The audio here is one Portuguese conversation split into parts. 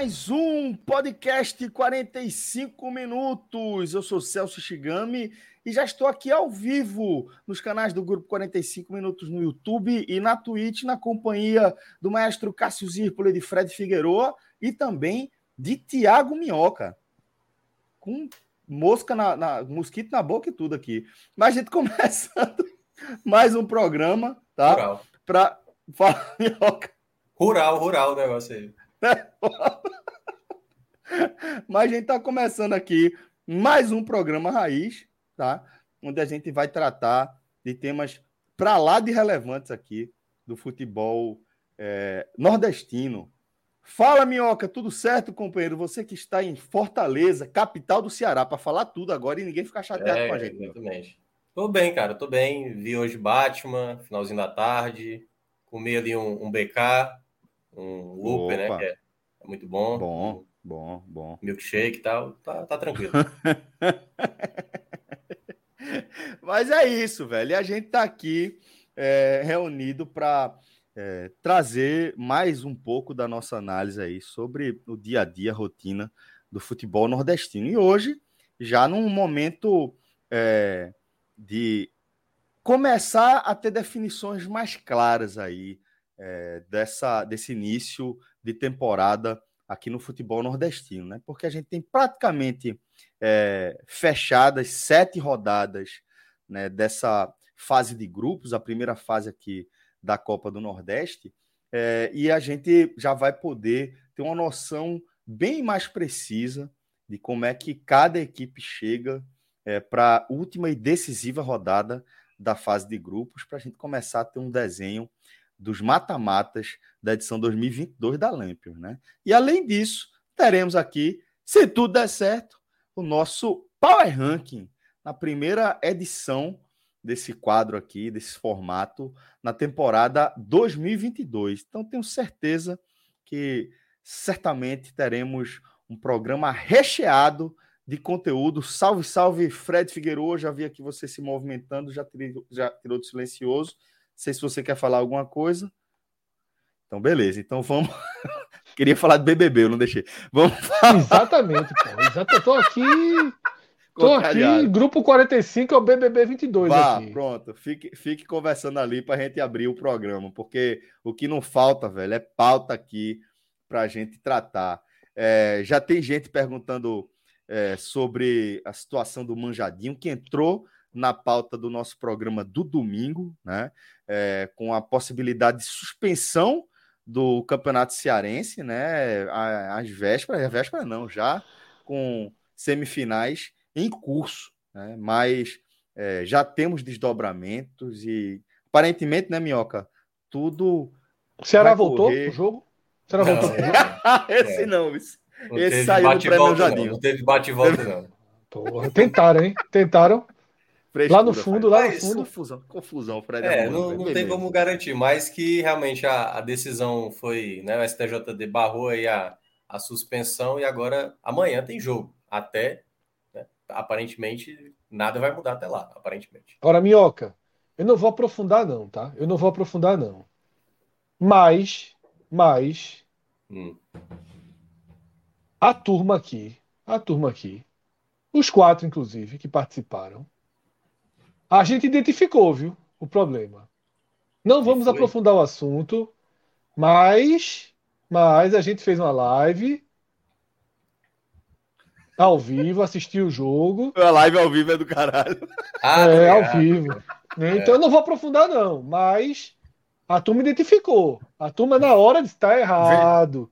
Mais um podcast 45 minutos. Eu sou Celso Shigami e já estou aqui ao vivo nos canais do Grupo 45 Minutos no YouTube e na Twitch, na companhia do maestro Cássio Zirpoli de Fred Figueroa e também de Tiago Minhoca. Com mosca na, na, mosquito na boca e tudo aqui. Mas a gente começando mais um programa, tá? Para falar Minhoca. Rural, rural o negócio aí. Mas a gente está começando aqui mais um programa Raiz, tá? Onde a gente vai tratar de temas para lá de relevantes aqui do futebol é, nordestino. Fala, Minhoca, tudo certo, companheiro? Você que está em Fortaleza, capital do Ceará, para falar tudo agora e ninguém ficar chateado é, com a gente. Exatamente. Tô bem, cara, tô bem. Vi hoje Batman, finalzinho da tarde, comi ali um, um BK, um loop, né? Que é, é, muito bom. Bom, bom, bom. Milkshake e tal, tá, tá tranquilo. Mas é isso, velho. E a gente tá aqui é, reunido para é, trazer mais um pouco da nossa análise aí sobre o dia a dia, a rotina do futebol nordestino. E hoje, já num momento é, de começar a ter definições mais claras aí é, dessa, desse início de temporada aqui no futebol nordestino, né? Porque a gente tem praticamente é, fechadas sete rodadas né, dessa fase de grupos, a primeira fase aqui da Copa do Nordeste, é, e a gente já vai poder ter uma noção bem mais precisa de como é que cada equipe chega é, para a última e decisiva rodada da fase de grupos, para a gente começar a ter um desenho dos mata-matas da edição 2022 da Lampions, né? E além disso, teremos aqui, se tudo der certo, o nosso Power Ranking na primeira edição desse quadro aqui, desse formato, na temporada 2022. Então, tenho certeza que certamente teremos um programa recheado de conteúdo. Salve, salve, Fred Figueiredo. Já vi aqui você se movimentando, já tirou, já tirou do silencioso sei se você quer falar alguma coisa. Então, beleza. Então vamos. Queria falar de BBB, eu não deixei. Vamos falar. Exatamente, pô. Exato. Eu tô aqui. Tô aqui, grupo 45 é o BBB 22 Vá, aqui. Pronto, fique, fique conversando ali para a gente abrir o programa, porque o que não falta, velho, é pauta aqui para a gente tratar. É, já tem gente perguntando é, sobre a situação do Manjadinho, que entrou na pauta do nosso programa do domingo, né? É, com a possibilidade de suspensão do Campeonato Cearense, né? Às vésperas, às vésperas não, já com semifinais em curso, né? Mas é, já temos desdobramentos e aparentemente, né, Minhoca? Tudo. O Ceará voltou correr... pro jogo? O Ceará não, voltou pro jogo? Esse é. não, esse, esse saiu do prêmio Jardim. Não, não teve bate e volta, não. Porra, tentaram, hein? Tentaram. Frescura, lá no fundo, lá no fundo. Confusão, confusão, Fred. É, amor, não, não tem como garantir, mas que realmente a, a, decisão foi, né, o STJD barrou aí a, a suspensão e agora amanhã tem jogo. Até, né, aparentemente, nada vai mudar até lá, aparentemente. Agora, Minhoca, eu não vou aprofundar não, tá? Eu não vou aprofundar não. Mas, mas, hum. a turma aqui, a turma aqui, os quatro, inclusive, que participaram, a gente identificou, viu, o problema. Não vamos aprofundar o assunto, mas, mas a gente fez uma live. ao vivo, assisti o jogo. A live ao vivo é do caralho. Ah, é, ao vivo. É. Então eu não vou aprofundar, não, mas a turma identificou. A turma, na hora de estar errado.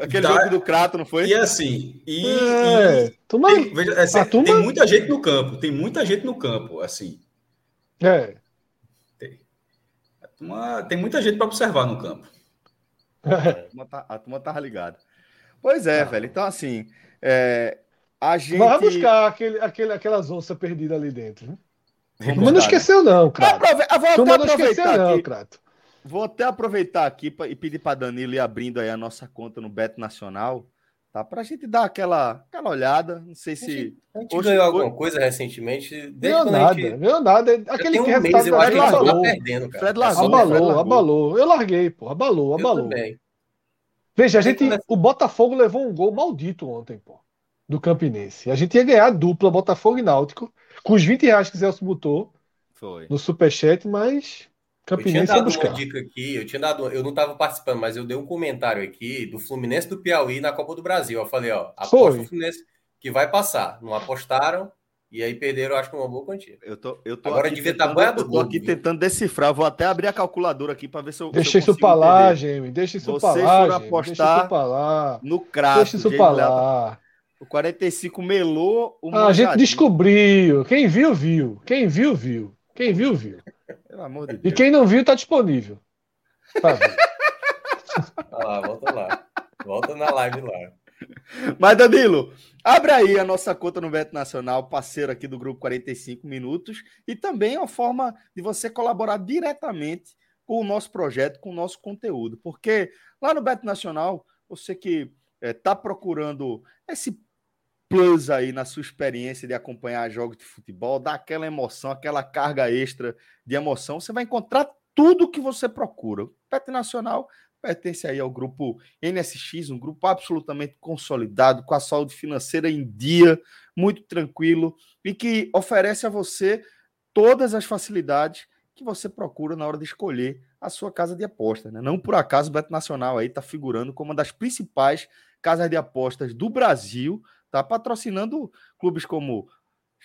Aquele da... jogo do Crato, não foi? E assim, e, é, e... Turma... Tem, veja, é, assim, turma... tem muita gente no campo, tem muita gente no campo, assim. É. Tem, turma, tem muita gente para observar no campo. A turma, tá, a turma tava ligada. Pois é, ah. velho. Então, assim, é, a gente. Vai buscar aquele, aquele, aquelas onças perdidas ali dentro. Né? Mas não esqueceu, não, cara. Vou até aproveitar não, Crato. Vou até aproveitar aqui pra, e pedir para Danilo ir abrindo aí a nossa conta no Beto Nacional, tá? Para a gente dar aquela, aquela olhada. Não sei se. A gente, a gente ganhou alguma coisa recentemente. Ganhou nada, gente... ganhou nada. Aquele que um mês, eu acho que tá perdendo, cara. Fred largou, abalou, Fred largou. abalou. Eu larguei, pô. Abalou, abalou. Veja, a gente, o Botafogo levou um gol maldito ontem, pô do Campinense. A gente ia ganhar a dupla Botafogo e Náutico, com os 20 reais que o Celso botou Foi. no Superchat, mas Campinense eu tinha dado uma dica aqui, eu tinha dado, eu não estava participando, mas eu dei um comentário aqui do Fluminense do Piauí na Copa do Brasil. Eu falei, ó, aposta o Fluminense que vai passar. Não apostaram, e aí perderam, acho que uma boa quantia. Eu tô, eu tô Agora devia estar banhado Eu tô aqui tentando decifrar. Vou até abrir a calculadora aqui para ver se eu. Deixa isso para lá, Gêmeo. Deixa isso para lá. Vocês apostar deixa isso lá. no craft. Deixa isso para lá. O 45 melou o ah, A gente descobriu. Quem viu, viu. Quem viu, viu. Quem viu, viu. Pelo amor de Deus. E quem não viu, tá disponível. Tá ah, volta lá. Volta na live lá. Mas, Danilo, abre aí a nossa conta no Beto Nacional, parceiro aqui do Grupo 45 Minutos, e também é uma forma de você colaborar diretamente com o nosso projeto, com o nosso conteúdo. Porque lá no Beto Nacional, você que está eh, é, procurando esse plus aí na sua experiência de acompanhar jogos de futebol, dá aquela emoção, aquela carga extra de emoção, você vai encontrar tudo que você procura. O Pet Nacional pertence aí ao grupo NSX, um grupo absolutamente consolidado, com a saúde financeira em dia, muito tranquilo e que oferece a você todas as facilidades que você procura na hora de escolher a sua casa de aposta. Né? Não por acaso o Beto Nacional aí está figurando como uma das principais casas de apostas do Brasil, Tá patrocinando clubes como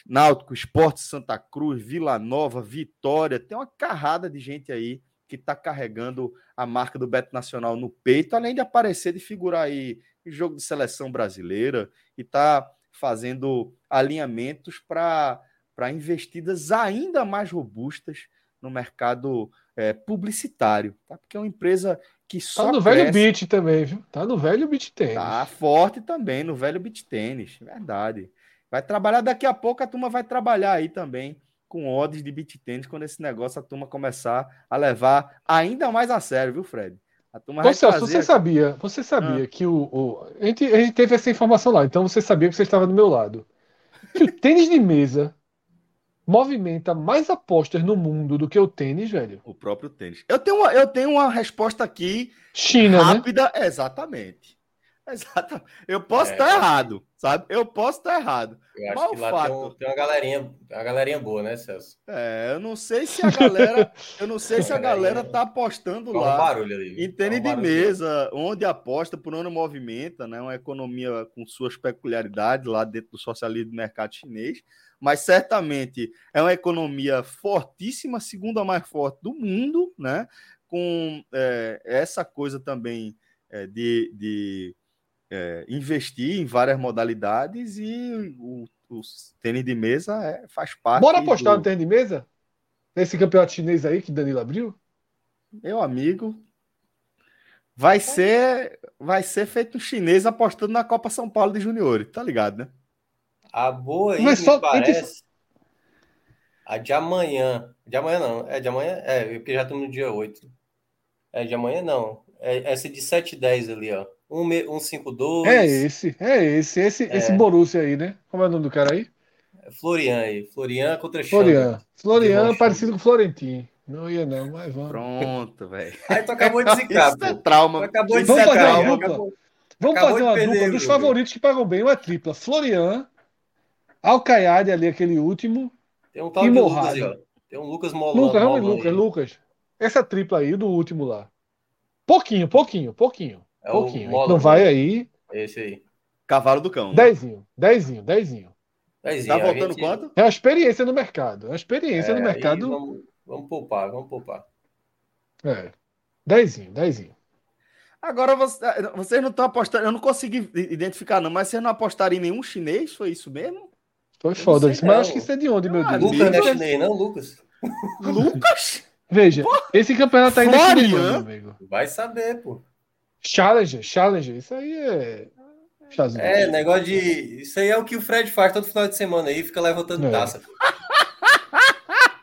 Náutico, Esporte Santa Cruz, Vila Nova, Vitória. Tem uma carrada de gente aí que está carregando a marca do Beto Nacional no peito, além de aparecer de figurar aí em jogo de seleção brasileira e tá fazendo alinhamentos para investidas ainda mais robustas no mercado é, publicitário, tá? Porque é uma empresa que só tá no cresce... velho beat também, viu? Tá no velho beat tênis. Tá forte também no velho beat tênis, verdade. Vai trabalhar daqui a pouco, a turma vai trabalhar aí também com odds de beat tênis quando esse negócio a turma começar a levar ainda mais a sério, viu, Fred? A turma Ô, Celso, você sabia, você sabia ah. que o, o... A, gente, a gente teve essa informação lá, então você sabia que você estava do meu lado. Que o tênis de mesa movimenta mais apostas no mundo do que o tênis, velho? O próprio tênis. Eu tenho uma, eu tenho uma resposta aqui China, né? rápida, né? exatamente. Exatamente. Eu posso estar é, tá errado, sabe? Eu posso estar tá errado. Eu acho que lá fato... tem, um, tem, uma galerinha, uma galerinha boa, né, Celso? É, eu não sei se a galera, eu não sei se a galera tá apostando lá. Um barulho ali. Em tênis de mesa, onde aposta por onde movimenta, né? Uma economia com suas peculiaridades lá dentro do socialismo do mercado chinês mas certamente é uma economia fortíssima, segunda mais forte do mundo, né? Com é, essa coisa também é, de, de é, investir em várias modalidades e o, o tênis de mesa é, faz parte. Bora apostar do... no tênis de mesa? Nesse campeonato chinês aí que Danilo abriu? Meu amigo, vai ser vai ser feito um chinês apostando na Copa São Paulo de Juniores, tá ligado, né? A boa aí, Mas me só, parece. A de amanhã. De amanhã não. É de amanhã? É, porque já estamos no dia 8. É de amanhã não. É essa de 7 e 10 ali, ó. 152. É esse, é esse, esse, é. esse Borussia aí, né? Como é o nome do cara aí? É Florian aí. Florian contra Florian. Florian parecido com Florentin. Não ia não, mas vamos. Pronto, velho. Aí tu acabou de zicar. Isso é trauma. Tu acabou de vamos zicar. Fazer uma dupla. Acabou... Vamos acabou fazer uma dupla dos favoritos que pagam bem, uma tripla. Florian, Alcaiade ali, aquele último. Tem um tal de Lucas aí, ó. Tem um Lucas Molano. Lucas, Molano Lucas, Lucas. Essa tripla aí do último lá. Pouquinho, pouquinho, pouquinho. É pouquinho. Não vai aí. Esse aí. Cavalo do cão. Dezinho, dezinho, dezinho. dezinho tá voltando gente... quanto? É uma experiência no mercado. É uma experiência é, no mercado. Vamos, vamos poupar, vamos poupar. É. Dezinho, dezinho. Agora vocês não estão apostando. Eu não consegui identificar, não, mas vocês não apostaram em nenhum chinês? Foi isso mesmo? Foi foda. Disse, mas acho que isso é de onde, meu Deus? Lucas não é chinês, não, Lucas? Lucas? Veja, Pô, esse campeonato ainda é chinês, amigo. Vai saber, pô. Challenger, Challenger, isso aí é. É, negócio de. Isso aí é o que o Fred faz todo final de semana aí, fica levantando é. taça.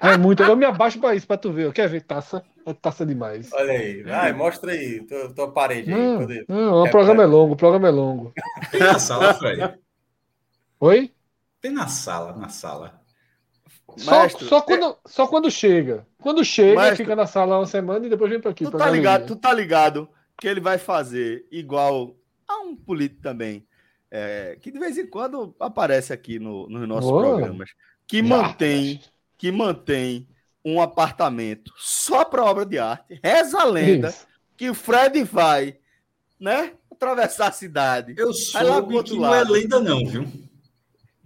É muito. Eu me abaixo para isso, para tu ver. Quer ver taça? É taça demais. Olha aí. Vai, mostra aí tua, tua parede não, aí. Não, o programa é longo, o programa é longo. Tem na sala, Fred. Oi? Tem na sala, na sala. Só, só, quando, é... só quando chega. Quando chega, fica na sala uma semana e depois vem para aqui. Tu tá ligado, tu tá ligado que ele vai fazer igual a um político também. É, que de vez em quando aparece aqui no, nos nossos Boa. programas. Que mantém que mantém um apartamento só para obra de arte. Reza a lenda Isso. que o Fred vai, né? Atravessar a cidade. Eu soube que não é lenda não, viu?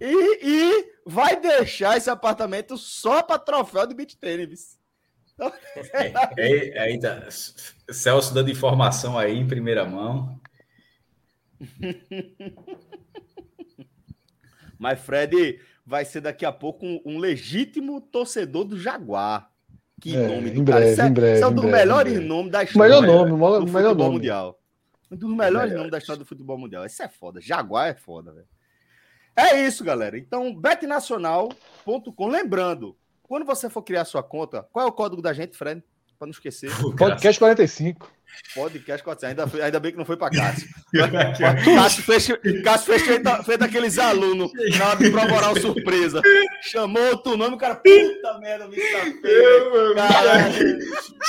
E, e vai deixar esse apartamento só para troféu de beat tênis. Então, é, é, ainda, Celso dando informação aí em primeira mão. Mas Fred, vai ser daqui a pouco um, um legítimo torcedor do Jaguar. Que é, nome do em cara. Breve, é, em breve, é um dos melhores nomes da história melhor nome, do melhor futebol nome. mundial. Um dos melhores nomes da história do futebol mundial. Isso é foda. Jaguar é foda, velho. É isso, galera. Então, betnacional.com. Lembrando, quando você for criar sua conta, qual é o código da gente, Fred? Para não esquecer. Podcast 45. Podcast 400. Ainda, ainda bem que não foi para Cássio. Cássio fez, Cássio fez feito, feito aqueles alunos na hora de prova oral surpresa. Chamou outro nome, o cara, puta merda, me feio.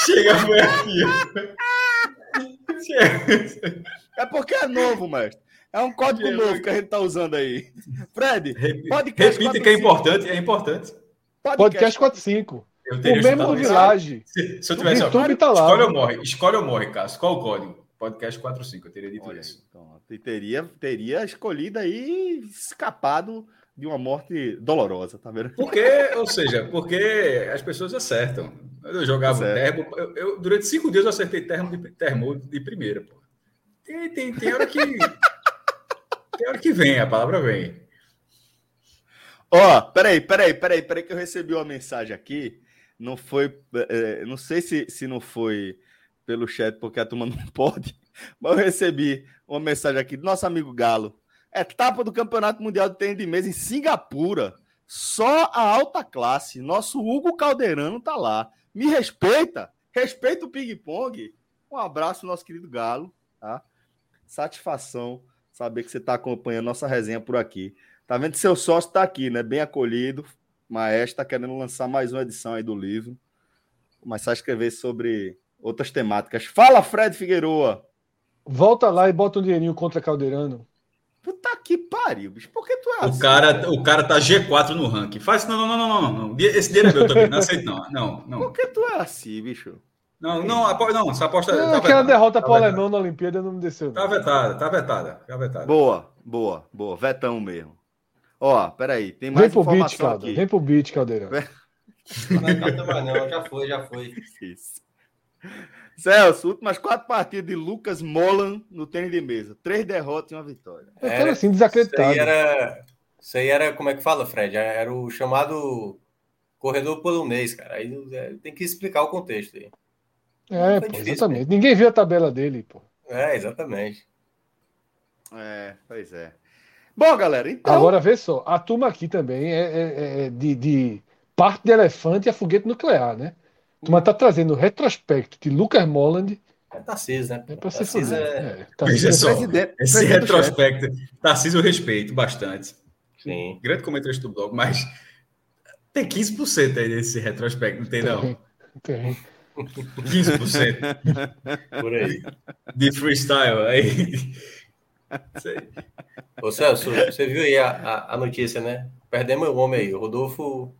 Chega, foi aqui. É porque é novo, mestre. É um código Chega, novo que a gente tá usando aí. Fred, podcast repita que é importante, é importante. Podcast 45. Eu teria o mesmo do Village. Se, se eu tivesse. O YouTube tá lá. Escolhe ou morre. Escolhe ou morre, Cássio. Qual o código? Podcast 45. Eu teria dito Olha, isso. Então, teria, teria escolhido aí, escapado de uma morte dolorosa, tá vendo? Porque, ou seja, porque as pessoas acertam. Eu jogava termo. Eu, eu, durante cinco dias eu acertei termo de, termo de primeira, pô. Tem, tem, tem hora que. Tem hora que vem, a palavra vem. Ó, oh, peraí, peraí, peraí, peraí, que eu recebi uma mensagem aqui não foi. É, não sei se, se não foi pelo chat, porque a turma não pode, mas eu recebi uma mensagem aqui do nosso amigo Galo. Etapa do Campeonato Mundial de Tênis de Mesa em Singapura. Só a alta classe. Nosso Hugo Caldeirano tá lá. Me respeita. Respeita o ping-pong. Um abraço, nosso querido Galo. Tá? Satisfação saber que você está acompanhando nossa resenha por aqui. Tá vendo que seu sócio está aqui, né? Bem acolhido, Maestro está querendo lançar mais uma edição aí do livro. Começar a escrever sobre outras temáticas. Fala, Fred Figueroa! Volta lá e bota um dinheirinho contra Caldeirano. Puta que pariu, bicho. Por que tu é o assim? Cara, o cara tá G4 no ranking. Faz não, não, não, não, não, não. Esse dinheiro é meu também. Não aceito, não. Não, não. Por que tu é assim, bicho? Não, não, apo... não, essa aposta. Não, tá aquela vetada, derrota tá para o alemão na Olimpíada não me desceu. Tá vetada, tá vetada, tá vetada. Boa, boa, boa. Vetão mesmo. Ó, peraí, tem mais Vem pro beat, Caldeira. Vem pro beat, Caldeirão. Não, já foi, já foi. Isso. Celso, últimas quatro partidas de Lucas Molan no tênis de mesa. Três derrotas e uma vitória. Eu quero assim, desacreditado. Isso aí, era, isso aí era, como é que fala, Fred? Era o chamado corredor polonês, cara. Aí é, tem que explicar o contexto aí. É, pô, difícil, exatamente. Né? Ninguém viu a tabela dele, pô. É, exatamente. É, pois é. Bom, galera, então... Agora, vê só, a turma aqui também é, é, é de, de, parte de elefante a foguete nuclear, né? A turma tá trazendo retrospecto de Lucas Molland. É Tarcísio, né? É pra ser Tarcísio é... é, só, presidente, esse presidente retrospecto, Tarcísio eu respeito bastante. Sim. Grande comentarista do blog, mas tem 15% aí desse retrospecto, não tem, tem não? Tem. 15%. Por aí. De freestyle. Aí Ô Celso, você viu aí a, a, a, notícia, né? Perdemos o homem aí. O Rodolfo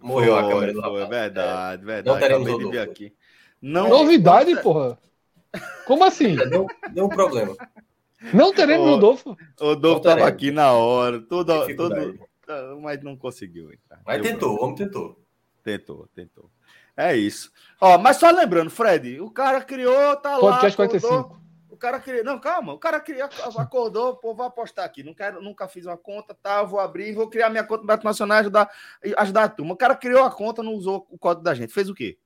morreu foi, a câmera do foi, verdade, verdade. Não teremos Rodolfo. aqui. Não, Novidade, não... porra. Como assim? Deu, deu um problema. Não teremos o, Rodolfo. O Rodolfo estava aqui na hora, tudo, tudo, mas não conseguiu entrar. Mas tentou, o homem tentou. Tentou, tentou. É isso. Ó, mas só lembrando, Fred, o cara criou, tá lá. Podcast 45. O cara criou. Não, calma, o cara criou, acordou, pô, vou apostar aqui. Não quero, nunca fiz uma conta, tá? Vou abrir, vou criar minha conta no Beto Nacional e ajudar, ajudar a turma. O cara criou a conta, não usou o código da gente. Fez o quê?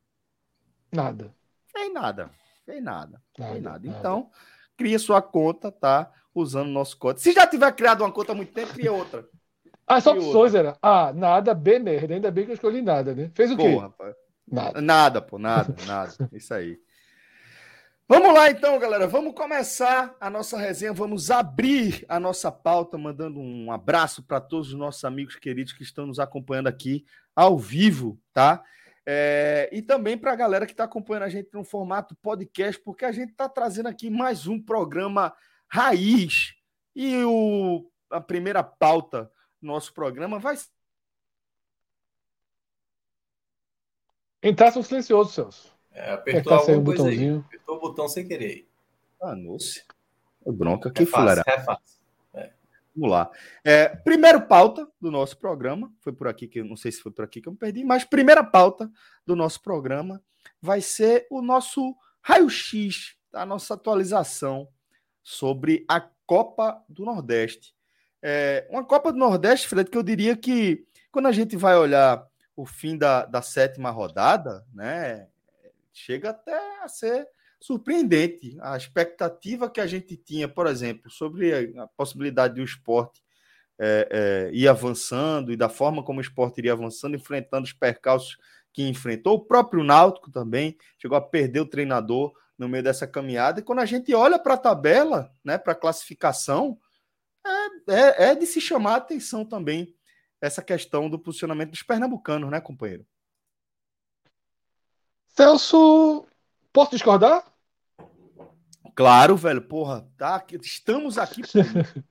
Nada. Fez nada. Fez nada. nada fez nada. nada. Então, cria sua conta, tá? Usando o nosso código. Se já tiver criado uma conta há muito tempo, cria outra. As opções era A, nada, B, merda. Ainda bem que eu escolhi nada, né? Fez o quê? Porra, rapaz. Nada. Nada, pô, nada, nada. Isso aí. Vamos lá então, galera. Vamos começar a nossa resenha. Vamos abrir a nossa pauta, mandando um abraço para todos os nossos amigos queridos que estão nos acompanhando aqui ao vivo, tá? É, e também para a galera que está acompanhando a gente no formato podcast, porque a gente está trazendo aqui mais um programa raiz. E o, a primeira pauta do nosso programa vai Entrasse um silencioso, Celso. É, apertou, algum botãozinho. apertou o botão sem querer. Ah, nossa. Bronca que é fácil, é fácil. É. Vamos lá. É, primeiro pauta do nosso programa, foi por aqui que eu não sei se foi por aqui que eu me perdi, mas primeira pauta do nosso programa vai ser o nosso raio-x, a nossa atualização sobre a Copa do Nordeste. É, uma Copa do Nordeste, Fred, que eu diria que quando a gente vai olhar o fim da, da sétima rodada, né? Chega até a ser surpreendente. A expectativa que a gente tinha, por exemplo, sobre a, possibilidade do esporte é, é, ir avançando e da forma como o esporte iria avançando, enfrentando os percalços que enfrentou. O próprio Náutico também chegou a perder o treinador no meio dessa caminhada. E quando a gente olha para a tabela, né, para a classificação, é, é, é de se chamar a atenção também essa questão do posicionamento dos pernambucanos, né, companheiro? Celso, posso discordar? Claro, velho, porra, tá, estamos aqui.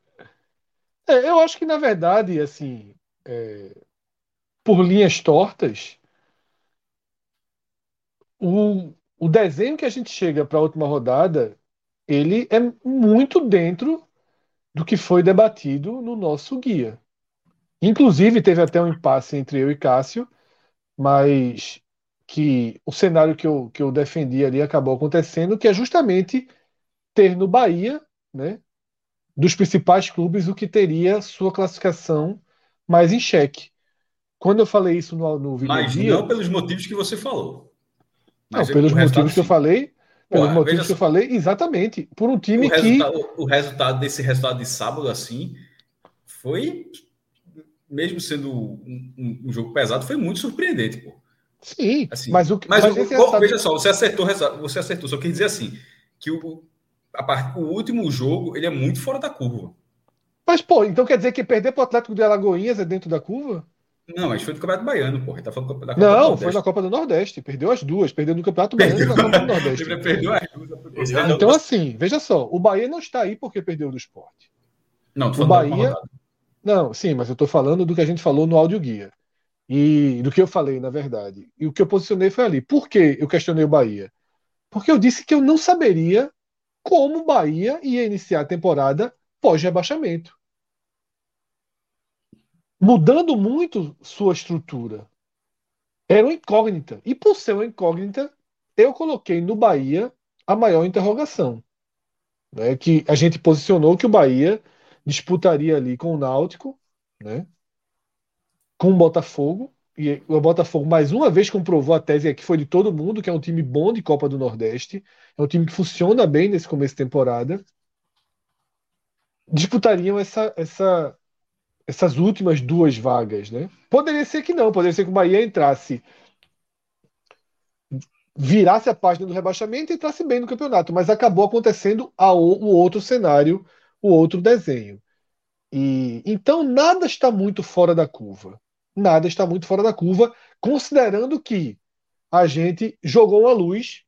é, eu acho que, na verdade, assim, é, por linhas tortas, o, o desenho que a gente chega para a última rodada, ele é muito dentro do que foi debatido no nosso guia. Inclusive, teve até um impasse entre eu e Cássio, mas que o cenário que eu, que eu defendi ali acabou acontecendo, que é justamente ter no Bahia, né, dos principais clubes, o que teria sua classificação mais em xeque. Quando eu falei isso no, no vídeo. Mas dia, não pelos motivos que você falou. Mas não, pelos motivos que eu falei. Pelos Pô, motivos que eu falei, exatamente. Por um time o que. O resultado desse resultado de sábado, assim, foi mesmo sendo um, um, um, jogo pesado, foi muito surpreendente, pô. Sim, assim, mas o que. Mas, mas o, veja só, você acertou, você acertou. Só quer dizer assim, que o, a parte, o último jogo ele é muito fora da curva. Mas, pô, então quer dizer que perder para o Atlético de Alagoinhas é dentro da curva? Não, mas foi do Campeonato Baiano, pô. Tá falando da Copa Não, foi na Copa do Nordeste. Perdeu as duas. Perdeu no Campeonato Baiano e na Copa do Nordeste. perdeu as duas. Então, assim, veja só. O Bahia não está aí porque perdeu do esporte. Não, o Bahia. Não, sim, mas eu estou falando do que a gente falou no áudio guia. E do que eu falei, na verdade. E o que eu posicionei foi ali. Por que eu questionei o Bahia? Porque eu disse que eu não saberia como o Bahia ia iniciar a temporada pós-rebaixamento. Mudando muito sua estrutura. Era uma incógnita. E por ser uma incógnita, eu coloquei no Bahia a maior interrogação. Né, que a gente posicionou que o Bahia disputaria ali com o Náutico, né? com o Botafogo. E o Botafogo, mais uma vez, comprovou a tese que foi de todo mundo, que é um time bom de Copa do Nordeste. É um time que funciona bem nesse começo de temporada. Disputariam essa, essa, essas últimas duas vagas. Né? Poderia ser que não, poderia ser que o Bahia entrasse virasse a página do rebaixamento e entrasse bem no campeonato, mas acabou acontecendo a, o outro cenário o outro desenho. E então nada está muito fora da curva. Nada está muito fora da curva, considerando que a gente jogou uma luz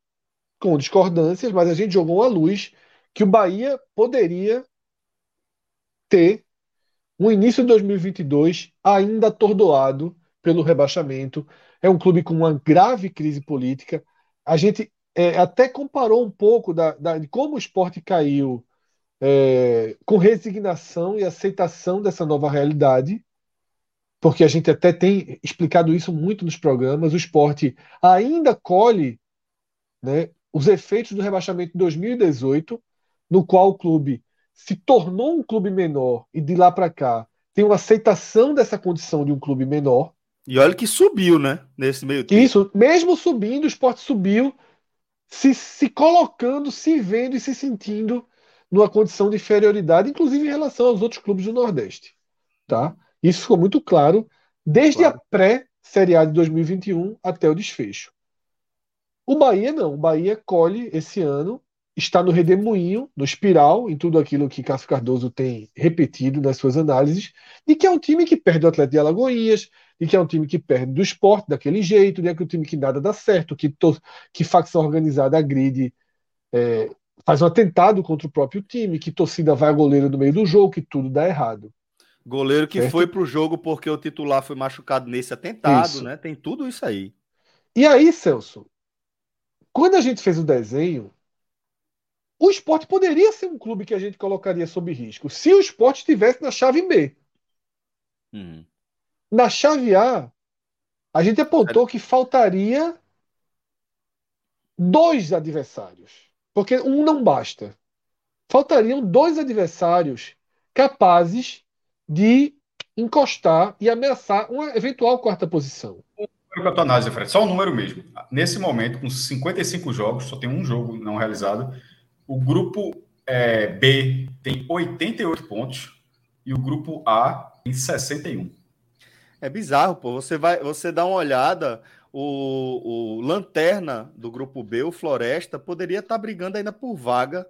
com discordâncias, mas a gente jogou uma luz que o Bahia poderia ter um início de 2022 ainda atordoado pelo rebaixamento. É um clube com uma grave crise política. A gente é, até comparou um pouco da, da, de como o esporte caiu é, com resignação e aceitação dessa nova realidade, porque a gente até tem explicado isso muito nos programas. O esporte ainda colhe né, os efeitos do rebaixamento de 2018, no qual o clube se tornou um clube menor e de lá para cá tem uma aceitação dessa condição de um clube menor. E olha que subiu, né? Nesse meio tempo. Isso, mesmo subindo, o esporte subiu, se, se colocando, se vendo e se sentindo numa condição de inferioridade, inclusive em relação aos outros clubes do Nordeste. Tá? Isso ficou muito claro desde claro. a pré-Série A de 2021 até o desfecho. O Bahia não. O Bahia colhe esse ano, está no redemoinho, no espiral, em tudo aquilo que Cássio Cardoso tem repetido nas suas análises, de que é um time que perde o Atlético de Alagoinhas, de que é um time que perde do esporte daquele jeito, de que é um time que nada dá certo, que, to, que facção organizada agride, é, faz um atentado contra o próprio time, que torcida vai a goleiro no meio do jogo, que tudo dá errado. Goleiro que certo? foi pro jogo porque o titular foi machucado nesse atentado, isso. né? Tem tudo isso aí. E aí, Celso, quando a gente fez o desenho, o esporte poderia ser um clube que a gente colocaria sob risco se o esporte estivesse na chave B. Hum. Na chave A, a gente apontou que faltaria dois adversários. Porque um não basta. Faltariam dois adversários capazes de encostar e ameaçar uma eventual quarta posição com a tua análise, Fred, só o número mesmo. Nesse momento, com 55 jogos, só tem um jogo não realizado. O grupo é, B tem 88 pontos e o grupo A tem 61. É bizarro, pô. Você vai, você dá uma olhada, o, o lanterna do grupo B, o Floresta, poderia estar tá brigando ainda por vaga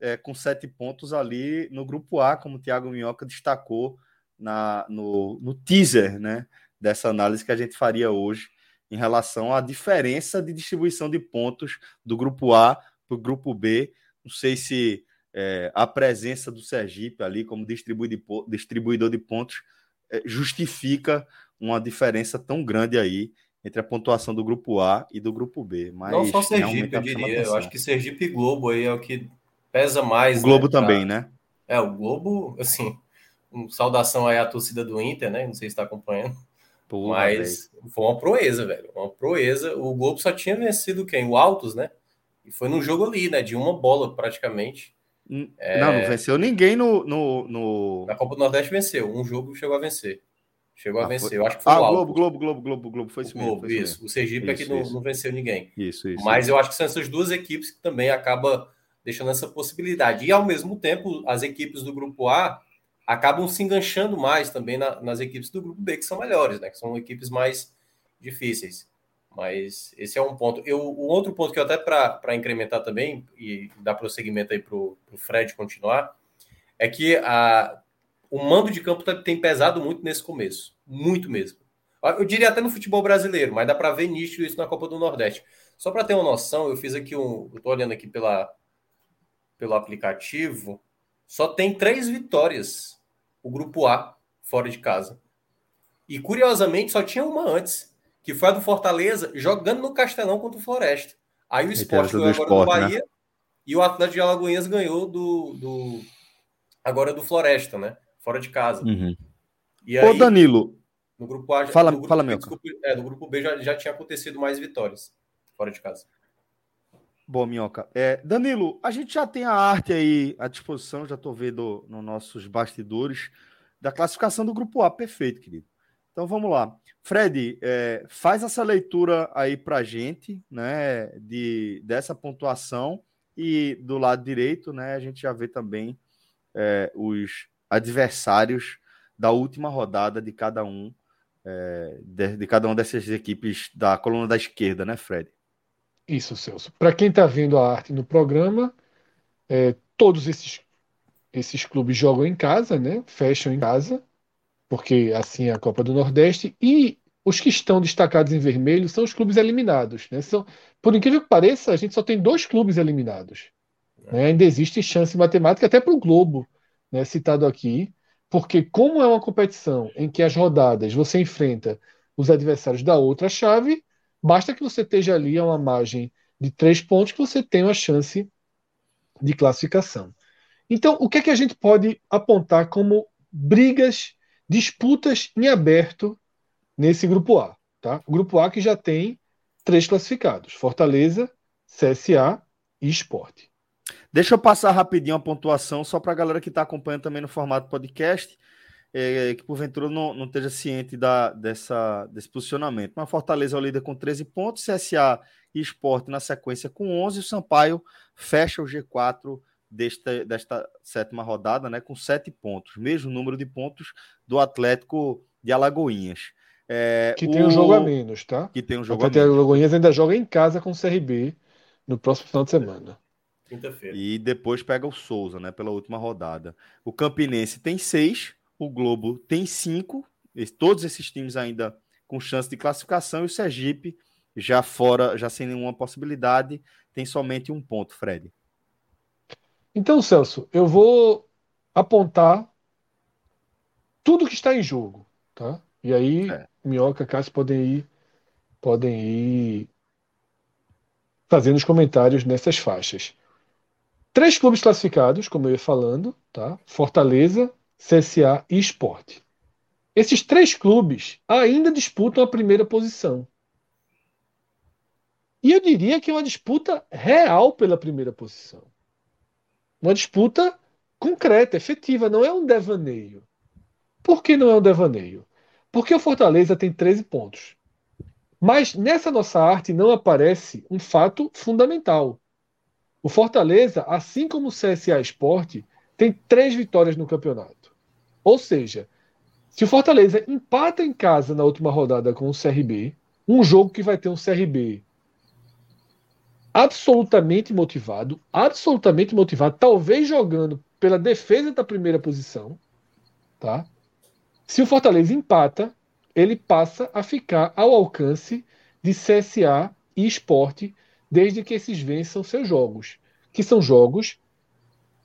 é, com sete pontos ali no grupo A, como o Thiago Minhoca destacou na, no, no teaser, né? dessa análise que a gente faria hoje em relação à diferença de distribuição de pontos do grupo A para o grupo B. Não sei se é, a presença do Sergipe ali como distribuidor de pontos é, justifica uma diferença tão grande aí entre a pontuação do grupo A e do grupo B. Mas Não só Sergipe, eu diria. Eu acho que Sergipe e Globo aí é o que pesa mais. O Globo né, também, pra... né? É, o Globo, assim, um saudação aí à torcida do Inter, né? Não sei se está acompanhando. Porra, Mas véio. foi uma proeza, velho. Uma proeza. O Globo só tinha vencido quem? O Altos, né? E foi num jogo ali, né? De uma bola, praticamente. É... Não, não venceu ninguém no, no, no, Na Copa do Nordeste venceu. Um jogo chegou a vencer. Chegou ah, a vencer. Foi... Eu acho que foi ah, o Globo, Globo, Globo, Globo, Globo. Foi isso mesmo. Globo, isso. Mesmo. O Sergipe isso, é que não, não, venceu ninguém. Isso, isso. Mas eu acho que são essas duas equipes que também acaba deixando essa possibilidade. E ao mesmo tempo, as equipes do grupo A acabam se enganchando mais também na, nas equipes do grupo B, que são melhores, né? Que são equipes mais difíceis. Mas esse é um ponto. Eu, o outro ponto que eu até para incrementar também e dar prosseguimento aí para o Fred continuar, é que a, o mando de campo tá, tem pesado muito nesse começo. Muito mesmo. Eu diria até no futebol brasileiro, mas dá para ver nítido isso na Copa do Nordeste. Só para ter uma noção, eu fiz aqui um. Eu estou olhando aqui pela, pelo aplicativo. Só tem três vitórias o grupo A fora de casa. E curiosamente só tinha uma antes, que foi a do Fortaleza jogando no Castelão contra o Floresta. Aí o Sport ganhou agora do né? Bahia né? e o Atlético de Alagoinhas ganhou do, do agora do Floresta, né? Fora de casa. Uhum. E aí, Ô Danilo, no grupo A, fala, no grupo, fala meu. Desculpa, é, no grupo B já, já tinha acontecido mais vitórias fora de casa. Bom, Minhoca. É, Danilo, a gente já tem a arte aí à disposição, já estou vendo nos nossos bastidores, da classificação do grupo A. Perfeito, querido. Então vamos lá. Fred, é, faz essa leitura aí para a gente, né, de, dessa pontuação e do lado direito, né, a gente já vê também é, os adversários da última rodada de cada um, é, de, de cada uma dessas equipes da coluna da esquerda, né, Fred? Isso, Celso. Para quem está vendo a arte no programa, é, todos esses, esses clubes jogam em casa, né? Fecham em casa, porque assim é a Copa do Nordeste. E os que estão destacados em vermelho são os clubes eliminados. Né? São, por incrível que pareça, a gente só tem dois clubes eliminados. Né? Ainda existe chance matemática até para o Globo, né? citado aqui, porque como é uma competição em que as rodadas você enfrenta os adversários da outra chave, Basta que você esteja ali a uma margem de três pontos que você tenha uma chance de classificação. Então, o que é que a gente pode apontar como brigas, disputas em aberto nesse grupo A? Tá? O grupo A que já tem três classificados: Fortaleza, CSA e Esporte. Deixa eu passar rapidinho a pontuação, só para a galera que está acompanhando também no formato podcast, é, que porventura não, não esteja ciente da, dessa, desse posicionamento. Mas Fortaleza é o líder com 13 pontos, CSA e Esporte na sequência com 11, o Sampaio fecha o G4 desta, desta sétima rodada né, com 7 pontos, mesmo número de pontos do Atlético de Alagoinhas. É, que tem o... um jogo a menos, tá? Que tem um jogo a menos. Alagoinhas ainda joga em casa com o CRB no próximo final de semana. Quinta-feira. E depois pega o Souza, né? Pela última rodada. O Campinense tem seis, o Globo tem cinco, todos esses times ainda com chance de classificação, e o Sergipe, já fora, já sem nenhuma possibilidade, tem somente um ponto, Fred. Então, Celso, eu vou apontar tudo que está em jogo, tá? E aí, é. Minhoca, Cássio podem ir, podem ir fazendo os comentários nessas faixas. Três clubes classificados, como eu ia falando, tá? Fortaleza, CSA e Esporte. Esses três clubes ainda disputam a primeira posição. E eu diria que é uma disputa real pela primeira posição. Uma disputa concreta, efetiva, não é um devaneio. Por que não é um devaneio? Porque o Fortaleza tem 13 pontos. Mas nessa nossa arte não aparece um fato fundamental. O Fortaleza, assim como o CSA Esporte, tem três vitórias no campeonato. Ou seja, se o Fortaleza empata em casa na última rodada com o CRB, um jogo que vai ter um CRB absolutamente motivado, absolutamente motivado, talvez jogando pela defesa da primeira posição, tá? Se o Fortaleza empata, ele passa a ficar ao alcance de CSA e Esporte desde que esses vençam seus jogos, que são jogos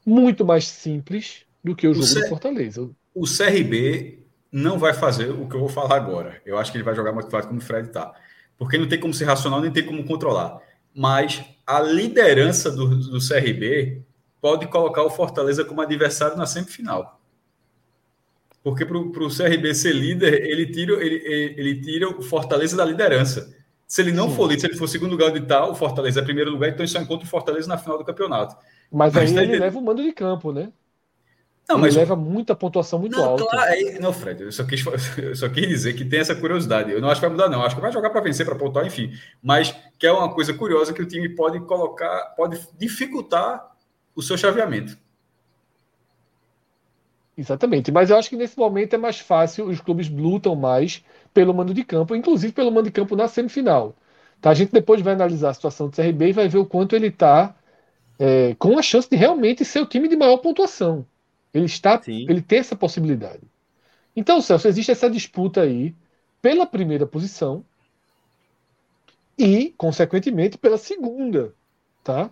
muito mais simples do que o jogo C... do Fortaleza. O CRB não vai fazer o que eu vou falar agora. Eu acho que ele vai jogar motivado como o Fred está. Porque não tem como ser racional, nem tem como controlar. Mas a liderança do, do CRB pode colocar o Fortaleza como adversário na semifinal. Porque para o CRB ser líder, ele tira, ele, ele, ele tira o Fortaleza da liderança. Se ele não Sim. for líder, se ele for segundo lugar de tal, o Fortaleza é primeiro lugar, então ele só encontra o Fortaleza na final do campeonato. Mas, mas aí ele leva o mando de campo, né? Não, ele mas leva muita pontuação muito não, alta. Claro, não, Fred, eu só, quis, eu só quis dizer que tem essa curiosidade. Eu não acho que vai mudar, não. Acho que vai jogar para vencer, para pontuar, enfim. Mas que é uma coisa curiosa que o time pode colocar, pode dificultar o seu chaveamento. Exatamente, mas eu acho que nesse momento é mais fácil, os clubes lutam mais pelo mando de campo, inclusive pelo mando de campo na semifinal. Tá? A gente depois vai analisar a situação do CRB e vai ver o quanto ele está é, com a chance de realmente ser o time de maior pontuação. Ele está, Sim. ele tem essa possibilidade. Então, Celso, existe essa disputa aí pela primeira posição e, consequentemente, pela segunda, tá?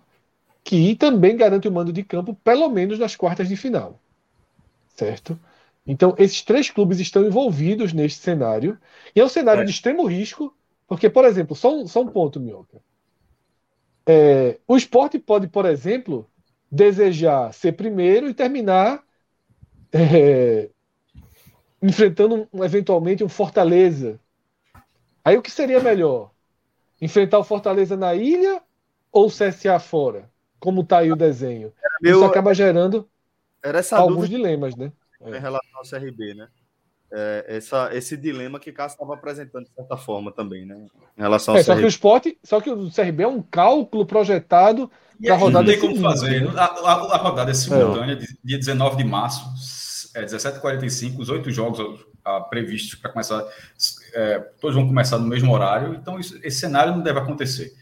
Que também garante o mando de campo, pelo menos nas quartas de final certo? Então, esses três clubes estão envolvidos neste cenário, e é um cenário é. de extremo risco, porque, por exemplo, só um, só um ponto, Minhoca. É, o esporte pode, por exemplo, desejar ser primeiro e terminar é, enfrentando um, eventualmente um Fortaleza. Aí o que seria melhor? Enfrentar o Fortaleza na ilha ou o CSA fora? Como está aí o desenho? Meu... Isso acaba gerando era essa alguns dúvida dilemas, né? Em relação ao CRB, né? É, essa, esse dilema que Cássio estava apresentando de certa forma também, né? Em relação ao é, só que o esporte, só que o CRB é um cálculo projetado para a rodada. Não tem como fazer. Né? A, a, a, rodada é simultânea, é. dia 19 de março, é 17h45, os oito jogos a, previstos para começar, é, todos vão começar no mesmo horário, então isso, esse cenário não deve acontecer.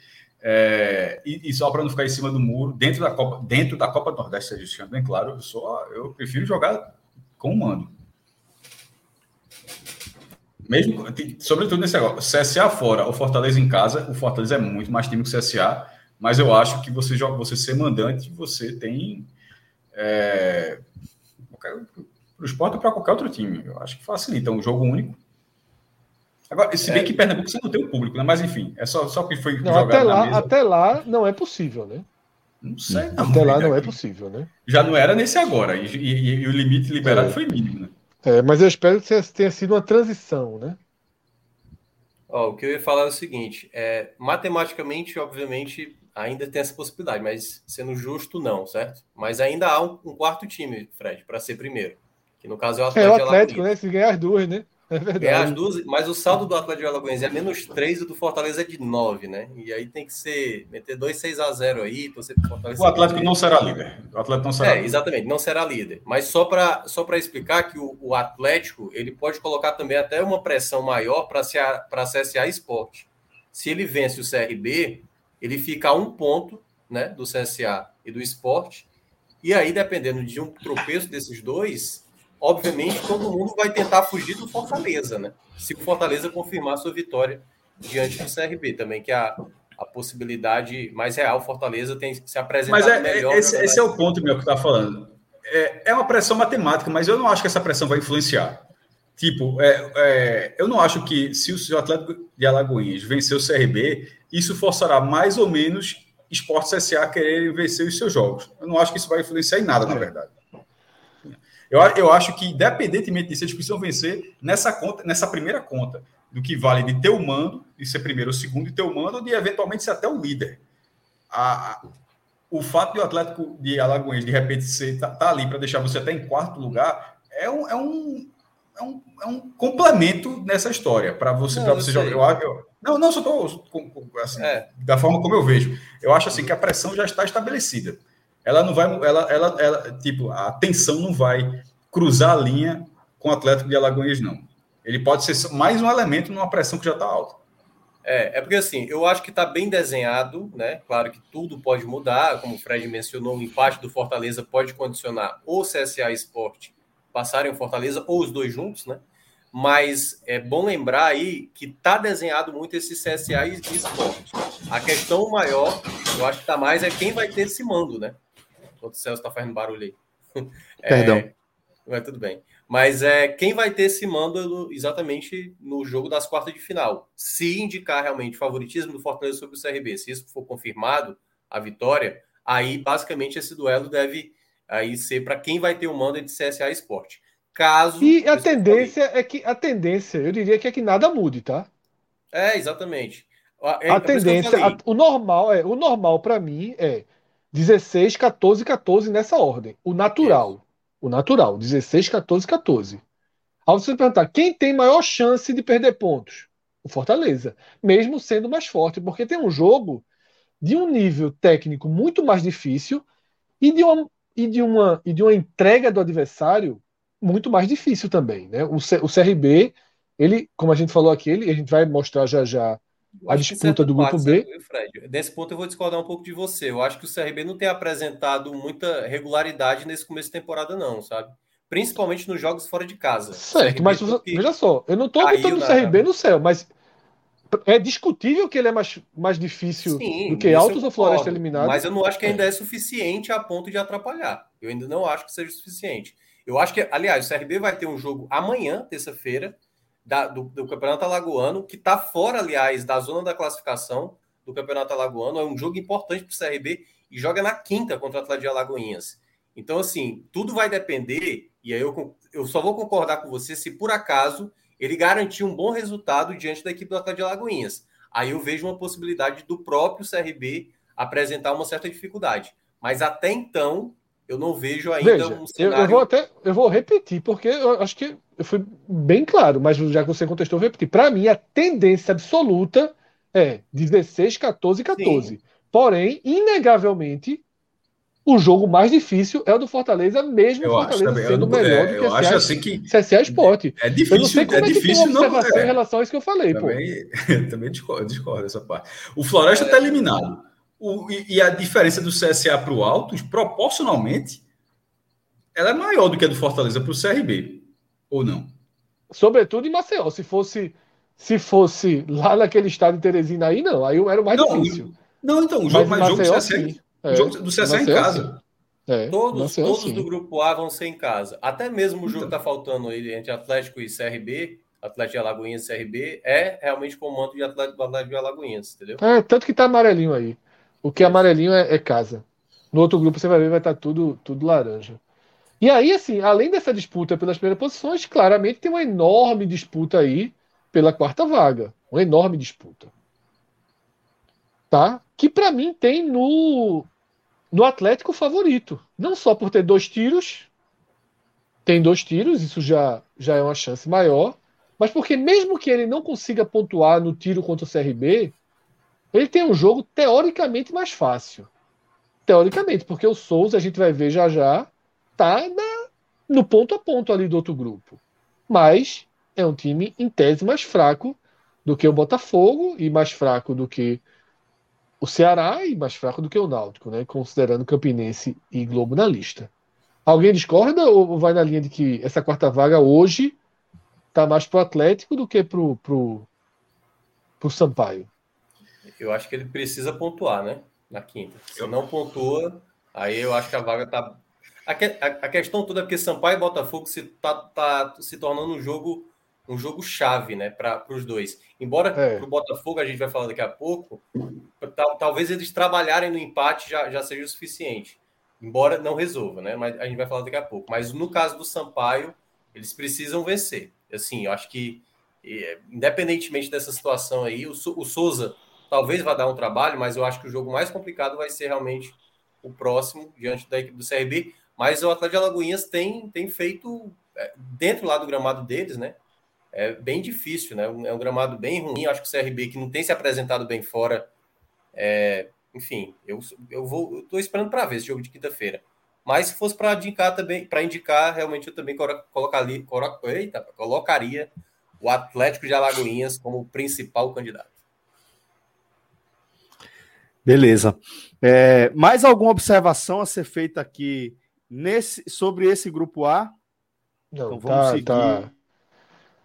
É, e, e, só para não ficar em cima do muro, dentro da Copa, dentro da Copa do Nordeste, seja bem claro, eu, só, eu prefiro jogar com o mando. Mesmo, sobretudo nesse negócio, CSA fora, o Fortaleza em casa, o Fortaleza é muito mais time que o CSA, mas eu acho que você joga, você ser mandante, você tem é, para o esporte ou para qualquer outro time. Eu acho que facilita um jogo único Agora, se bem é. que Pernambuco você não tem o público, né? Mas enfim, é só, só que foi não, até lá, até lá não é possível, né? Não sei. Não, Até lá não é possível, né? Já não era nesse agora. E, e, e o limite liberado é. foi mínimo, né? É, mas eu espero que tenha sido uma transição, né? Ó, o que eu ia falar é o seguinte: é, matematicamente, obviamente, ainda tem essa possibilidade, mas sendo justo, não, certo? Mas ainda há um, um quarto time, Fred, para ser primeiro. Que no caso é o Atlético. É o Atlético, né? Se ganhar as duas, né? É verdade. Ganhar as duas, mas o saldo do Atlético de Alagoas é menos 3 e do Fortaleza é de 9, né? E aí tem que ser meter 2 6 a 0 aí, torcer pro Fortaleza. O Atlético não será líder. O Atlético não será. É, líder. exatamente, não será líder. Mas só para só explicar que o, o, Atlético, ele pode colocar também até uma pressão maior para para CSA Esporte. Se ele vence o CRB, ele fica a um ponto, né, do CSA e do Esporte. E aí, dependendo de um tropeço desses dois, obviamente todo mundo vai tentar fugir do Fortaleza, né? Se o Fortaleza confirmar sua vitória diante do CRB também, que é a, a possibilidade mais real, Fortaleza tem que se apresentar mas é, melhor. Esse, esse é o ponto meu que está falando. É, é uma pressão matemática, mas eu não acho que essa pressão vai influenciar. Tipo, é, é, eu não acho que se o Atlético de Alagoinhas vencer o CRB, isso forçará mais ou menos Esporte CSA querer vencer os seus jogos. Eu não acho que isso vai influenciar em nada, na verdade. Eu, eu acho que, independentemente disso, eles precisam vencer nessa conta, nessa primeira conta, do que vale de ter o mando, de ser primeiro ou segundo, e ter o mando, de eventualmente ser até o líder. A, a, o fato de o Atlético de Alagoas, de repente, ser, tá, tá ali para deixar você até em quarto lugar, é um, é um, é um, é um complemento nessa história, para você, não, você jogar. Eu, eu, não, não, só estou assim, é. da forma como eu vejo. Eu acho assim que a pressão já está estabelecida ela não vai, ela, ela, ela, tipo, a tensão não vai cruzar a linha com o Atlético de Alagoas, não. Ele pode ser mais um elemento numa pressão que já está alta. É, é porque assim, eu acho que está bem desenhado, né? Claro que tudo pode mudar, como o Fred mencionou, o empate do Fortaleza pode condicionar ou CSA Esporte passarem o Fortaleza ou os dois juntos, né? Mas é bom lembrar aí que está desenhado muito esse CSA e Esporte. A questão maior, eu acho que está mais, é quem vai ter esse mando, né? O Celso está fazendo barulho aí. Perdão. É, mas tudo bem. Mas é quem vai ter esse mando exatamente no jogo das quartas de final. Se indicar realmente favoritismo do Fortaleza sobre o CRB, se isso for confirmado, a vitória, aí basicamente esse duelo deve aí ser para quem vai ter o mando entre CSA e Esporte. Caso E a tendência é que a tendência, eu diria que é que nada mude, tá? É, exatamente. É, a tendência, a, o normal é, o normal para mim é 16, 14, 14 nessa ordem. O natural. Isso. O natural. 16, 14, 14. Ao você perguntar quem tem maior chance de perder pontos? O Fortaleza. Mesmo sendo mais forte, porque tem um jogo de um nível técnico muito mais difícil e de uma, e de uma, e de uma entrega do adversário muito mais difícil também. Né? O, C, o CRB, ele, como a gente falou aqui, ele, a gente vai mostrar já já a disputa do grupo B. Fred, nesse ponto eu vou discordar um pouco de você. Eu acho que o CRB não tem apresentado muita regularidade nesse começo de temporada, não, sabe? Principalmente nos jogos fora de casa. Certo, mas veja só, eu não estou botando o CRB no céu, mas é discutível que ele é mais, mais difícil Sim, do que Altos ou Floresta eliminado. Mas eu não acho que ainda é suficiente a ponto de atrapalhar. Eu ainda não acho que seja suficiente. Eu acho que, aliás, o CRB vai ter um jogo amanhã, terça-feira, da, do, do, Campeonato Alagoano, que está fora, aliás, da zona da classificação do Campeonato Alagoano. É um jogo importante para o CRB e joga na quinta contra o Atlético de Alagoinhas. Então, assim, tudo vai depender, e aí eu, eu só vou concordar com você se por acaso ele garantir um bom resultado diante da equipe do Atlético de Alagoinhas. Aí eu vejo uma possibilidade do próprio CRB apresentar uma certa dificuldade. Mas até então, eu não vejo ainda Veja, um cenário. Eu, eu, vou até eu vou repetir, porque eu acho que eu fui bem claro, mas já que você contestou, eu vou repetir. Para mim, a tendência absoluta é 16, 14 14. Sim. Porém, inegavelmente, o jogo mais difícil é o do Fortaleza, mesmo o Fortaleza também, sendo melhor é, do que eu acho assim que CSA Sport. É difícil, eu não sei como é, é difícil não, observação é. em relação a isso que eu falei, também, pô. também discordo, discordo dessa parte. O Floresta está é. eliminado. O, e, e, a diferença do CSA para o Altos, proporcionalmente, ela é maior do que a do Fortaleza para o CRB. Ou não? Sobretudo em Maceió. Se fosse, se fosse lá naquele estado de Teresina aí, não. Aí era mais não, difícil. Não, então, o jogo, mas, mas Maceió, jogo, do CSA, é, jogo do CSA em casa. É, todos Maceió, todos sim. do grupo A vão ser em casa. Até mesmo o jogo então. que está faltando aí entre Atlético e CRB, Atlético de Alagoinhas e CRB, é realmente com o manto de Atlético, Atlético de Alagoinhas, entendeu? É, tanto que tá amarelinho aí. O que é amarelinho é, é casa. No outro grupo você vai ver, vai estar tá tudo, tudo laranja. E aí, assim, além dessa disputa pelas primeiras posições, claramente tem uma enorme disputa aí pela quarta vaga. Uma enorme disputa. Tá? Que para mim tem no, no Atlético favorito. Não só por ter dois tiros, tem dois tiros, isso já, já é uma chance maior, mas porque mesmo que ele não consiga pontuar no tiro contra o CRB, ele tem um jogo teoricamente mais fácil. Teoricamente, porque o Souza, a gente vai ver já já, tá na, no ponto a ponto ali do outro grupo. Mas é um time, em tese, mais fraco do que o Botafogo e mais fraco do que o Ceará e mais fraco do que o Náutico, né? considerando Campinense e Globo na lista. Alguém discorda ou vai na linha de que essa quarta vaga hoje está mais pro Atlético do que pro, pro, pro Sampaio? Eu acho que ele precisa pontuar, né? Na quinta. Se não pontua, aí eu acho que a vaga tá. A, que, a, a questão toda é porque Sampaio e Botafogo se tá, tá se tornando um jogo um jogo chave, né, para os dois. Embora é. para o Botafogo a gente vai falar daqui a pouco, tal, talvez eles trabalharem no empate já, já seja o suficiente. Embora não resolva, né? Mas a gente vai falar daqui a pouco. Mas no caso do Sampaio, eles precisam vencer. Assim, eu acho que independentemente dessa situação aí, o, o Souza talvez vá dar um trabalho, mas eu acho que o jogo mais complicado vai ser realmente o próximo, diante da equipe do CRB. Mas o Atlético de Alagoinhas tem, tem feito, é, dentro lá do gramado deles, né? É bem difícil, né? É um gramado bem ruim. Acho que o CRB, que não tem se apresentado bem fora, é, enfim, eu, eu vou, eu tô esperando para ver esse jogo de quinta-feira. Mas se fosse para indicar também, para indicar, realmente eu também colocaria, eita, colocaria o Atlético de Alagoinhas como principal candidato. Beleza. É, mais alguma observação a ser feita aqui nesse, sobre esse grupo A? Não, então vamos tá, seguir. Tá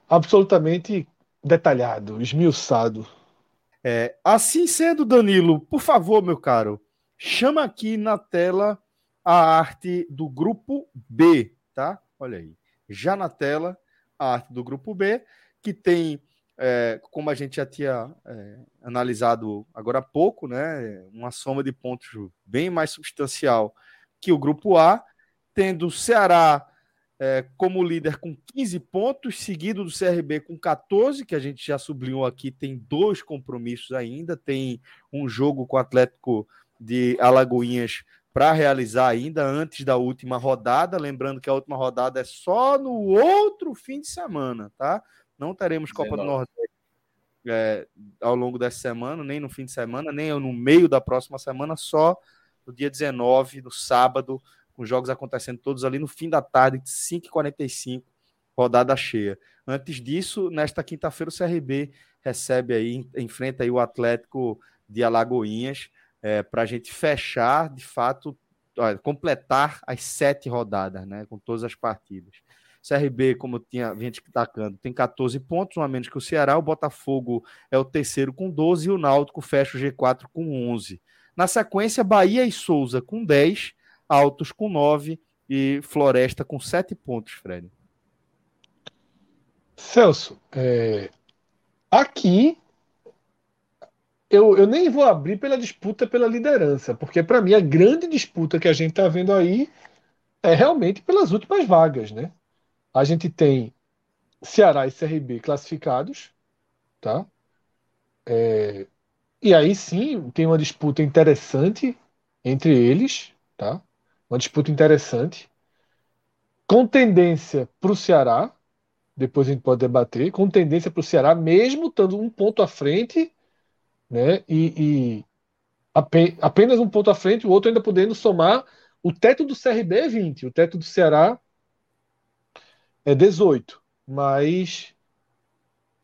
absolutamente detalhado, esmiuçado. É, assim sendo, Danilo, por favor, meu caro, chama aqui na tela a arte do grupo B, tá? Olha aí. Já na tela, a arte do grupo B, que tem é, como a gente já tinha é, analisado agora há pouco, né, uma soma de pontos bem mais substancial que o grupo A, tendo o Ceará é, como líder com 15 pontos, seguido do CRB com 14, que a gente já sublinhou aqui, tem dois compromissos ainda, tem um jogo com o Atlético de Alagoinhas para realizar ainda antes da última rodada, lembrando que a última rodada é só no outro fim de semana, tá? Não teremos Copa do Nordeste é, ao longo dessa semana, nem no fim de semana, nem no meio da próxima semana, só no dia 19, no sábado, com jogos acontecendo todos ali no fim da tarde, 5h45, rodada cheia. Antes disso, nesta quinta-feira, o CRB recebe aí, enfrenta aí o Atlético de Alagoinhas, é, para a gente fechar, de fato, completar as sete rodadas, né, com todas as partidas. CRB, como tinha gente destacando, tem 14 pontos, um a menos que o Ceará. O Botafogo é o terceiro com 12 e o Náutico fecha o G4 com 11. Na sequência, Bahia e Souza com 10, Altos com 9 e Floresta com 7 pontos, Fred. Celso, é... aqui eu, eu nem vou abrir pela disputa pela liderança, porque para mim a grande disputa que a gente está vendo aí é realmente pelas últimas vagas, né? A gente tem Ceará e CRB classificados, tá? É, e aí sim tem uma disputa interessante entre eles, tá? Uma disputa interessante, com tendência para o Ceará, depois a gente pode debater, com tendência para o Ceará, mesmo estando um ponto à frente, né? E, e apenas um ponto à frente, o outro ainda podendo somar. O teto do CRB é 20, o teto do Ceará é 18, mas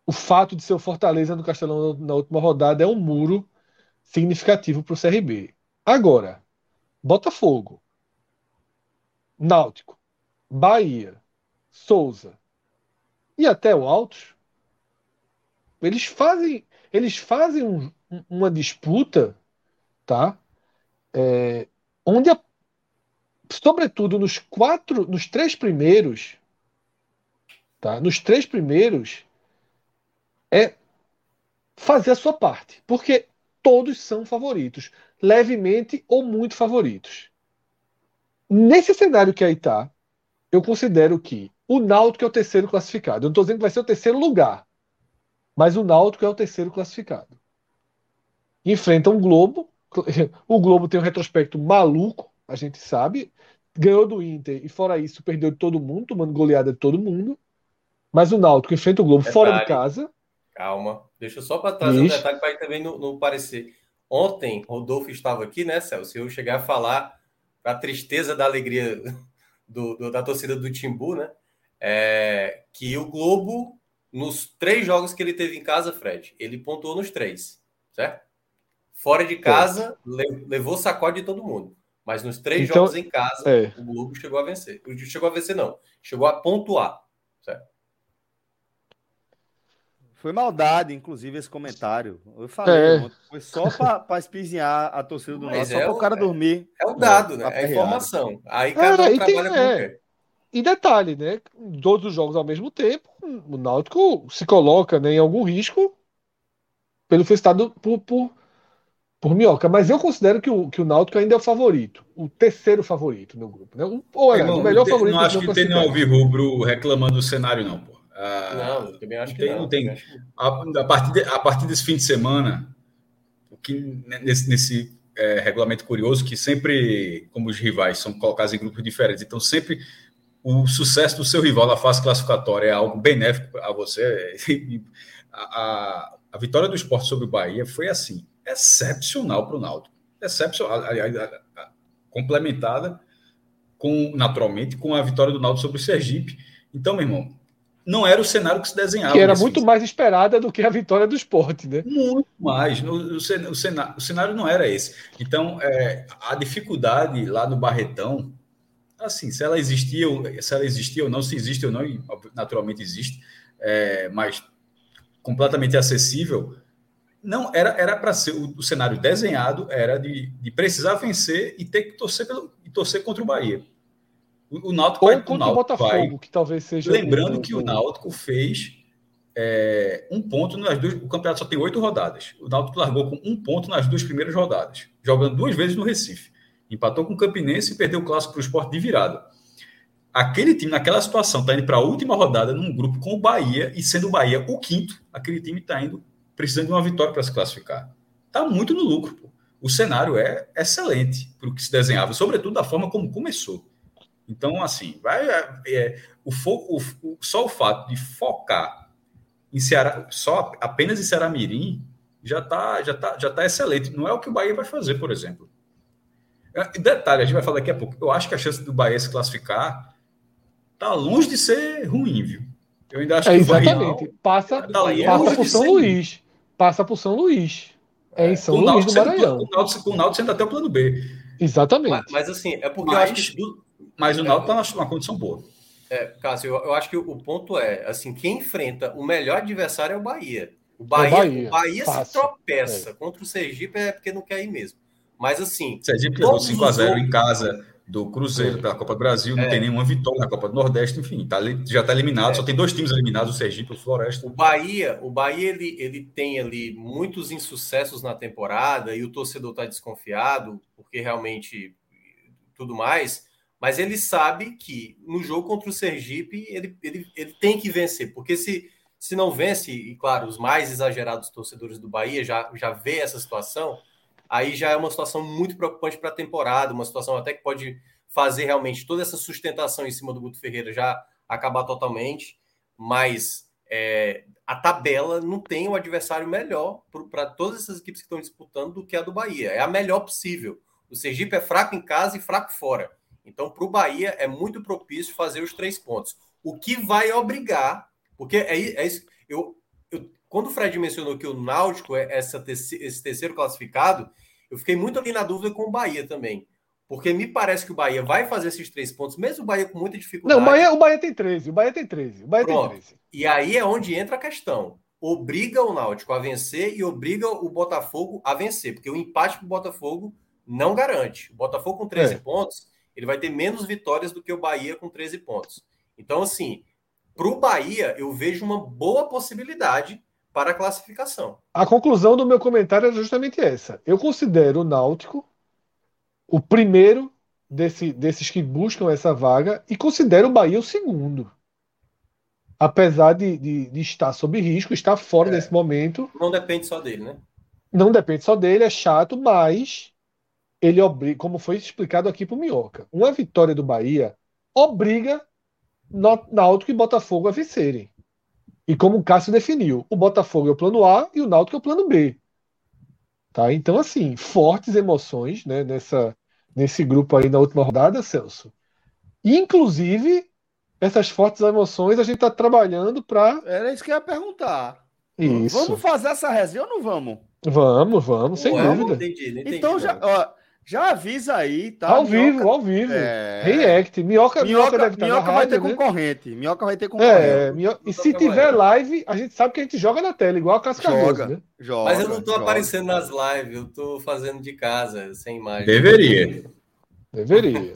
o fato de ser o Fortaleza no Castelão na última rodada é um muro significativo para o CRB. Agora, Botafogo, Náutico, Bahia, Souza e até o Altos, eles fazem, eles fazem um, uma disputa, tá? É, onde, a, sobretudo nos quatro, nos três primeiros, tá? Nos três primeiros é fazer a sua parte, porque todos são favoritos, levemente ou muito favoritos. Nesse cenário que aí tá, eu considero que o Náutico é o terceiro classificado. Eu não estou dizendo que vai ser o terceiro lugar, mas o Náutico é o terceiro classificado. Enfrenta um Globo. O Globo tem um retrospecto maluco, a gente sabe. Ganhou do Inter e, fora isso, perdeu de todo mundo, tomando goleada de todo mundo. Mas o Náutico enfrenta o Globo detalhe, fora de casa. Calma, deixa eu só para trazer Isso. um detalhe para também não, não parecer. Ontem, Rodolfo estava aqui, né, Celso? Eu cheguei a falar a tristeza da alegria do, do, da torcida do Timbu, né? É, que o Globo, nos três jogos que ele teve em casa, Fred, ele pontuou nos três, certo? Fora de casa, le, levou sacode de todo mundo. Mas nos três então, jogos em casa, é. o Globo chegou a vencer. Chegou a vencer, não. Chegou a pontuar. Certo? Foi maldade, inclusive, esse comentário. Eu falei, é. foi só para espizinhar a torcida do Mas nosso, é só para o cara é, dormir. É o dado, né? É a informação. Aí cada um trabalha tem, é. E detalhe, né? Todos os jogos ao mesmo tempo, o Náutico se coloca né, em algum risco pelo estado por, por, por Minhoca. Mas eu considero que o, que o Náutico ainda é o favorito. O terceiro favorito no grupo. Né? Ou é, o melhor favorito. Não acho que tem nenhum rubro reclamando do cenário, não, pô. Ah, não, eu também acho que tem, não. Tem. A, a, partir de, a partir desse fim de semana, o que nesse, nesse é, regulamento curioso, que sempre, como os rivais são colocados em grupos diferentes, então sempre o sucesso do seu rival na fase classificatória é algo benéfico a você. A, a, a vitória do esporte sobre o Bahia foi assim, excepcional para o Náutico. Excepcional, complementada com, naturalmente, com a vitória do Náutico sobre o Sergipe. Então, meu irmão, não era o cenário que se desenhava. Que era muito mais esperada do que a vitória do esporte, né? Muito mais. No, o, cenário, o cenário não era esse. Então, é, a dificuldade lá no Barretão, assim, se ela existia, se ela existia ou não, se existe ou não, naturalmente existe, é, mas completamente acessível, não era para ser o, o, cenário desenhado era de, de precisar vencer e ter que torcer pelo, e torcer contra o Bahia. O, o Náutico Ou vai, contra o, o Botafogo, vai, que talvez seja. Lembrando que o Náutico fez é, um ponto nas duas. O campeonato só tem oito rodadas. O Náutico largou com um ponto nas duas primeiras rodadas, jogando duas vezes no Recife. Empatou com o Campinense e perdeu o clássico para o esporte de virada. Aquele time, naquela situação, está indo para a última rodada num grupo com o Bahia, e sendo o Bahia o quinto, aquele time está indo precisando de uma vitória para se classificar. Está muito no lucro. Pô. O cenário é excelente para o que se desenhava, sobretudo da forma como começou. Então, assim, vai, é, o, o, o, só o fato de focar em Ceará, só apenas em Ceará Mirim, já está já tá, já tá excelente. Não é o que o Bahia vai fazer, por exemplo. É, detalhe, a gente vai falar daqui a pouco. Eu acho que a chance do Bahia se classificar está longe de ser ruim, viu? Eu ainda acho é, que exatamente. Bahia, passa, tá passa por São Luís. Passa por São Luís. É em São Luís do Maranhão. Com o Náutico, Náutico sendo até o plano B. Exatamente. Mas, mas assim, é porque mas, eu acho que mas o Náutico está numa condição boa. É, Cássio, eu, eu, acho que o ponto é, assim, quem enfrenta o melhor adversário é o Bahia. O Bahia, é o Bahia, o Bahia se tropeça é. contra o Sergipe é porque não quer ir mesmo. Mas assim. Sergipe levou 5x0 em casa do Cruzeiro pela Copa do Brasil, não é. tem nenhuma vitória na Copa do Nordeste, enfim, tá, já está eliminado, é. só tem dois times eliminados, o Sergipe e o Floresta. O Bahia, o Bahia ele, ele tem ali muitos insucessos na temporada e o torcedor está desconfiado, porque realmente tudo mais. Mas ele sabe que no jogo contra o Sergipe ele, ele, ele tem que vencer, porque se, se não vence, e claro, os mais exagerados torcedores do Bahia já, já vê essa situação, aí já é uma situação muito preocupante para a temporada, uma situação até que pode fazer realmente toda essa sustentação em cima do Guto Ferreira já acabar totalmente, mas é, a tabela não tem um adversário melhor para todas essas equipes que estão disputando do que a do Bahia. É a melhor possível. O Sergipe é fraco em casa e fraco fora. Então, para o Bahia, é muito propício fazer os três pontos. O que vai obrigar, porque é, é isso. Eu, eu, quando o Fred mencionou que o Náutico é essa, esse terceiro classificado, eu fiquei muito ali na dúvida com o Bahia também. Porque me parece que o Bahia vai fazer esses três pontos, mesmo o Bahia com muita dificuldade. Não, o Bahia, o Bahia tem 13. O Bahia tem 13. O Bahia Pronto. tem 13. E aí é onde entra a questão. Obriga o Náutico a vencer e obriga o Botafogo a vencer. Porque o empate para o Botafogo não garante. O Botafogo com 13 é. pontos ele vai ter menos vitórias do que o Bahia com 13 pontos. Então, assim, para o Bahia, eu vejo uma boa possibilidade para a classificação. A conclusão do meu comentário é justamente essa. Eu considero o Náutico o primeiro desse, desses que buscam essa vaga e considero o Bahia o segundo. Apesar de, de, de estar sob risco, estar fora é. nesse momento. Não depende só dele, né? Não depende só dele, é chato, mas ele obriga, como foi explicado aqui para o Minhoca, uma vitória do Bahia obriga Náutico e Botafogo a vencerem. E como o Cássio definiu, o Botafogo é o plano A e o Náutico é o plano B. Tá? Então, assim, fortes emoções né, nessa, nesse grupo aí na última rodada, Celso. E, inclusive, essas fortes emoções a gente está trabalhando para. Era isso que eu ia perguntar. Isso. Vamos fazer essa resenha ou não vamos? Vamos, vamos, sem Ué, dúvida. Entendi, entendi, então já, ó, já avisa aí, tá? Ao Minhoca, vivo, ao vivo. É... React. Minhoca, Minhoca, deve estar Minhoca vai ter né? concorrente. Minhoca vai ter é, concorrente. É, Minhoca... E se tiver live, a gente sabe que a gente joga na tela, igual a Casca joga, né? joga, Mas eu não tô joga. aparecendo nas lives, eu tô fazendo de casa, sem imagem. Deveria. Deveria.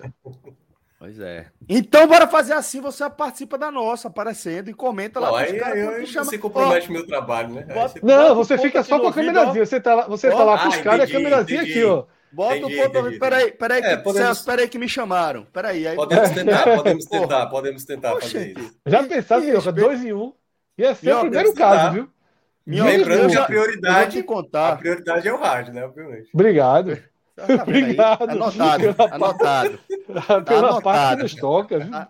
Pois é. Então, bora fazer assim: você participa da nossa, aparecendo e comenta lá. aí, aí, chama... Você compromete oh, meu trabalho, né? Bota, não, você fica só com a câmerazinha. Você tá lá, você oh, tá lá com os caras e a câmerazinha aqui, ó. Bota entendi, o ponto. Peraí, peraí, é, que, podemos... Celso, peraí que me chamaram. Peraí. Aí... Podemos tentar, podemos tentar, podemos tentar fazer isso. Já pensaram, Minhoca, dois em um. Ia ser Minhoca, o primeiro caso, viu? Minhoca, Lembrando que a prioridade, contar. a prioridade é o rádio, né? Obviamente. Obrigado. Tá Obrigado. Anotado. Anotado. Pela anotado. parte dos toca.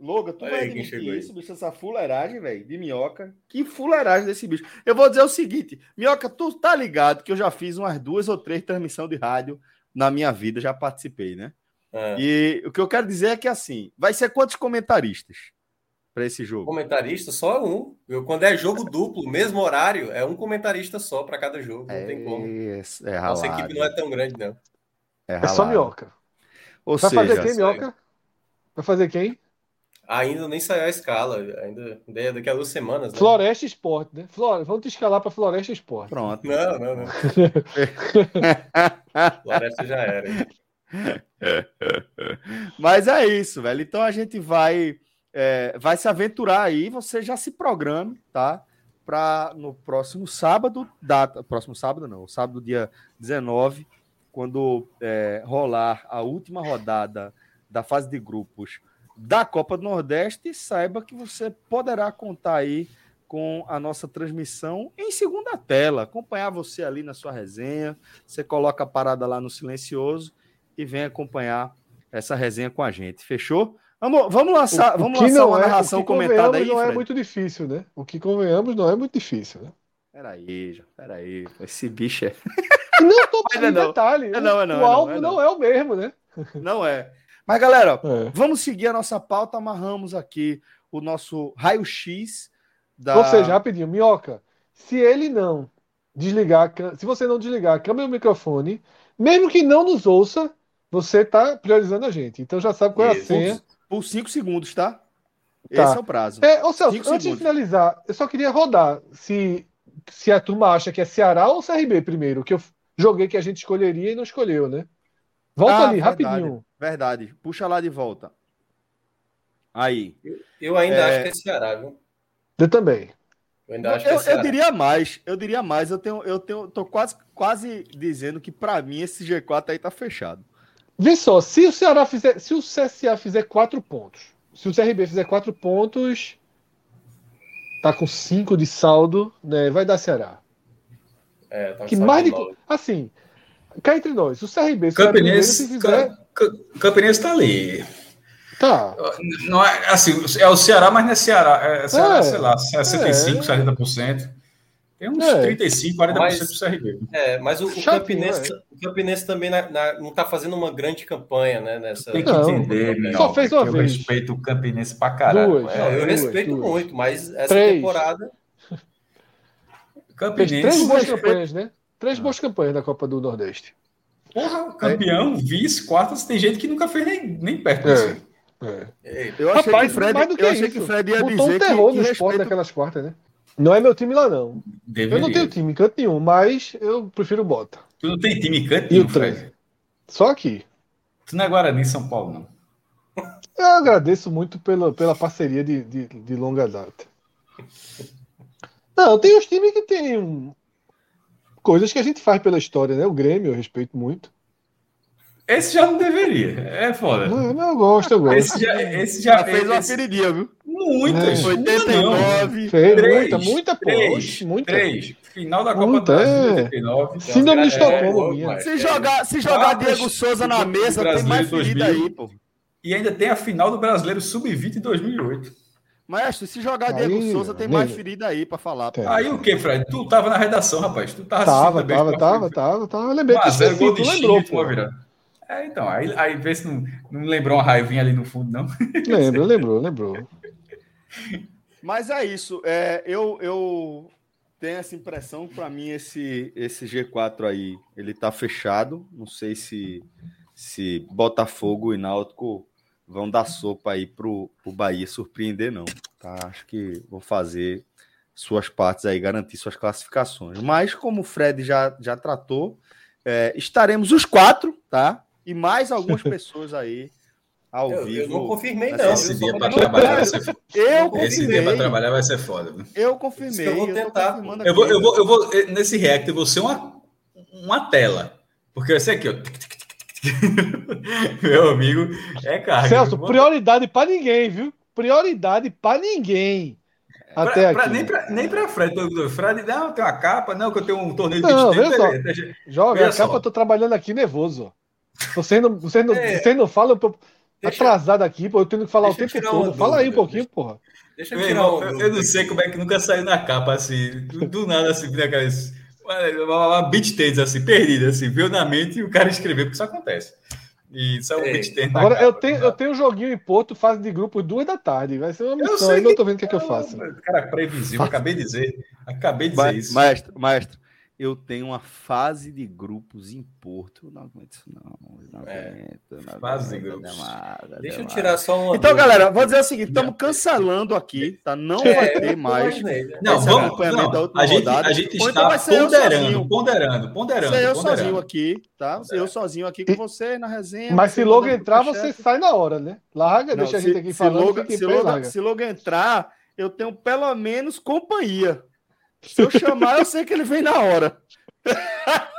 Loga, tu vai admitir isso, bicho, essa fuleiragem, velho, de minhoca. Que fuleiragem desse bicho. Eu vou dizer o seguinte, minhoca, tu tá ligado que eu já fiz umas duas ou três transmissões de rádio na minha vida, já participei, né? É. E o que eu quero dizer é que, assim, vai ser quantos comentaristas para esse jogo? Comentarista só um. Eu, quando é jogo duplo, mesmo horário, é um comentarista só para cada jogo. Não é, tem como. É ralado. Nossa equipe não é tão grande, não. É, é só minhoca. Ou Vai seja, fazer quem, minhoca? Vai fazer quem? Ainda nem saiu a escala, ainda daqui a duas semanas. Né? Floresta Esporte, né? Flore... Vamos te escalar para Floresta Esporte. Pronto. Não, não, não. Floresta já era. Mas é isso, velho. Então a gente vai é, vai se aventurar aí. Você já se programe, tá? Para no próximo sábado, data, próximo sábado não, sábado dia 19, quando é, rolar a última rodada da fase de grupos da Copa do Nordeste, saiba que você poderá contar aí com a nossa transmissão em segunda tela, acompanhar você ali na sua resenha. Você coloca a parada lá no silencioso e vem acompanhar essa resenha com a gente. Fechou? Vamos, vamos lançar, vamos lançar uma é, narração comentada aí. Não é Fred? é muito difícil, né? O que convenhamos não é muito difícil, né? Peraí, já, peraí. Esse bicho é. Não tô é detalhe. É não, é não, o é alvo não, não é o mesmo, né? Não é. Mas, galera, é. vamos seguir a nossa pauta. Amarramos aqui o nosso raio-x da. Ou seja, rapidinho, Minhoca, se ele não desligar, se você não desligar a câmera e o microfone, mesmo que não nos ouça, você está priorizando a gente. Então já sabe qual é a senha. Por 5 segundos, tá? tá? Esse é o prazo. É, ou seja, antes segundos. de finalizar, eu só queria rodar se, se a turma acha que é Ceará ou CRB primeiro, que eu joguei que a gente escolheria e não escolheu, né? Volta ah, ali, verdade, rapidinho. Verdade. Puxa lá de volta. Aí. Eu, eu ainda é... acho que é Ceará, viu? Eu também. Eu, ainda acho eu, que é eu diria mais, eu diria mais. Eu tenho, eu tenho, tô quase, quase dizendo que para mim esse G4 aí tá fechado. Vê só, se o Ceará fizer, se o CSA fizer quatro pontos, se o CRB fizer quatro pontos, tá com cinco de saldo, né? Vai dar Ceará. É, tá que mais de, assim, cá entre nós, o CRB, se Campinense, o fizer... Campinense tá ali. Tá. Não é assim, é o Ceará, mas não é Ceará, é, Ceará, é, sei lá, 65, é. 70%. Tem uns é. 35, 40% mas, do CRB. É, mas o, o, Campinense, o Campinense também na, na, não está fazendo uma grande campanha, né? Nessa... Tem que entender, não, Só fez uma eu vez. Eu respeito o Campinense pra caralho. Duas, é, eu duas, respeito duas. muito, mas essa três. temporada. Campinense. Fez três boas campanhas, né? Três ah. boas campanhas da Copa do Nordeste. Porra, campeão, vice, quartas, tem gente que nunca fez nem, nem perto disso. É. É. Eu achei Rapaz, que Fred, eu achei que o Fred ia Botou dizer um terror que, que no respeito... esporte daquelas quartas, né? Não é meu time lá, não. Deveria. Eu não tenho time em canto nenhum, mas eu prefiro Bota. Tu não tem time em canto nenhum, Fred? Só aqui. Tu não é Guarani São Paulo, não? Eu agradeço muito pela, pela parceria de, de, de longa data. Não, tem os times que tem coisas que a gente faz pela história, né? O Grêmio eu respeito muito. Esse já não deveria. É foda. Não, não eu gosto, eu gosto. Esse já, esse já, já fez uma feridinha, viu? Muitas. É. 89. Fez, três, muita, muita. Três, muita. Três. Final da Copa muita, do Brasil, é. 89. Síndrome de Estocolmo. Se jogar, se jogar Diego Souza na mesa, tem mais ferida aí, pô. E ainda tem a final do Brasileiro Sub-20 em 2008. Maestro, se jogar aí, Diego Souza, tem mais ferida aí pra falar. Pô. Aí o que, Fred? Tu tava na redação, rapaz. Tu tava Tava, tava, tava, tava, tava. Eu lembrei que você tu lembrou, pô. É, então, aí, aí vê se não, não lembrou uma raivinha ali no fundo, não. Lembro, lembrou, lembrou. Mas é isso. É, eu, eu tenho essa impressão, para mim, esse, esse G4 aí, ele tá fechado. Não sei se, se Botafogo e Náutico vão dar sopa aí pro, pro Bahia surpreender, não. Tá? Acho que vão fazer suas partes aí, garantir suas classificações. Mas, como o Fred já, já tratou, é, estaremos os quatro, tá? E mais algumas pessoas aí ao eu, vivo. Eu não confirmei, não. Esse dia para trabalhar vai ser foda. Eu Esse dia para trabalhar vai ser foda. Eu confirmei. Eu vou tentar. Eu, eu, vou, eu, vou, eu vou, nesse react, eu vou ser uma, uma tela. Porque eu sei aqui, ó. Meu amigo, é carga. Celso, prioridade para ninguém, viu? Prioridade para ninguém. Até pra, aqui. nem, pra, nem pra Fred. Fred, não, tem uma capa, não, que eu tenho um torneio de não. Joga, a capa, eu tô trabalhando aqui nervoso. Você não, você não, é. você não fala, eu tô deixa, atrasado aqui, pô, eu tenho que falar o tempo todo. Fala aí um pouquinho, deixa, porra. Deixa eu tirar eu, eu não sei como é que nunca saiu na capa, assim, do, do nada, assim, naquelas. Uma, uma beat tênis, assim, perdida, assim, veio na mente e o cara escreveu, porque isso acontece. E só um beat tênis. Agora, eu, tenho, eu tenho um joguinho em Porto, fase de grupo, duas da tarde. Vai ser uma missão, eu, não tô vendo o que, é que eu faço. Cara, previsível, acabei de dizer. Acabei de dizer isso. Maestro, maestro eu tenho uma fase de grupos em Porto. Eu não aguento isso, não. não é. aguento. Não fase de grupos. Demada, Deixa demada. eu tirar só uma. Então, dúvida. galera, vou dizer o seguinte: estamos cancelando aqui, tá? Não é, vai ter mais. Não, vamos. Não, a, gente, rodada. a gente então está ponderando, ponderando, ponderando. Ser eu ponderando. sozinho aqui, tá? Ser eu sozinho aqui com você na resenha. Mas se logo entrar, você sai na hora, né? Larga, deixa a gente aqui falando. Se logo entrar, eu tenho pelo menos companhia. Se eu chamar, eu sei que ele vem na hora.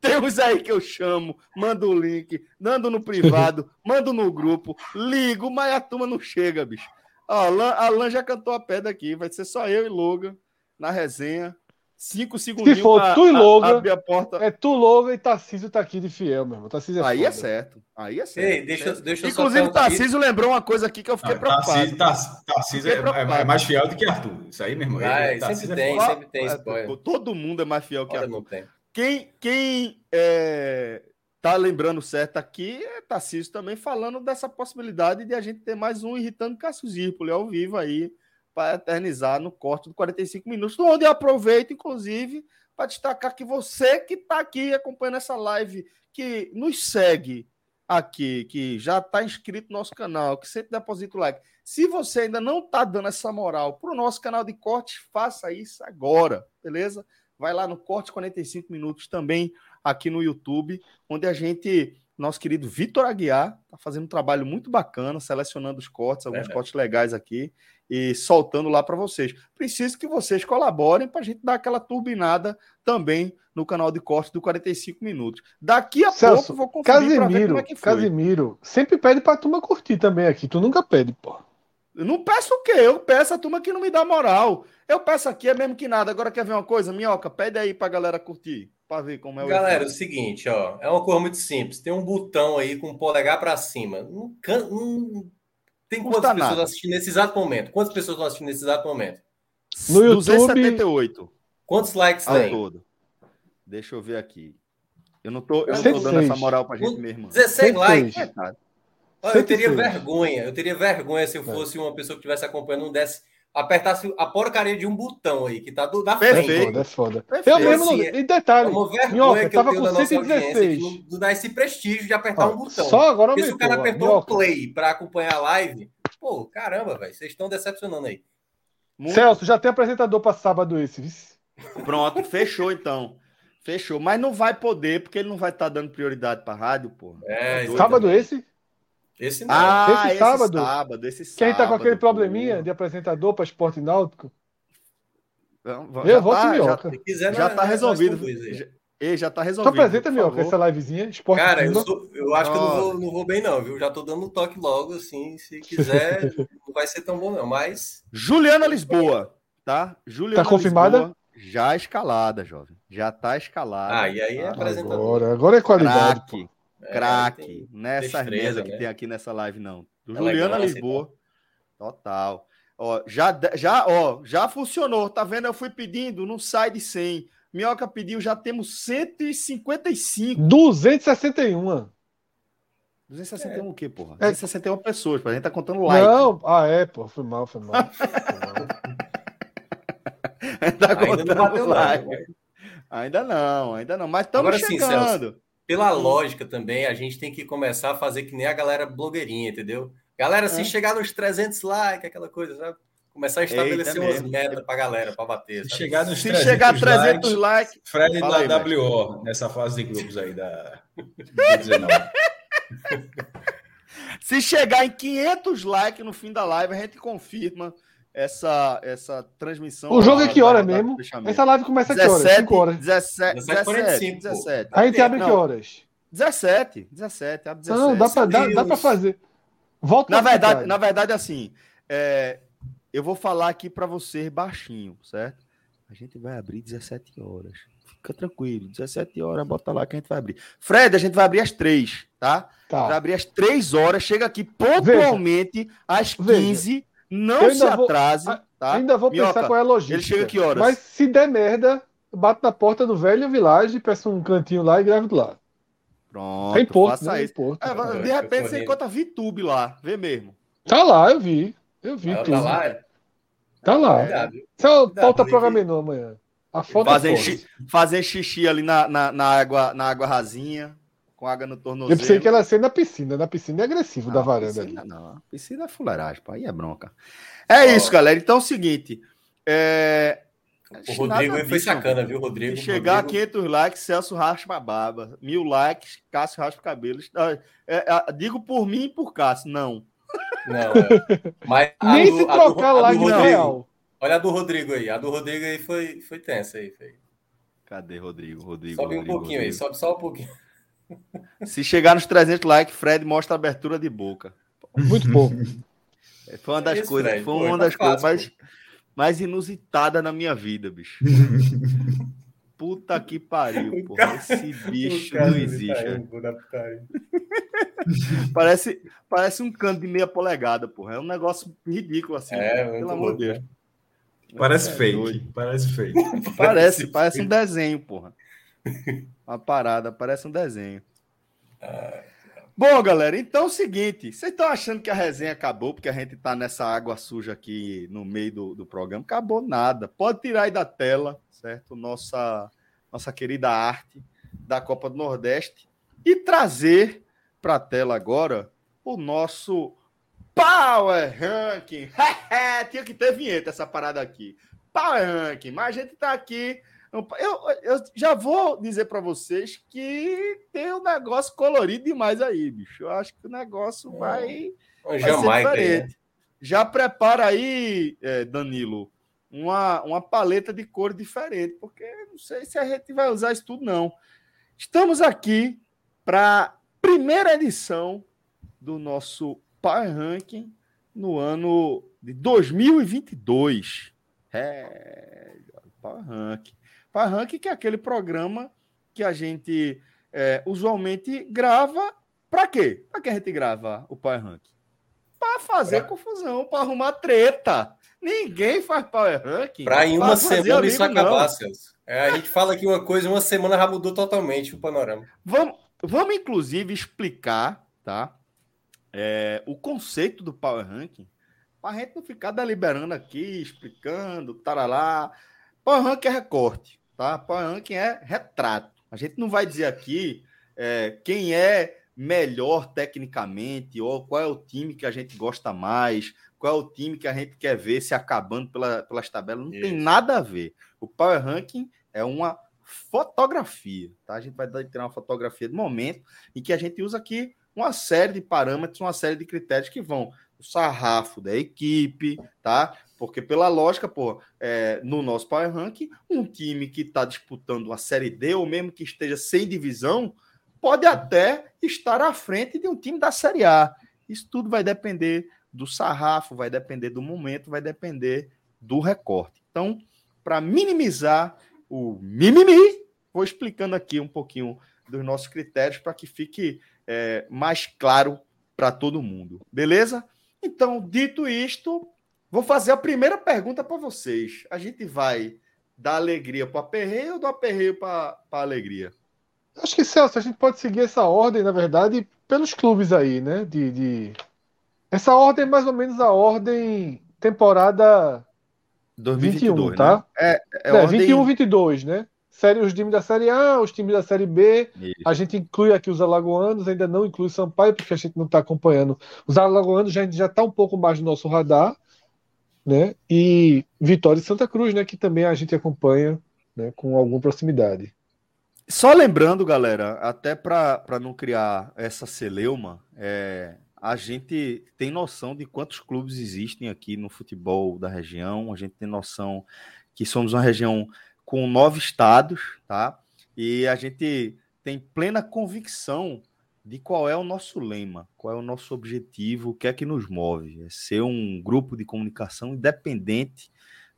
Tem uns aí que eu chamo, mando o link, mando no privado, mando no grupo, ligo, mas a turma não chega, bicho. Ó, a Alan já cantou a pedra aqui, vai ser só eu e Logan na resenha. Cinco segundos. Se for tu e Logan, abrir a porta. é tu, Logan e Tarcísio tá aqui de fiel, mesmo. Tarcísio é aí é foda. é certo. Aí é certo. Ei, deixa, deixa Inclusive, o Tarcísio lembrou uma coisa aqui que eu fiquei não, preocupado. Tarcísio, Tarcísio é, é, mais fiel do que Arthur. Isso aí, meu irmão. Ah, sempre tem, é sempre tem spoiler. Todo mundo é mais fiel que Arthur. Quem, quem é, tá lembrando certo aqui é Tarcísio também falando dessa possibilidade de a gente ter mais um irritando Cássio Zirpoli ao vivo aí para eternizar no corte de 45 minutos, onde eu aproveito, inclusive, para destacar que você que está aqui acompanhando essa live, que nos segue aqui, que já está inscrito no nosso canal, que sempre deposita o like. Se você ainda não está dando essa moral para o nosso canal de corte, faça isso agora, beleza? Vai lá no Corte 45 Minutos também aqui no YouTube, onde a gente, nosso querido Vitor Aguiar, está fazendo um trabalho muito bacana, selecionando os cortes, alguns é, cortes legais aqui e soltando lá para vocês. Preciso que vocês colaborem para a gente dar aquela turbinada também no canal de corte do 45 minutos. Daqui a Celso, pouco vou conferir para ver como é que foi. Casimiro, sempre pede para a turma curtir também aqui. Tu nunca pede, pô. Eu não peço o quê? Eu peço a turma que não me dá moral. Eu peço aqui, é mesmo que nada. Agora quer ver uma coisa? Minhoca, pede aí pra galera curtir. Pra ver como é o. Galera, é o seguinte, ó. É uma coisa muito simples. Tem um botão aí com o polegar pra cima. Não, não tem quantas pessoas nada. assistindo nesse exato momento? Quantas pessoas estão assistindo nesse exato momento? No YouTube. 278. Quantos likes tem? Todo. Deixa eu ver aqui. Eu não tô, eu não tô dando essa moral pra gente mesmo. 16 likes. É, eu teria vergonha. Eu teria vergonha se eu é. fosse uma pessoa que estivesse acompanhando um desse apertasse a porcaria de um botão aí, que tá do, da frente. Perfeito, é foda. Eu mesmo, assim, e detalhe, é uma vergonha Minhoca, que eu tenho com 116. De dar esse prestígio de apertar ah, um botão. Só agora Porque se o cara apertou play para acompanhar a live, pô, caramba, velho, vocês estão decepcionando aí. Muito. Celso, já tem apresentador para sábado esse? Pronto, fechou então. Fechou, mas não vai poder, porque ele não vai estar tá dando prioridade para rádio, pô. É, sábado esse? Esse não. Ah, esse, sábado. Esse sábado, esse sábado. Quem tá com aquele pô. probleminha de apresentador para esporte náutico? Não, já, tá, já, quiser, já, já tá resolvido. Ei, já tá resolvido. Tu apresenta, meu, essa livezinha. Esporte Cara, eu, sou, eu, acho que eu não vou, não vou, bem, não, viu? Já tô dando um toque logo, assim. Se quiser, não vai ser tão bom, não. Mas. Juliana Lisboa, tá? Juliana tá confirmada? Lisboa, já escalada, jovem. Já tá escalada. Ah, e aí é apresentador. Agora, agora é qualidade. Craque. É, craque. Nessa mesa que né? tem aqui nessa live, não. Do é Juliana legal, Lisboa. Total. Ó, já, já, ó, já funcionou, tá vendo? Eu fui pedindo, não sai de 100. Minhoca pediu, já temos 155. 261. 261 é. o quê, porra? É. 261 pessoas, a gente tá contando like. Não, ah, é, pô, foi mal, foi mal. Foi mal. tá ainda não bateu like. Nada, ainda não, ainda não, mas estamos chegando. Sim, pela lógica também, a gente tem que começar a fazer que nem a galera blogueirinha, entendeu? Galera, se é. chegar nos 300 likes, aquela coisa, sabe? Começar a estabelecer Eita umas mesmo. metas pra galera, pra bater. Se chegar nos 300, chegar a 300 likes, likes Fred da WO, nessa fase de grupos aí da 19. Se chegar em 500 likes no fim da live, a gente confirma essa, essa transmissão. O jogo é que hora mesmo? Essa live começa a que horas? 5 horas. 17, 17, 17. A gente abre que horas? 17, 17, abre 17. Não, dá pra, dá, dá pra fazer. Volta na verdade, na verdade, assim, é, eu vou falar aqui para você baixinho, certo? A gente vai abrir 17 horas. Fica tranquilo, 17 horas, bota lá que a gente vai abrir. Fred, a gente vai abrir às 3, tá? tá. Vai abrir às 3 horas, chega aqui pontualmente Veja. às 15. Veja. Não se atrase, vou, tá? Ainda vou Minhoca, pensar qual é a logística. Ele chega que horas? Mas se der merda, bato na porta do velho village, peço um cantinho lá e gravo do lado. Pronto, é Porto, faça né? isso. Porto, é, de repente você encontra VTube lá, vê mesmo. Tá lá, eu vi. Eu vi ah, tudo. Tá lá? É? Tá lá. Só pauta programando amanhã. A foto fazer, xixi, fazer xixi ali na, na, na, água, na água rasinha, com água no tornozelo. Eu pensei que ela ia ser na piscina. Na piscina é agressivo não, da varanda piscina, ali. Não, piscina é fuleiragem, pô. Aí é bronca. É oh. isso, galera. Então é o seguinte. É... O Rodrigo foi sacana, viu, Rodrigo? Se chegar Rodrigo... a 500 likes, Celso raspa a barba. Mil likes, Cássio raspa cabelos. É, é, digo por mim e por Cássio, não. Não, é. Mas Nem do, se trocar like do real. Olha a do Rodrigo aí. A do Rodrigo aí foi, foi tensa aí. Foi. Cadê Rodrigo? Rodrigo sobe Rodrigo, um pouquinho Rodrigo. aí, sobe só um pouquinho. Se chegar nos 300 likes, Fred mostra a abertura de boca. Muito pouco. Foi uma das é coisas, Fred. foi uma Pô, das tá coisas mais, mais inusitadas na minha vida, bicho. Puta que pariu, porra. Esse bicho não existe. parece, parece um cano de meia polegada, porra. É um negócio ridículo assim. É, pelo amor de Deus. Parece é fake. Doido. Parece fake. Parece, parece um desenho, porra. Uma parada, parece um desenho. Bom, galera, então é o seguinte: vocês estão achando que a resenha acabou porque a gente tá nessa água suja aqui no meio do, do programa? Acabou nada. Pode tirar aí da tela, certo? Nossa, nossa querida arte da Copa do Nordeste e trazer para a tela agora o nosso Power Ranking. Tinha que ter vinheta essa parada aqui. Power Ranking, mas a gente tá aqui eu, eu já vou dizer para vocês que tem um negócio colorido demais aí, bicho. Eu acho que o negócio é. vai, vai Jamais, ser diferente. Né? Já prepara aí, é, Danilo, uma, uma paleta de cor diferente, porque não sei se a gente vai usar isso tudo, não. Estamos aqui para primeira edição do nosso Power Ranking no ano de 2022. É, Power Ranking. Power Ranking, que é aquele programa que a gente é, usualmente grava. Para quê? Para que a gente grava o Power Ranking? Para fazer pra... confusão, para arrumar treta. Ninguém faz Power Ranking. Para em uma semana isso acabar, Celso. É, a gente fala aqui uma coisa, uma semana já mudou totalmente o panorama. Vamos, vamos inclusive, explicar tá? É, o conceito do Power Ranking para a gente não ficar deliberando aqui, explicando, taralá. Power Ranking é recorte tá? Power ranking é retrato. A gente não vai dizer aqui é, quem é melhor tecnicamente ou qual é o time que a gente gosta mais, qual é o time que a gente quer ver se acabando pela, pelas tabelas. Não Isso. tem nada a ver. O Power Ranking é uma fotografia, tá? A gente vai tirar uma fotografia de momento em que a gente usa aqui uma série de parâmetros, uma série de critérios que vão o sarrafo da equipe, tá? Porque, pela lógica, pô, é, no nosso Power Rank, um time que está disputando a Série D, ou mesmo que esteja sem divisão, pode até estar à frente de um time da Série A. Isso tudo vai depender do sarrafo, vai depender do momento, vai depender do recorte. Então, para minimizar o mimimi, vou explicando aqui um pouquinho dos nossos critérios para que fique é, mais claro para todo mundo. Beleza? Então, dito isto, vou fazer a primeira pergunta para vocês. A gente vai da alegria para o aperreio ou do aperreio para a alegria? Acho que, Celso, a gente pode seguir essa ordem, na verdade, pelos clubes aí, né? De, de... Essa ordem é mais ou menos a ordem temporada 2021, 21, tá? Né? É, é, é ordem... 21, 22, né? Série, os times da Série A, os times da Série B. Isso. A gente inclui aqui os alagoanos, ainda não inclui o Sampaio, porque a gente não está acompanhando. Os alagoanos já já está um pouco mais no nosso radar, né? E Vitória e Santa Cruz, né? Que também a gente acompanha né, com alguma proximidade. Só lembrando, galera, até para não criar essa celeuma, é, a gente tem noção de quantos clubes existem aqui no futebol da região, a gente tem noção que somos uma região com nove estados, tá? E a gente tem plena convicção de qual é o nosso lema, qual é o nosso objetivo, o que é que nos move. É ser um grupo de comunicação independente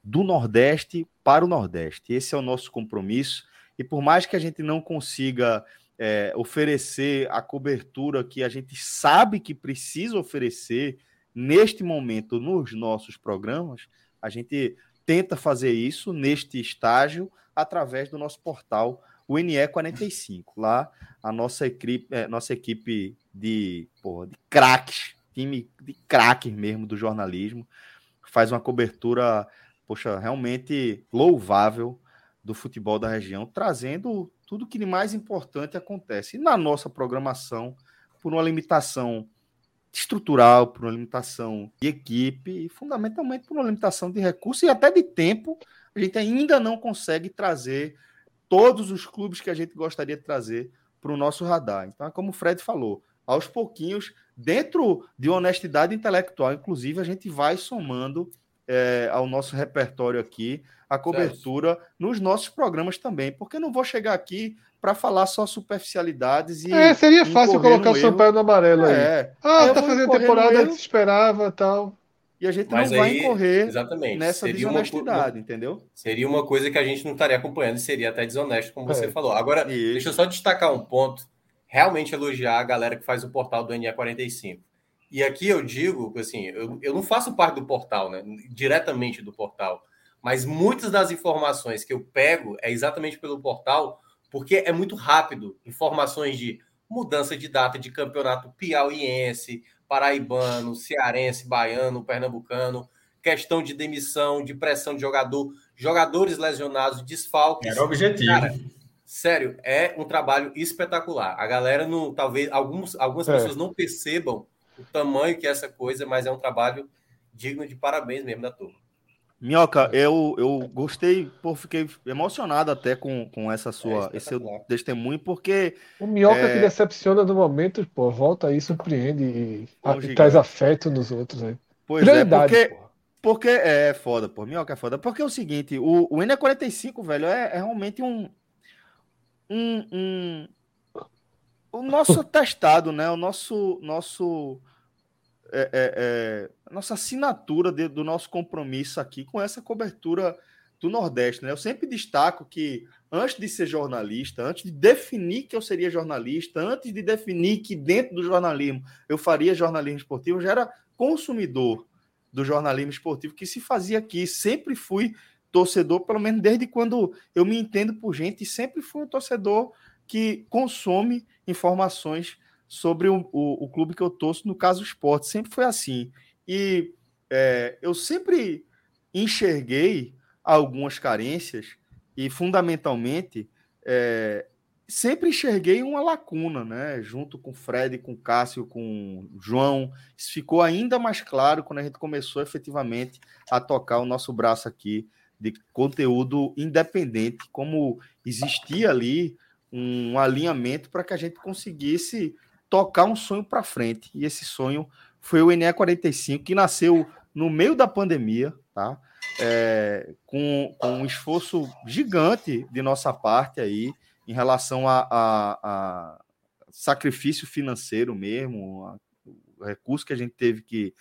do Nordeste para o Nordeste. Esse é o nosso compromisso. E por mais que a gente não consiga é, oferecer a cobertura que a gente sabe que precisa oferecer neste momento nos nossos programas, a gente tenta fazer isso neste estágio através do nosso portal o NE45. Lá a nossa equipe, é, nossa equipe de, porra, de craques, time de craques mesmo do jornalismo, faz uma cobertura, poxa, realmente louvável do futebol da região, trazendo tudo que de mais importante acontece. E na nossa programação, por uma limitação estrutural, por uma limitação de equipe e fundamentalmente por uma limitação de recursos e até de tempo, a gente ainda não consegue trazer todos os clubes que a gente gostaria de trazer para o nosso radar. Então, é como o Fred falou, aos pouquinhos, dentro de honestidade intelectual, inclusive, a gente vai somando é, ao nosso repertório aqui a cobertura certo. nos nossos programas também, porque não vou chegar aqui para falar só superficialidades e. É, seria fácil colocar o Sampaio no amarelo é. aí. Ah, tá fazendo temporada que se esperava tal. E a gente Mas não vai incorrer exatamente, nessa desonestidade, uma, entendeu? Seria uma coisa que a gente não estaria acompanhando e seria até desonesto, como é. você falou. Agora, Isso. deixa eu só destacar um ponto. Realmente elogiar a galera que faz o portal do NE45. E aqui eu digo, assim, eu, eu não faço parte do portal, né? Diretamente do portal. Mas muitas das informações que eu pego é exatamente pelo portal, porque é muito rápido. Informações de mudança de data de campeonato piauiense, paraibano, cearense, baiano, pernambucano, questão de demissão, de pressão de jogador, jogadores lesionados, desfalques. Era o objetivo. Cara, sério, é um trabalho espetacular. A galera não, talvez alguns, algumas é. pessoas não percebam o tamanho que é essa coisa, mas é um trabalho digno de parabéns mesmo da turma. Minhoca, eu, eu gostei, pô, fiquei emocionado até com, com essa sua, é esse seu testemunho, porque. O Minhoca é... que decepciona no momento, pô, volta aí, surpreende e, e traz afeto nos outros aí. Pois é, porque, porque é foda, pô, Minhoca é foda. Porque é o seguinte, o, o N45, velho, é, é realmente um, um, um. O nosso testado, né? O nosso. nosso é, é, é, nossa assinatura de, do nosso compromisso aqui com essa cobertura do Nordeste. Né? Eu sempre destaco que antes de ser jornalista, antes de definir que eu seria jornalista, antes de definir que dentro do jornalismo eu faria jornalismo esportivo, eu já era consumidor do jornalismo esportivo que se fazia aqui. Sempre fui torcedor, pelo menos desde quando eu me entendo por gente, sempre fui um torcedor que consome informações sobre o, o, o, clube que eu torço, no caso o esporte. Sempre foi assim. E é, eu sempre enxerguei algumas carências e, fundamentalmente, é, sempre enxerguei uma lacuna, né? Junto com Fred, com Cássio, com João. Isso ficou ainda mais claro quando a gente começou efetivamente a tocar o nosso braço aqui de conteúdo independente, como existia ali um alinhamento para que a gente conseguisse tocar um sonho para frente. E esse sonho foi o NE45, que nasceu no meio da pandemia, tá? É, com, com um esforço gigante de nossa parte aí em relação a, a, a sacrifício financeiro mesmo, a, o recurso que a gente teve que,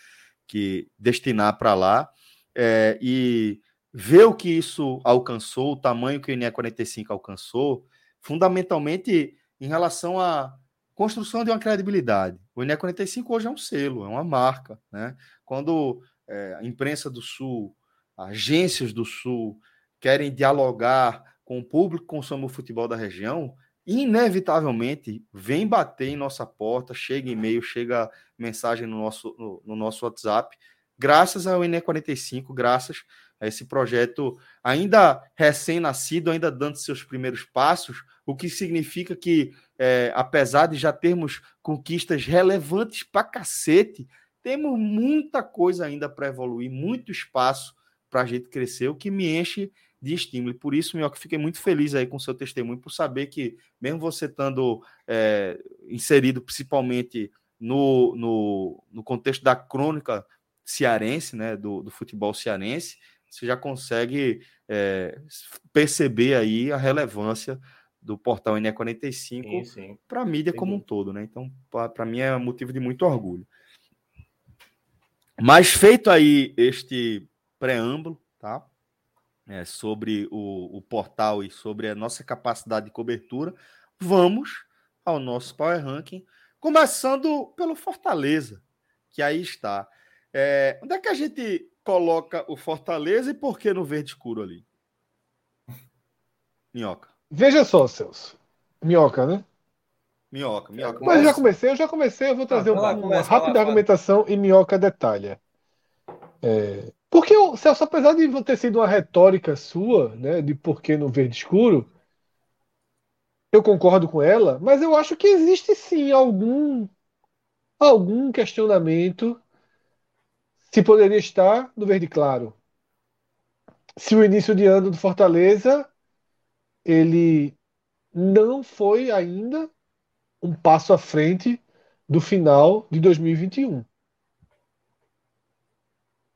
que destinar para lá, é, e ver o que isso alcançou, o tamanho que o INE 45 alcançou, fundamentalmente em relação à construção de uma credibilidade. O INE 45 hoje é um selo, é uma marca. Né? Quando é, a imprensa do Sul, agências do Sul querem dialogar com o público que consome o futebol da região, inevitavelmente vem bater em nossa porta, chega e-mail, chega mensagem no nosso, no, no nosso WhatsApp, graças ao NE45, graças a esse projeto ainda recém-nascido, ainda dando seus primeiros passos, o que significa que, é, apesar de já termos conquistas relevantes para cacete, temos muita coisa ainda para evoluir, muito espaço para a gente crescer, o que me enche de estímulo. Por isso, Minhoca, fiquei muito feliz aí com o seu testemunho, por saber que, mesmo você estando é, inserido principalmente no, no, no, contexto da crônica cearense, né, do, do futebol cearense, você já consegue é, perceber aí a relevância do portal NE45 para a mídia como um todo, né? Então, para mim é motivo de muito orgulho. Mas feito aí este preâmbulo, tá? é, sobre o, o, portal e sobre a nossa capacidade de cobertura, vamos ao nosso Power Ranking, começando pelo Fortaleza, que aí está. É, onde é que a gente coloca o Fortaleza e por que no verde escuro ali? Minhoca. Veja só, Celso. Minhoca, né? Minhoca, minhoca. Mas, mas... já comecei, eu já comecei, eu vou trazer ah, uma, uma rápida argumentação e minhoca detalha. É, porque, Celso, apesar de ter sido uma retórica sua, né, de por que no verde escuro, eu concordo com ela, mas eu acho que existe sim algum algum questionamento se poderia estar no verde claro. Se o início de ano do Fortaleza ele não foi ainda um passo à frente do final de 2021.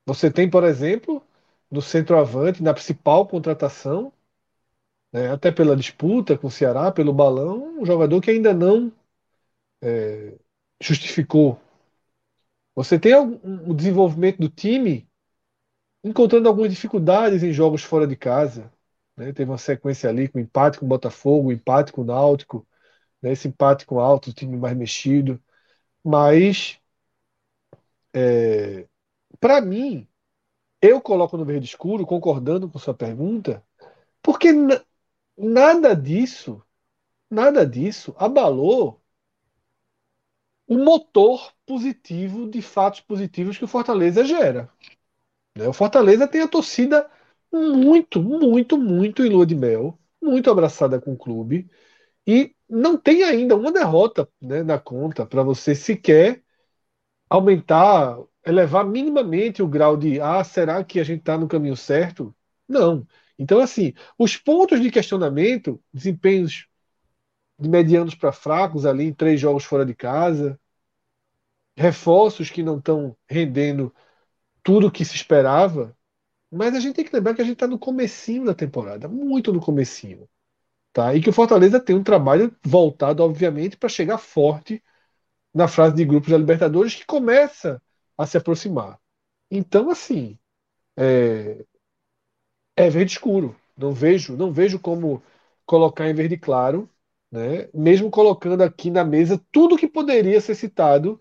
Você tem, por exemplo, no centroavante, na principal contratação, né, até pela disputa com o Ceará, pelo balão, um jogador que ainda não é, justificou. Você tem o desenvolvimento do time encontrando algumas dificuldades em jogos fora de casa. Né? Teve uma sequência ali com empate com o Botafogo, empate com o Náutico, né? esse empate com o Alto, o time mais mexido. Mas é, para mim, eu coloco no verde escuro, concordando com sua pergunta, porque nada disso, nada disso abalou o motor positivo de fatos positivos que o Fortaleza gera. Né? O Fortaleza tem a torcida muito, muito, muito em lua de mel, muito abraçada com o clube, e não tem ainda uma derrota né, na conta para você sequer aumentar elevar minimamente o grau de ah, será que a gente está no caminho certo? Não. Então, assim, os pontos de questionamento, desempenhos de medianos para fracos ali em três jogos fora de casa, reforços que não estão rendendo tudo o que se esperava, mas a gente tem que lembrar que a gente está no comecinho da temporada, muito no comecinho. Tá? E que o Fortaleza tem um trabalho voltado, obviamente, para chegar forte na fase de grupos da Libertadores, que começa a se aproximar. Então, assim, é, é verde escuro. Não vejo, não vejo como colocar em verde claro, né? Mesmo colocando aqui na mesa tudo que poderia ser citado.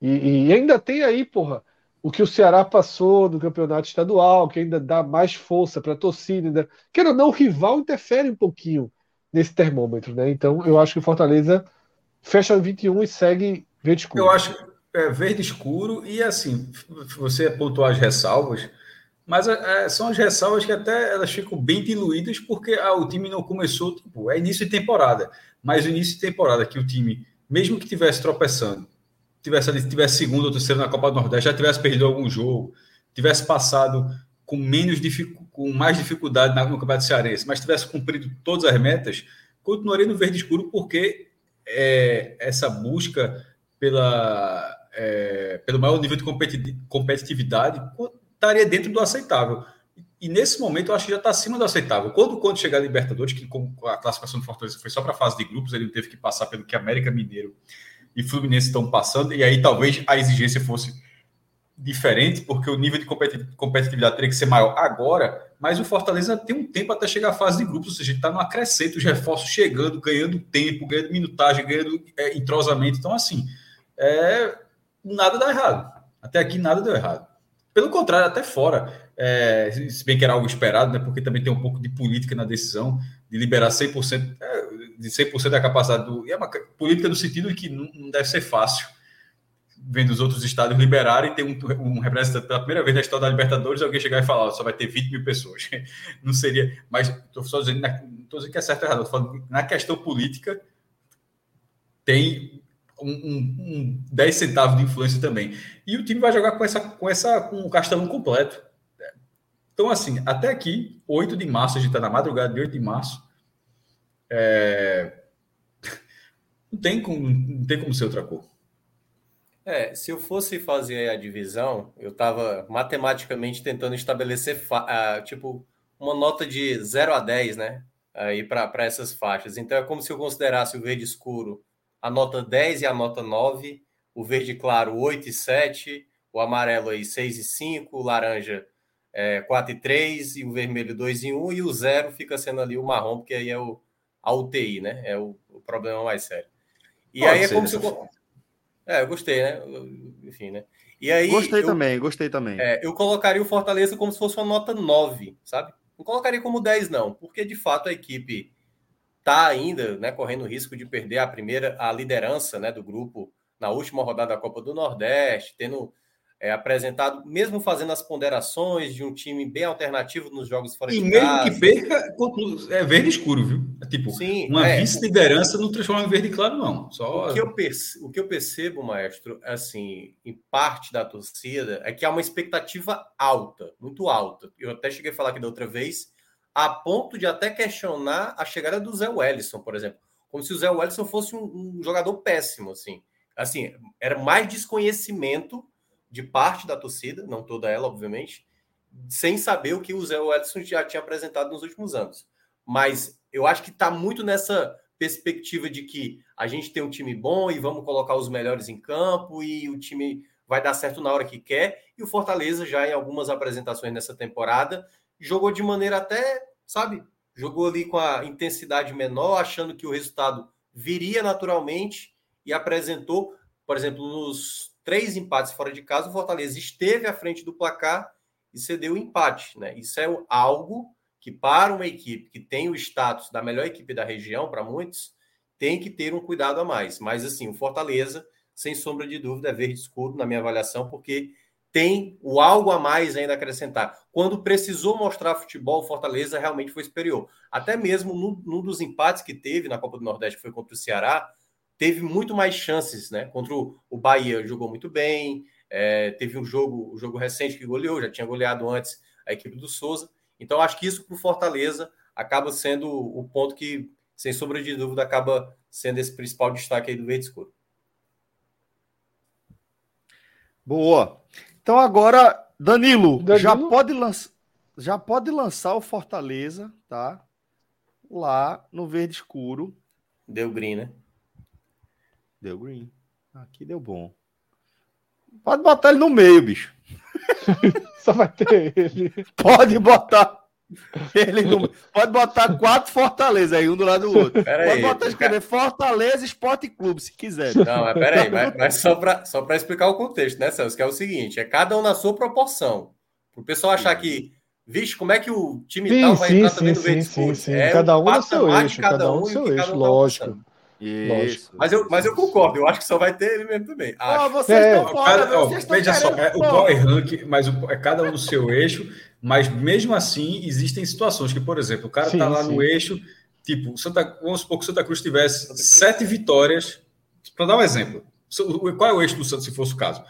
E, e ainda tem aí, porra, o que o Ceará passou no campeonato estadual, que ainda dá mais força para a torcida. Ainda... Ou não, o rival interfere um pouquinho nesse termômetro, né? Então eu acho que o Fortaleza fecha 21 e segue verde escuro. Eu acho, é, verde escuro e assim, você pontuou as ressalvas, mas é, são as ressalvas que até elas ficam bem diluídas porque ah, o time não começou, tipo, é início de temporada, mas o início de temporada que o time, mesmo que tivesse tropeçando, tivesse, tivesse segundo ou terceiro na Copa do Nordeste, já tivesse perdido algum jogo, tivesse passado com menos com mais dificuldade no Campeonato Cearense, mas tivesse cumprido todas as metas, continuaria no verde escuro porque é, essa busca pela é, pelo maior nível de competitividade, estaria dentro do aceitável. E nesse momento eu acho que já está acima do aceitável. Quando, quando chegar a Libertadores, que a classificação do Fortaleza foi só para a fase de grupos, ele teve que passar pelo que América Mineiro e Fluminense estão passando, e aí talvez a exigência fosse diferente, porque o nível de competitividade teria que ser maior agora, mas o Fortaleza tem um tempo até chegar à fase de grupos, ou seja, está no acrescento, os reforços chegando, ganhando tempo, ganhando minutagem, ganhando é, entrosamento. Então, assim, é, nada dá errado. Até aqui nada deu errado. Pelo contrário, até fora. É, se bem que era algo esperado, né, porque também tem um pouco de política na decisão de liberar 100%, é, de 100% da capacidade do. E é uma política no sentido de que não, não deve ser fácil, vendo os outros estados liberarem, ter um, um, representante pela primeira vez na história da Libertadores, alguém chegar e falar, só vai ter 20 mil pessoas. Não seria. Mas estou só dizendo, não estou dizendo que é certo ou errado, estou falando na questão política tem um, um, um 10 centavos de influência também. E o time vai jogar com essa com essa com o castelão completo. Então, assim, até aqui, 8 de março, a gente está na madrugada de 8 de março. É... Não, tem como, não tem como ser outra cor. É, se eu fosse fazer a divisão, eu estava matematicamente tentando estabelecer, uh, tipo, uma nota de 0 a 10, né? Aí para essas faixas. Então é como se eu considerasse o verde escuro a nota 10 e a nota 9, o verde claro 8 e 7, o amarelo aí 6 e 5, o laranja é, 4 e 3 e o vermelho 2 e 1 e o zero fica sendo ali o marrom, porque aí é o, a UTI, né? É o, o problema mais sério. E Pode aí é como se eu... É, eu gostei, né? Enfim, né? E aí, gostei eu, também, gostei também. É, eu colocaria o Fortaleza como se fosse uma nota 9, sabe? Não colocaria como 10, não, porque de fato a equipe está ainda né, correndo o risco de perder a primeira a liderança né, do grupo na última rodada da Copa do Nordeste, tendo é, apresentado, mesmo fazendo as ponderações de um time bem alternativo nos jogos fora e de casa. E mesmo que perca, é verde escuro, viu? É tipo, Sim, uma é, vice-liderança não transforma em verde claro, não. Só... O, que eu percebo, o que eu percebo, maestro, assim, em parte da torcida, é que há uma expectativa alta, muito alta. Eu até cheguei a falar aqui da outra vez, a ponto de até questionar a chegada do Zé Wellison, por exemplo. Como se o Zé Wellison fosse um, um, jogador péssimo, assim. Assim, era mais desconhecimento de parte da torcida, não toda ela, obviamente, sem saber o que o Zé Wellison já tinha apresentado nos últimos anos. Mas eu acho que está muito nessa perspectiva de que a gente tem um time bom e vamos colocar os melhores em campo e o time vai dar certo na hora que quer. E o Fortaleza, já em algumas apresentações nessa temporada, jogou de maneira até, sabe, jogou ali com a intensidade menor, achando que o resultado viria naturalmente e apresentou, por exemplo, nos três empates fora de casa, o Fortaleza esteve à frente do placar e cedeu o empate, né? Isso é algo que para uma equipe que tem o status da melhor equipe da região, para muitos, tem que ter um cuidado a mais. Mas assim, o Fortaleza, sem sombra de dúvida, é verde escuro na minha avaliação, porque tem o algo a mais ainda a acrescentar. Quando precisou mostrar futebol, o Fortaleza realmente foi superior. Até mesmo num, num, dos empates que teve na Copa do Nordeste, que foi contra o Ceará, teve muito mais chances, né? Contra o, o Bahia jogou muito bem, é, teve um jogo, um jogo recente que goleou, já tinha goleado antes a equipe do Souza. Então, acho que isso para o Fortaleza acaba sendo o ponto que, sem sombra de dúvida, acaba sendo esse principal destaque aí do Verde Escuro. Boa. Então agora, Danilo, Danilo? já pode lançar já pode lançar o Fortaleza, tá? Lá no verde escuro. Deu green, né? Deu green. Aqui deu bom. Pode botar ele no meio, bicho. Só vai ter ele. Pode botar. Ele não... Pode botar quatro Fortaleza aí, um do lado do outro. Pera Pode aí, botar escrever Fortaleza Esporte Clube, se quiser. Não, mas peraí, mas, mas só para só explicar o contexto, né, Celso? Que é o seguinte: é cada um na sua proporção. Para o pessoal achar que, vixe, como é que o time sim, tal vai sim, entrar sim, também no verde sim, sim, É cada um no seu eixo, cada um no seu eixo, lógico. Isso. Mas eu, mas eu concordo, eu acho que só vai ter ele mesmo também. Ah, vocês é, estão fora, cada, vocês ó, Veja só, é, o Power Rank, mas o, é cada um no seu eixo, mas mesmo assim existem situações que, por exemplo, o cara está lá sim. no eixo, tipo, Santa, vamos supor que o Santa Cruz tivesse sete vitórias, para dar um exemplo. Qual é o eixo do Santa, se fosse o caso?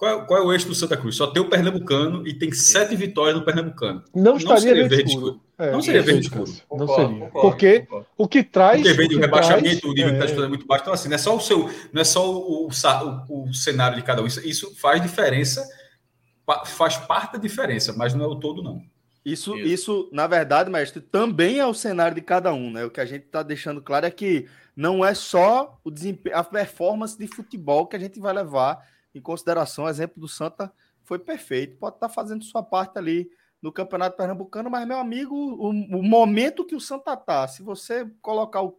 Qual, qual, é o eixo do Santa Cruz? Só tem o Pernambucano e tem sete vitórias no Pernambucano. Não, estaria não verde escuro. escuro. É, não seria verde escuro. Não seria. Porque concordo. o que traz. Porque vem do rebaixamento, o nível é... que está disputando é muito baixo. Então, assim, não é só o seu, não é só o, o, o, o cenário de cada um. Isso, isso faz diferença faz parte da diferença, mas não é o todo, não. Isso, isso, isso, na verdade, mestre, também é o cenário de cada um, né? O que a gente está deixando claro é que não é só o desempenho, a performance de futebol que a gente vai levar em consideração. O exemplo do Santa foi perfeito, pode estar tá fazendo sua parte ali no Campeonato Pernambucano, mas, meu amigo, o, o momento que o Santa tá, se você colocar o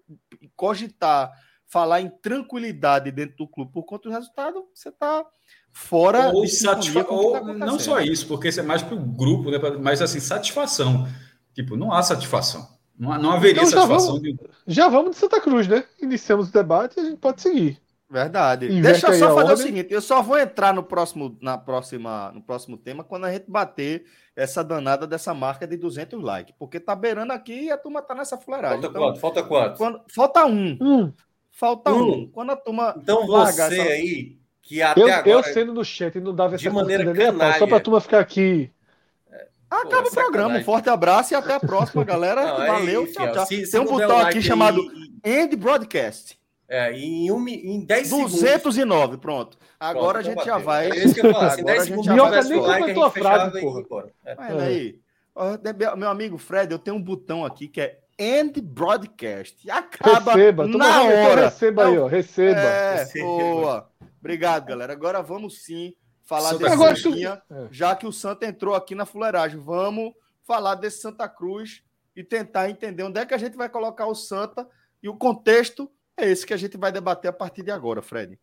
cogitar, falar em tranquilidade dentro do clube por conta do resultado, você está fora ou, satisfa... ou tá não só isso, porque isso é mais para o grupo, né? mas assim, satisfação. Tipo, não há satisfação. Não, não haveria então, satisfação. Já vamos, de... já vamos de Santa Cruz, né? Iniciamos o debate e a gente pode seguir. Verdade. Deixa eu só fazer o seguinte: eu só vou entrar no próximo, na próxima, no próximo tema quando a gente bater essa danada dessa marca de 200 likes. Porque tá beirando aqui e a turma tá nessa fuleiragem. Falta então, quanto? Falta quanto? Quando, falta um. um. Falta um. um. Quando a turma. Então você essa... aí que até eu, agora. Eu sendo no chat e não dava de maneira canalha. Só pra turma ficar aqui. Acaba Pô, o programa. Um forte abraço e até a próxima, galera. Não, é Valeu. Aí, tchau, tchau. Se, se Tem um botão like aqui chamado End Broadcast. É, em, um, em 10 segundos. 209, pronto. Agora pronto, a gente já vai. É isso que eu falo. Assim, 10 segundos. Minhoca nem comentou a frase, porra. É. aí. Meu amigo Fred, eu tenho um botão aqui que é End Broadcast. Acaba receba, na hora. Receba aí, ó. Receba. É, receba. boa. Obrigado, galera. Agora vamos sim falar Santa desse Santinha, tu... É. já que o Santa entrou aqui na fuleiragem. Vamos falar desse Santa Cruz e tentar entender onde é que a gente vai colocar o Santa e o contexto é esse que a gente vai debater a partir de agora, Fred.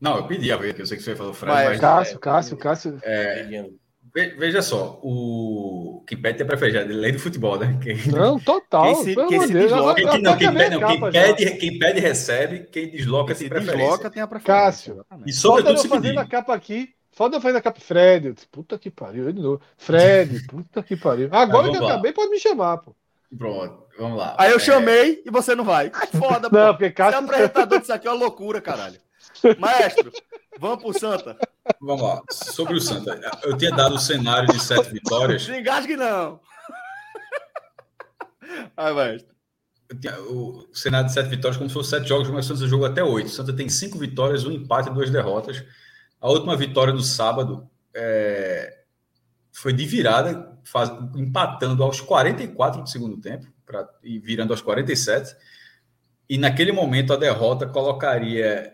Não, eu pedi a ver, que eu sei que você falou, Fred. Mas, mas Cássio, é, Cássio, Cássio. É, Veja só, o que pede é preferência, lei do futebol, né? Quem... Não, total. Quem, se, quem se desloca, quem, não, quem, pede, não, quem, pede, quem pede recebe, quem desloca quem se desloca tem a preferência. Cássio, e sobretudo se fazendo a capa aqui, foda fazer a capa Fred. Puta que pariu, de novo. Fred, puta que pariu. Agora que eu acabei, pode me chamar, pô. Pronto, vamos lá. Aí eu é... chamei e você não vai. Ai, foda, pô. Não, porque Cássio... Você é apresentador disso aqui é uma loucura, caralho. Maestro, vamos pro Santa. Vamos lá. Sobre o Santa, eu tinha dado o cenário de sete vitórias. Não engasgue, não. Vai, maestro. O cenário de sete vitórias, como se fosse sete jogos, mas o Santa jogou até oito. O Santa tem cinco vitórias, um empate e duas derrotas. A última vitória no sábado é... foi de virada, faz... empatando aos 44 do segundo tempo pra... e virando aos 47. E naquele momento a derrota colocaria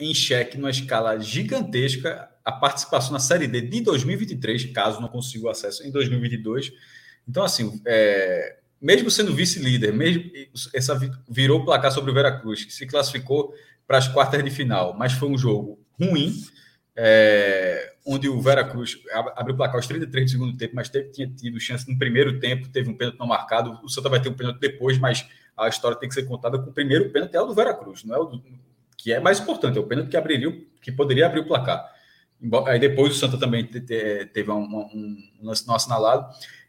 em xeque, numa escala gigantesca, a participação na Série D de 2023, caso não consiga o acesso em 2022. Então, assim, é, mesmo sendo vice-líder, mesmo essa virou placar sobre o Veracruz, que se classificou para as quartas de final, mas foi um jogo ruim, é, onde o Veracruz abriu o placar aos 33 do segundo tempo, mas teve, tinha tido chance no primeiro tempo, teve um pênalti não marcado. O Santa vai ter um pênalti depois, mas a história tem que ser contada com o primeiro pênalti é o do Veracruz, não é o do, que é mais importante, é o pênalti que abriria, que poderia abrir o placar. Aí depois o Santa também teve um, um, um lance não assinalado.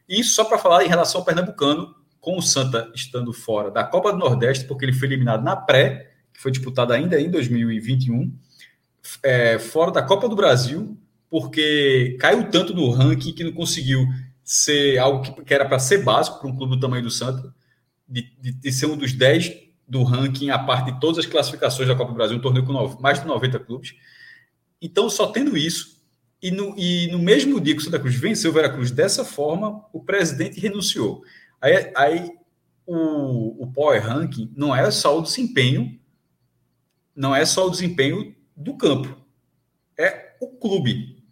E só para falar em relação ao Pernambucano, com o Santa estando fora da Copa do Nordeste, porque ele foi eliminado na pré, que foi disputada ainda em 2021, é, fora da Copa do Brasil, porque caiu tanto no ranking que não conseguiu ser algo que, que era para ser básico para um clube do tamanho do Santa, de, de, de ser um dos 10 do ranking, a parte de todas as classificações da Copa do Brasil, um torneio com mais de 90 clubes. Então, só tendo isso, e no, e no mesmo dia que o Santa Cruz venceu o Veracruz dessa forma, o presidente renunciou. Aí, aí o, o Power Ranking não é só o desempenho, não é só o desempenho do campo, é o clube,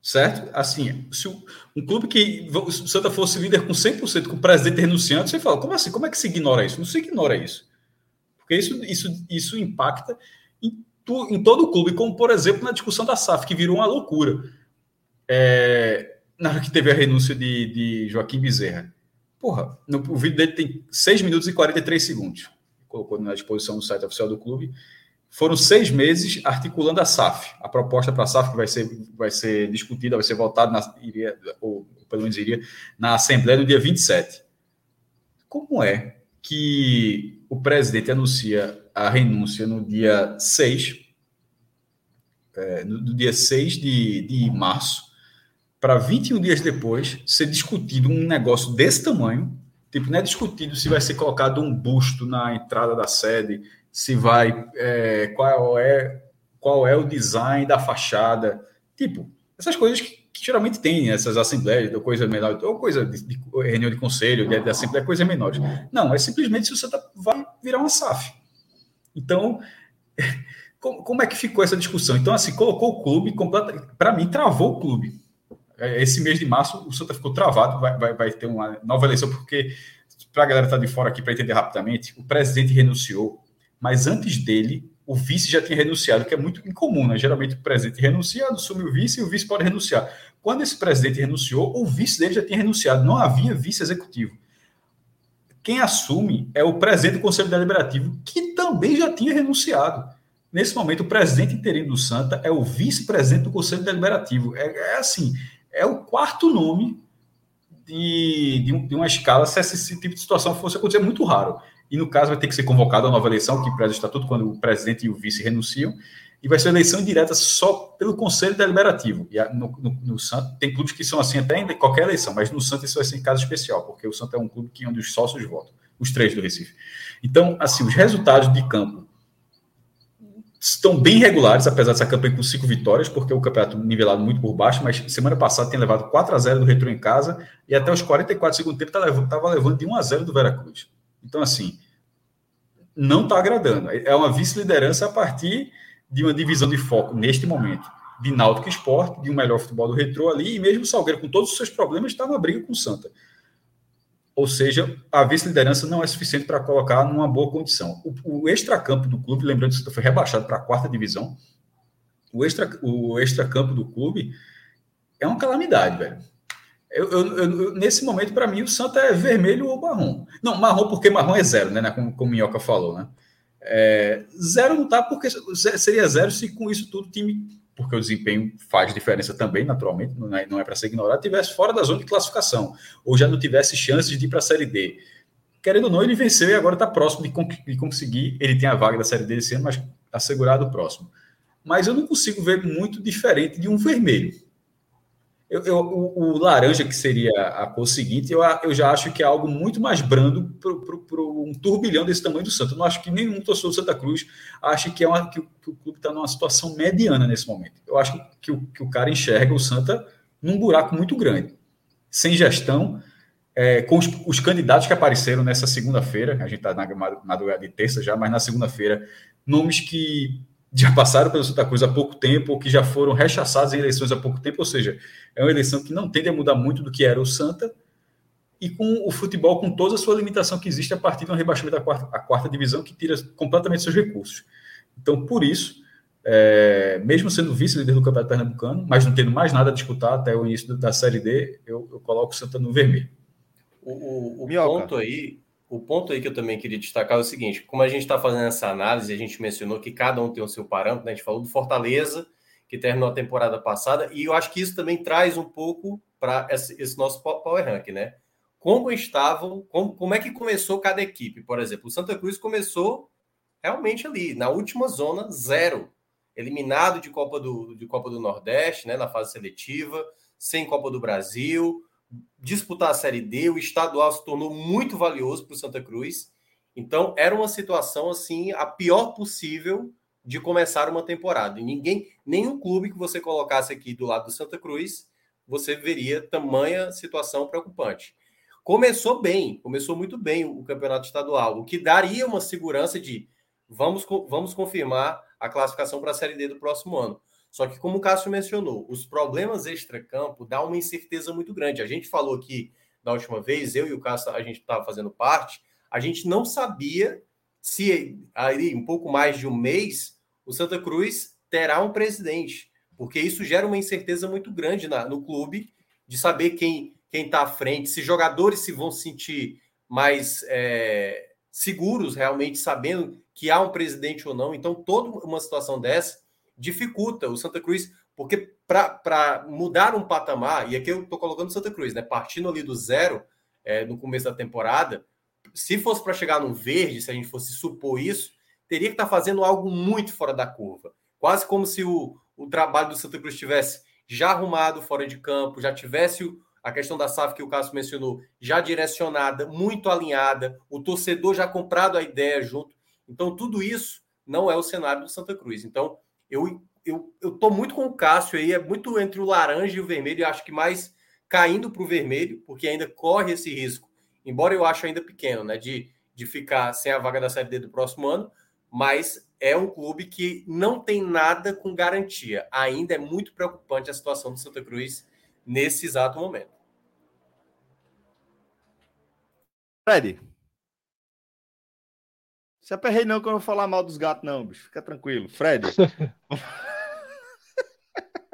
certo? Assim, se um clube que o Santa fosse líder com 100%, com o presidente renunciando, você fala, como assim? Como é que se ignora isso? Não se ignora isso. Porque isso, isso, isso impacta em, tu, em todo o clube, como, por exemplo, na discussão da SAF, que virou uma loucura. É, na hora que teve a renúncia de, de Joaquim Bezerra. Porra, no, o vídeo dele tem 6 minutos e 43 segundos. Colocou na disposição do site oficial do clube. Foram seis meses articulando a SAF, a proposta para a SAF que vai ser, vai ser discutida, vai ser votada, na, iria, ou pelo menos iria, na Assembleia no dia 27. Como é que o presidente anuncia a renúncia no dia 6, é, no dia 6 de, de março, para 21 dias depois ser discutido um negócio desse tamanho. Tipo, não é discutido se vai ser colocado um busto na entrada da sede, se vai. É, qual, é, qual é o design da fachada. Tipo, Essas coisas que, que geralmente tem, essas assembleias, ou coisa menor, ou coisa de, de reunião de conselho, de, de assembleia, coisas menores. Não, é simplesmente se o Santa vai virar uma SAF. Então, como, como é que ficou essa discussão? Então, assim, colocou o clube, para mim, travou o clube. É, esse mês de março, o Santa ficou travado, vai, vai, vai ter uma nova eleição, porque, para a galera estar tá de fora aqui, para entender rapidamente, o presidente renunciou, mas antes dele, o vice já tinha renunciado, que é muito incomum, né? Geralmente o presidente renuncia, assume o vice e o vice pode renunciar. Quando esse presidente renunciou, o vice dele já tinha renunciado, não havia vice executivo. Quem assume é o presidente do Conselho Deliberativo, que também já tinha renunciado. Nesse momento, o presidente interino do Santa é o vice-presidente do Conselho Deliberativo. É, é, assim, é o quarto nome de, de, de, uma escala se esse tipo de situação fosse acontecer muito raro. E no caso vai ter que ser convocada a nova eleição, que preza o estatuto quando o presidente e o vice renunciam, e vai ser eleição direta só pelo Conselho Deliberativo. E no, no, no Santos, tem clubes que são assim até em qualquer eleição, mas no Santos isso vai ser em caso especial, porque o Santos é um clube que onde os sócios votam, os três do Recife. Então, assim, os resultados de campo estão bem regulares, apesar dessa campanha com cinco vitórias, porque o campeonato nivelado muito por baixo, mas semana passada tem levado 4 a 0 do Retro em casa e até os 44 segundos tempo estava levando, levando de 1 a 0 do Veracruz. Então, assim, não está agradando. É uma vice-liderança a partir de uma divisão de foco, neste momento, de Náutico Esporte, de um melhor futebol do Retrô ali, e mesmo o Salgueiro, com todos os seus problemas, está na briga com o Santa. Ou seja, a vice-liderança não é suficiente para colocar numa boa condição. O, o extracampo do clube, lembrando que o Santa foi rebaixado para a quarta divisão, o, extra, o extracampo do clube é uma calamidade, velho. Eu, eu, eu, nesse momento, para mim, o Santa é vermelho ou marrom. Não, marrom porque marrom é zero, né? Como, como o Minhoca falou, né? É, zero não tá porque seria zero se com isso tudo o time, porque o desempenho faz diferença também, naturalmente, não é, não é para ser ignorado, tivesse fora da zona de classificação, ou já não tivesse chances de ir para a Série D. Querendo ou não, ele venceu e agora está próximo de, de conseguir. Ele tem a vaga da Série D esse ano, mas assegurado próximo. Mas eu não consigo ver muito diferente de um vermelho. Eu, eu, o, o, laranja, que seria a cor seguinte, eu, eu já acho que é algo muito mais brando para um turbilhão desse tamanho do Santos. Eu não acho que nenhum torcedor do Santa Cruz acha que, é uma, que, que o clube está numa situação mediana nesse momento. Eu acho que, o, que o cara enxerga o Santa num buraco muito grande, sem gestão, é, com os, os, candidatos que apareceram nessa segunda-feira, a gente está na madrugada de terça já, mas na segunda-feira, nomes que já passaram pelo Santa Cruz há pouco tempo, ou que já foram rechaçados em eleições há pouco tempo, ou seja, é uma eleição que não tende a mudar muito do que era o Santa, e com o futebol com toda a sua limitação que existe a partir de um rebaixamento da quarta, a quarta divisão, que tira completamente seus recursos. Então, por isso, é, mesmo sendo vice-líder do Campeonato Pernambucano, mas não tendo mais nada a disputar até o início da Série D, eu, eu coloco o Santa no vermelho. O, o, o ponto aí o ponto aí que eu também queria destacar é o seguinte: como a gente está fazendo essa análise, a gente mencionou que cada um tem o seu parâmetro, né? a gente falou do Fortaleza, que terminou a temporada passada, e eu acho que isso também traz um pouco para esse, nosso Power Rank, né? Como estavam, como, como é que começou cada equipe? Por exemplo, o Santa Cruz começou realmente ali, na última zona, zero. Eliminado de Copa do, de Copa do Nordeste, né? Na fase seletiva, sem Copa do Brasil disputar a Série D, o estadual se tornou muito valioso para o Santa Cruz. Então, era uma situação assim, a pior possível de começar uma temporada. E ninguém, nenhum clube que você colocasse aqui do lado do Santa Cruz, você veria tamanha situação preocupante. Começou bem, começou muito bem o campeonato estadual, o que daria uma segurança de vamos, vamos confirmar a classificação para a Série D do próximo ano. Só que, como o Cássio mencionou, os problemas extra-campo dá uma incerteza muito grande. A gente falou aqui da última vez, eu e o Cássio, a gente estava fazendo parte, a gente não sabia se aí um pouco mais de um mês o Santa Cruz terá um presidente, porque isso gera uma incerteza muito grande na, no clube de saber quem quem está à frente, se jogadores se vão sentir mais é, seguros realmente sabendo que há um presidente ou não. Então, toda uma situação dessa dificulta o Santa Cruz, porque para mudar um patamar, e aqui eu estou colocando o Santa Cruz, né? Partindo ali do zero é, no começo da temporada, se fosse para chegar no verde, se a gente fosse supor isso, teria que estar tá fazendo algo muito fora da curva. Quase como se o, o trabalho do Santa Cruz tivesse já arrumado fora de campo, já tivesse o, a questão da SAF que o Cássio mencionou, já direcionada, muito alinhada, o torcedor já comprado a ideia junto. Então, tudo isso não é o cenário do Santa Cruz. Então, eu eu, eu tô muito com o Cássio aí, é muito entre o laranja e o vermelho, e acho que mais caindo para o vermelho, porque ainda corre esse risco, embora eu acho ainda pequeno, né, de, de ficar sem a vaga da Série D do próximo ano, mas é um clube que não tem nada com garantia. Ainda é muito preocupante a situação do Santa Cruz nesse exato momento. Fred, se aperrei não quando eu falar mal dos gatos, não, bicho. Fica tranquilo. Fred.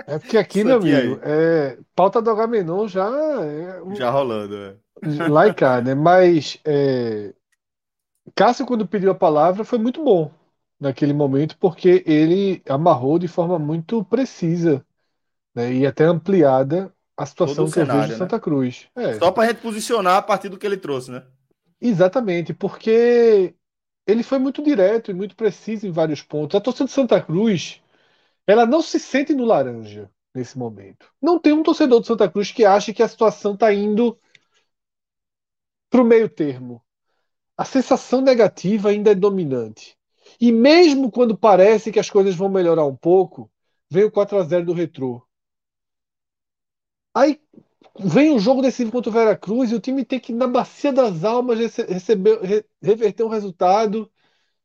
É porque aqui, meu amigo, é, pauta do Agamenon já é um... Já rolando, é. Lá e cá, né? Mas é... Cássio, quando pediu a palavra, foi muito bom naquele momento, porque ele amarrou de forma muito precisa né? e até ampliada a situação que cenário, eu vejo de Santa né? Cruz. É. Só para a gente posicionar a partir do que ele trouxe, né? Exatamente, porque ele foi muito direto e muito preciso em vários pontos. A torcida de Santa Cruz ela não se sente no laranja nesse momento. Não tem um torcedor do Santa Cruz que ache que a situação está indo para o meio termo. A sensação negativa ainda é dominante. E mesmo quando parece que as coisas vão melhorar um pouco, vem o 4 a 0 do Retrô. Aí vem o jogo decisivo contra o Veracruz e o time tem que, na bacia das almas, receber, reverter um resultado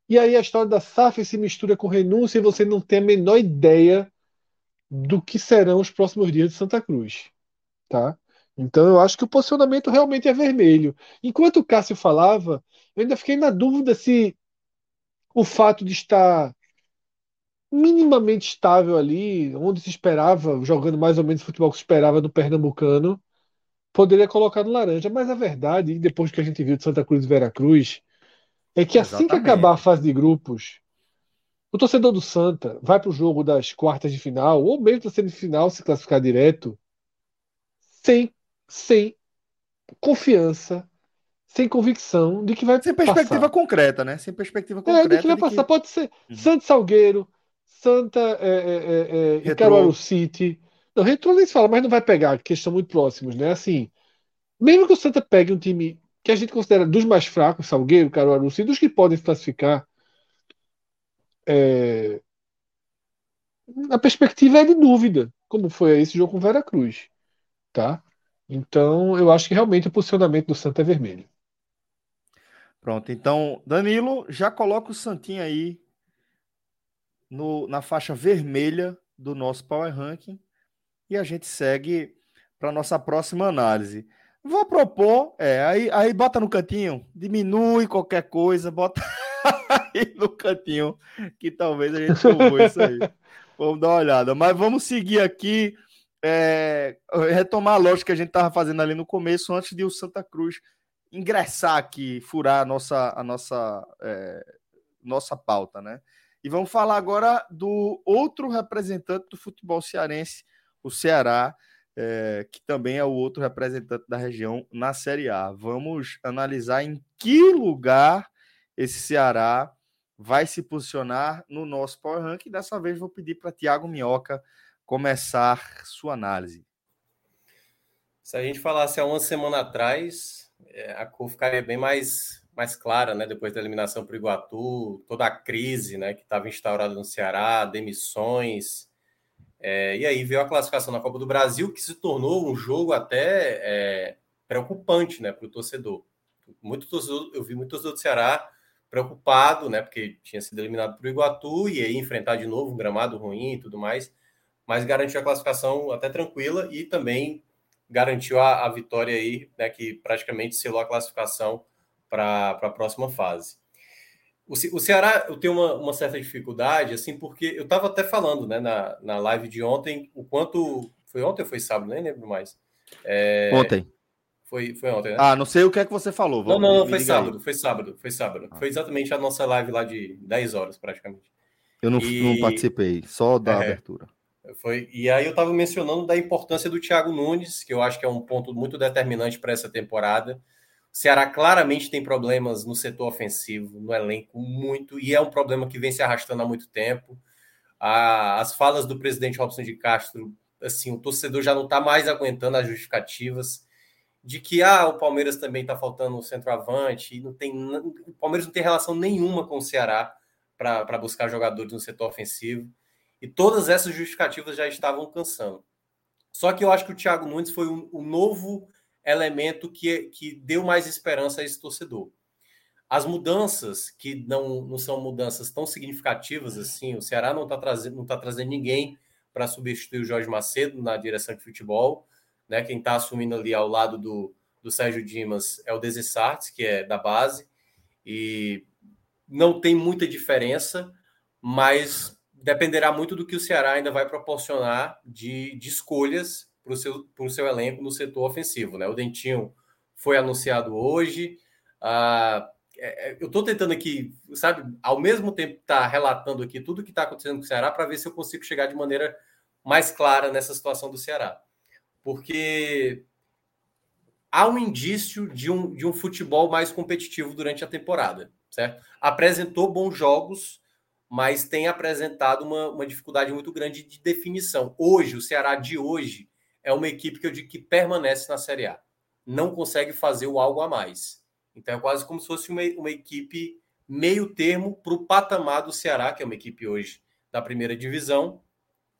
e aí a história da SAF se mistura com renúncia e você não tem a menor ideia do que serão os próximos dias de Santa Cruz. Tá? Então eu acho que o posicionamento realmente é vermelho. Enquanto o Cássio falava, eu ainda fiquei na dúvida se o fato de estar minimamente estável ali, onde se esperava, jogando mais ou menos o futebol que se esperava do Pernambucano, poderia colocar no laranja. Mas a verdade, depois que a gente viu de Santa Cruz e Veracruz, é que assim que acabar a fase de grupos, o torcedor do Santa vai para o jogo das quartas de final, ou mesmo da semifinal, se classificar direto, sem, sem confiança, sem convicção de que vai Sem perspectiva passar. concreta, né? Sem perspectiva concreta. É, de que vai de passar. Que... Pode ser uhum. Santa Salgueiro, Santa é, é, é, é Caruaru City. Não, Retro nem se fala, mas não vai pegar, porque estão muito próximos, né? Assim, mesmo que o Santa pegue um time que a gente considera dos mais fracos, Salgueiro, Caruaru, e dos que podem se classificar, é... a perspectiva é de dúvida, como foi esse jogo com o Veracruz. Tá? Então, eu acho que realmente o posicionamento do Santa é vermelho. Pronto, então, Danilo, já coloca o Santinho aí no, na faixa vermelha do nosso Power Ranking e a gente segue para nossa próxima análise. Vou propor, é, aí, aí bota no cantinho, diminui qualquer coisa, bota aí no cantinho, que talvez a gente salvou isso aí. Vamos dar uma olhada. Mas vamos seguir aqui, é, retomar a lógica que a gente estava fazendo ali no começo, antes de o Santa Cruz ingressar aqui, furar a nossa, a nossa, é, nossa pauta, né? E vamos falar agora do outro representante do futebol cearense, o Ceará, é, que também é o outro representante da região na Série A. Vamos analisar em que lugar esse Ceará vai se posicionar no nosso Power Ranking. Dessa vez vou pedir para Tiago Minhoca começar sua análise. Se a gente falasse há uma semana atrás, é, a cor ficaria bem mais, mais clara, né? Depois da eliminação para o Iguatu, toda a crise né, que estava instaurada no Ceará, demissões, é, e aí veio a classificação na Copa do Brasil, que se tornou um jogo até é, preocupante né, para o torcedor. Muito torcedor. Eu vi muito torcedor do Ceará preocupado, né, porque tinha sido eliminado para o Iguatu e aí enfrentar de novo um gramado ruim e tudo mais, mas garantiu a classificação até tranquila e também garantiu a, a vitória aí, né, que praticamente selou a classificação para a próxima fase. O, Ce o Ceará, eu tenho uma, uma, certa dificuldade, assim, porque eu estava até falando, né, na, na live de ontem, o quanto. Foi ontem ou foi sábado? Nem lembro mais. É... Ontem. Foi, foi ontem, né? Ah, não sei o que é que você falou. Vamos, não, não, não foi sábado, aí. foi sábado, foi sábado. Ah. Foi exatamente a nossa live lá de 10 horas, praticamente. Eu não, e... não participei, só da é, abertura. Foi, e aí eu estava mencionando da importância do Thiago Nunes, que eu acho que é um ponto muito determinante para essa temporada. Ceará claramente tem problemas no setor ofensivo, no elenco, muito, e é um problema que vem se arrastando há muito tempo. as falas do presidente Robson de Castro, assim, o torcedor já não está mais aguentando as justificativas de que ah, o Palmeiras também está faltando um centroavante, e não tem, o Palmeiras não tem relação nenhuma com o Ceará para buscar jogadores no setor ofensivo. E todas essas justificativas já estavam cansando. Só que eu acho que o Thiago Nunes foi um, um novo elemento que, que deu mais esperança a esse torcedor. As mudanças, que não, não são mudanças tão significativas assim, o Ceará não está trazendo, não tá trazendo ninguém para substituir o Jorge Macedo na direção de futebol. Né? Quem está assumindo ali ao lado do, do Sérgio Dimas é o Desessartes, que é da base, e não tem muita diferença, mas dependerá muito do que o Ceará ainda vai proporcionar de, de escolhas para o seu, seu elenco no setor ofensivo. Né? O Dentinho foi anunciado hoje. Ah, é, é eu estou tentando aqui, sabe, ao mesmo tempo estar tá relatando aqui tudo o que está acontecendo com o Ceará para ver se eu consigo chegar de maneira mais clara nessa situação do Ceará. Porque há um indício de um, de um futebol mais competitivo durante a temporada, certo? Apresentou bons jogos, mas tem apresentado uma, uma dificuldade muito grande de definição. Hoje, o Ceará de hoje é uma equipe que eu digo que permanece na Série A. Não consegue fazer o algo a mais. Então é quase como se fosse uma, uma equipe meio termo para o patamar do Ceará, que é uma equipe hoje da primeira divisão.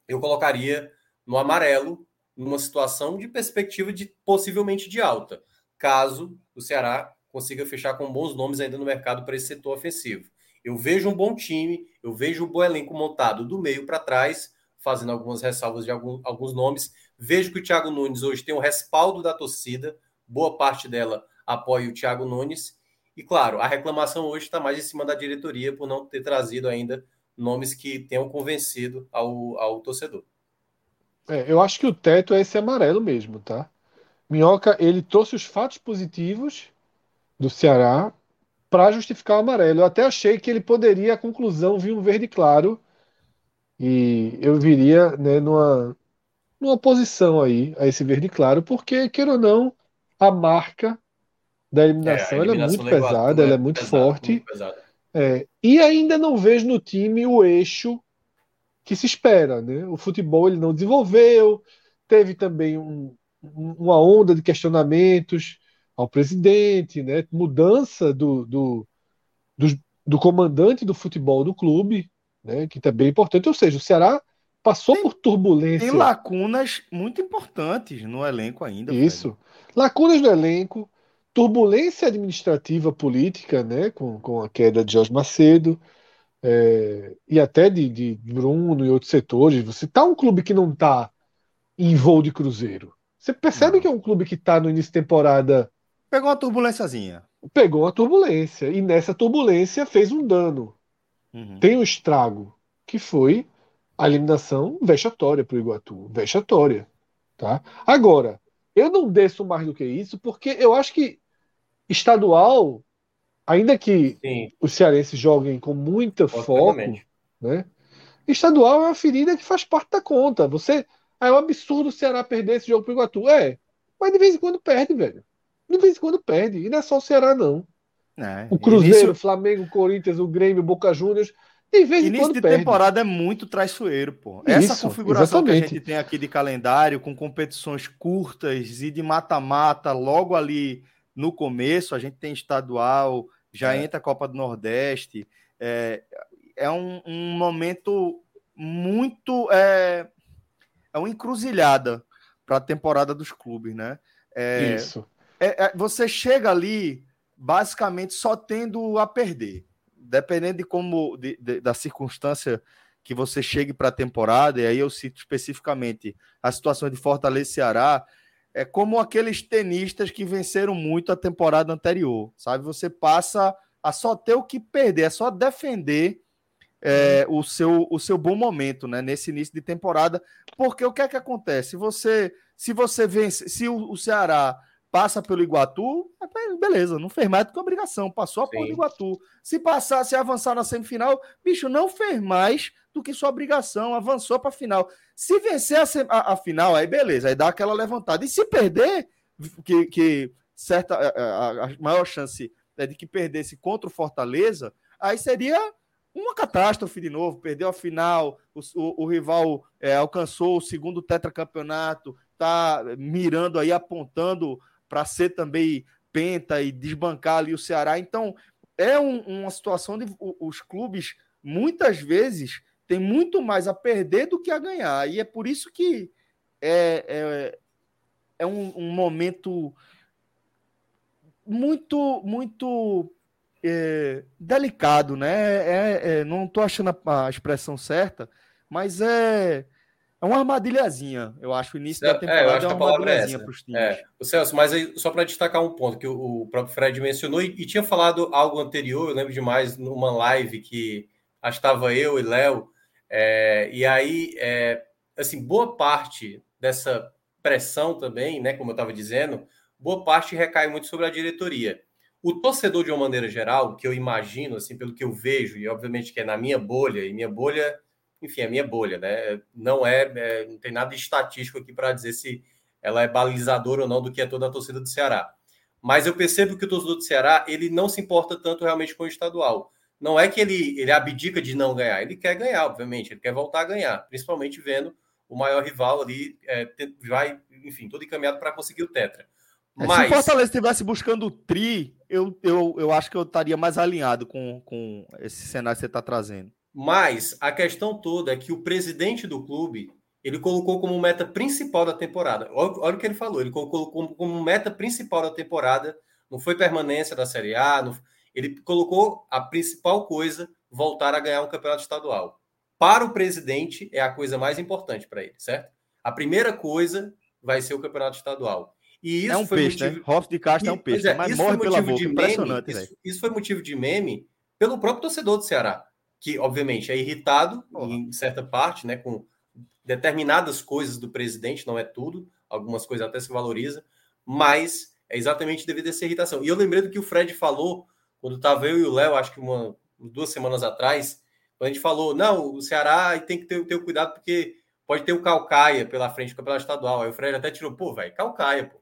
Eu colocaria no amarelo, numa situação de perspectiva de possivelmente de alta, caso o Ceará consiga fechar com bons nomes ainda no mercado para esse setor ofensivo. Eu vejo um bom time, eu vejo um bom elenco montado do meio para trás, fazendo algumas ressalvas de algum, alguns nomes. Vejo que o Thiago Nunes hoje tem o respaldo da torcida, boa parte dela apoia o Thiago Nunes. E claro, a reclamação hoje está mais em cima da diretoria por não ter trazido ainda nomes que tenham convencido ao, ao torcedor. É, eu acho que o teto é esse amarelo mesmo, tá? Minhoca, ele trouxe os fatos positivos do Ceará para justificar o amarelo. Eu até achei que ele poderia, a conclusão, vir um verde claro e eu viria né, numa, numa posição aí a esse verde claro, porque, queira ou não, a marca da eliminação, é, eliminação ela é muito pesada, ela é, é muito pesado, forte. Muito é, e ainda não vejo no time o eixo que se espera. Né? O futebol ele não desenvolveu, teve também um, uma onda de questionamentos ao presidente, né? mudança do, do, do, do comandante do futebol do clube né, que também é importante. Ou seja, o Ceará passou tem, por turbulência. Tem lacunas muito importantes no elenco ainda. Isso. Velho. Lacunas no elenco, turbulência administrativa política, né, com, com a queda de Jorge Macedo. É, e até de, de, Bruno e outros setores. Você tá um clube que não tá em voo de cruzeiro. Você percebe não. que é um clube que tá no início de temporada. Pegou uma turbulênciazinha. Pegou uma turbulência. E nessa turbulência fez um dano. Uhum. Tem um estrago, que foi a eliminação vexatória para o Iguatu. Vexatória. Tá? Agora, eu não desço mais do que isso, porque eu acho que estadual, ainda que Sim. os cearenses joguem com muita foco, né? Estadual é uma ferida que faz parte da conta. Você. É um absurdo o Ceará perder esse jogo pro Iguatu. É. Mas de vez em quando perde, velho. De vez em quando perde. E não é só o Ceará, não. É, o Cruzeiro, início... Flamengo, Corinthians, o Grêmio, Boca Juniors. De vez início de perde. temporada é muito traiçoeiro, pô. Essa Isso, configuração exatamente. que a gente tem aqui de calendário, com competições curtas e de mata-mata logo ali no começo, a gente tem estadual, já é. entra a Copa do Nordeste. É, é um, um momento muito. É, é uma encruzilhada para a temporada dos clubes, né? É, Isso. É, é, você chega ali basicamente só tendo a perder. Dependendo de como de, de, da circunstância que você chegue para a temporada, e aí eu cito especificamente a situação de Fortaleza e Ceará, é como aqueles tenistas que venceram muito a temporada anterior, sabe? Você passa a só ter o que perder, é só defender é, o, seu, o seu bom momento, né? Nesse início de temporada, porque o que é que acontece? Você, se você vence, se o, o Ceará passa pelo Iguatu, beleza, não fez mais do que obrigação, passou a porra do Iguatu. Se passar, se avançar na semifinal, bicho, não fez mais do que sua obrigação, avançou para a final. Se vencer a, a, a, final, aí beleza, aí dá aquela levantada. E se perder, que, que certa a, a maior chance é de que perdesse contra o Fortaleza, aí seria uma catástrofe de novo, perdeu a final, o, o, o rival é, alcançou o segundo tetracampeonato, tá mirando aí, apontando para ser também penta e desbancar ali o Ceará. Então, é um, uma situação de os clubes, muitas vezes, tem muito mais a perder do que a ganhar. E é por isso que é, é, é um, um momento muito, muito é, delicado, né? É, é, não estou achando a, a, expressão certa, mas é, é uma armadilhazinha. Eu acho o início da temporada é, uma armadilhazinha para os times. É. O Celso, mas aí, só para destacar um ponto que o, o, próprio Fred mencionou e, e, tinha falado algo anterior, eu lembro demais, numa live que estava eu e Léo, é, e aí, é, assim, boa parte dessa pressão também, né, como eu estava dizendo, boa parte recai muito sobre a diretoria. O torcedor, de uma maneira geral, que eu imagino, assim, pelo que eu vejo, e obviamente que é na minha bolha, e minha bolha, enfim, é minha bolha, né? Não é, é não tem nada estatístico aqui para dizer se ela é balizadora ou não do que é toda a torcida do Ceará. Mas eu percebo que o torcedor do Ceará, ele não se importa tanto realmente com o estadual. Não é que ele, ele abdica de não ganhar, ele quer ganhar, obviamente, ele quer voltar a ganhar, principalmente vendo o maior rival ali é, vai, enfim, todo encaminhado para conseguir o Tetra. É, Mas... Se o Fortaleza estivesse buscando o tri, eu, eu, eu acho que eu estaria mais alinhado com, com esse cenário que você está trazendo. Mas a questão toda é que o presidente do clube ele colocou como meta principal da temporada. Olha, olha o que ele falou. Ele colocou como, como, meta principal da temporada. Não foi permanência da Série A. Não, ele colocou a principal coisa voltar a ganhar um campeonato estadual. Para o presidente é a coisa mais importante para ele, certo? A primeira coisa vai ser o campeonato estadual. E isso é um peixe, motivo... né? Hoff de Castro é um peixe, é, mas morre pela boca, impressionante. Meme, isso, isso, foi motivo de meme pelo próprio torcedor do Ceará, que obviamente é irritado Porra. em certa parte, né, com determinadas coisas do presidente, não é tudo, algumas coisas até se valoriza, mas é exatamente devido a essa irritação. E eu lembrei do que o Fred falou quando estava eu e o Léo, acho que uma, duas semanas atrás, quando a gente falou, não, o Ceará tem que ter, ter cuidado porque pode ter o Calcaia pela frente do campeonato estadual. Aí o Fred até tirou, pô, velho, Calcaia, pô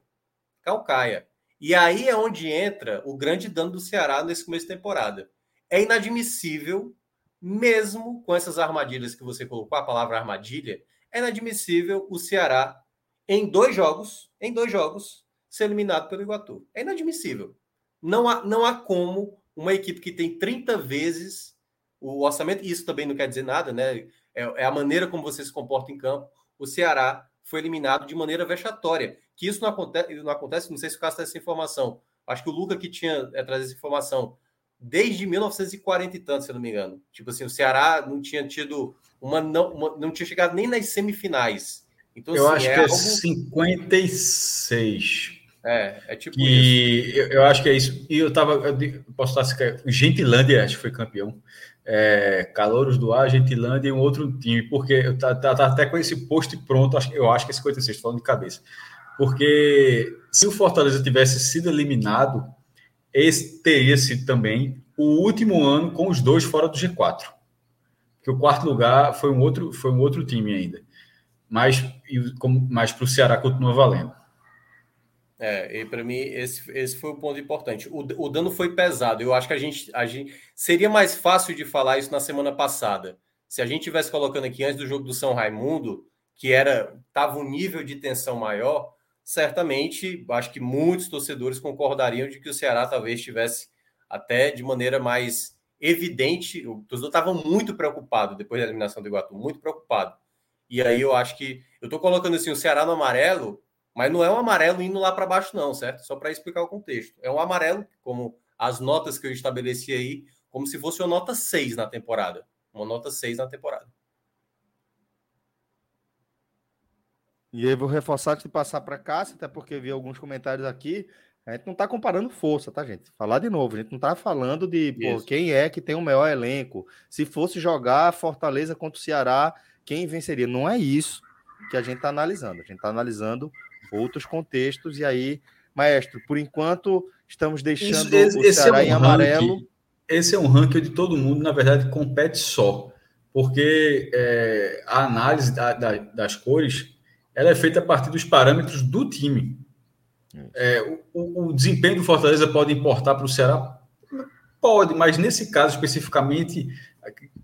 calcaia. E aí é onde entra o grande dano do Ceará nesse começo de temporada. É inadmissível, mesmo com essas armadilhas que você colocou, a palavra armadilha, é inadmissível o Ceará, em dois jogos, em dois jogos, ser eliminado pelo Iguatu. É inadmissível. Não há, não há como uma equipe que tem 30 vezes o orçamento, isso também não quer dizer nada, né? É, é a maneira como você se comporta em campo. O Ceará foi eliminado de maneira vexatória. Que isso não acontece, não acontece, não sei se o Cássio tem essa informação. Acho que o Luca que tinha é, trazido essa informação desde 1940 e tanto, se eu não me engano. Tipo assim, o Ceará não tinha tido uma não, uma, não tinha chegado nem nas semifinais. Então, eu assim, acho é que é algo... 56. É, é tipo e isso. Eu, eu, acho que é isso. E eu tava. Eu posso estar. Gentilândia, acho que foi campeão é, Calouros do Ar, Gentilândia e um outro time, porque eu tá, tá, tá até com esse post pronto, eu acho que é 56, falando de cabeça. Porque se o Fortaleza tivesse sido eliminado, esse teria sido também o último ano com os dois fora do G4. Que o quarto lugar foi um outro, foi um outro time ainda. Mas, mas para o Ceará continua valendo. É, e para mim esse, esse foi o ponto importante. O, o dano foi pesado. Eu acho que a gente, a gente seria mais fácil de falar isso na semana passada. Se a gente tivesse colocando aqui antes do jogo do São Raimundo, que era tava um nível de tensão maior, certamente acho que muitos torcedores concordariam de que o Ceará talvez tivesse até de maneira mais evidente. O torcedor estava muito preocupado depois da eliminação do Iguatu, muito preocupado. E aí eu acho que eu estou colocando assim o Ceará no amarelo mas não é um amarelo indo lá para baixo, não, certo? Só para explicar o contexto. É um amarelo, como as notas que eu estabeleci aí, como se fosse uma nota 6 na temporada. Uma nota 6 na temporada. E aí vou reforçar antes de passar para cá, até porque vi alguns comentários aqui. A gente não está comparando força, tá, gente? Falar de novo, a gente não está falando de pô, quem é que tem o maior elenco. Se fosse jogar Fortaleza contra o Ceará, quem venceria? Não é isso que a gente está analisando. A gente está analisando outros contextos. E aí, maestro, por enquanto, estamos deixando Isso, esse, o Ceará é um em amarelo. Ranking, esse é um ranking de todo mundo, na verdade, compete só. Porque é, a análise da, da, das cores ela é feita a partir dos parâmetros do time. É, o, o, desempenho do Fortaleza pode importar para o Ceará? Pode, mas nesse caso especificamente,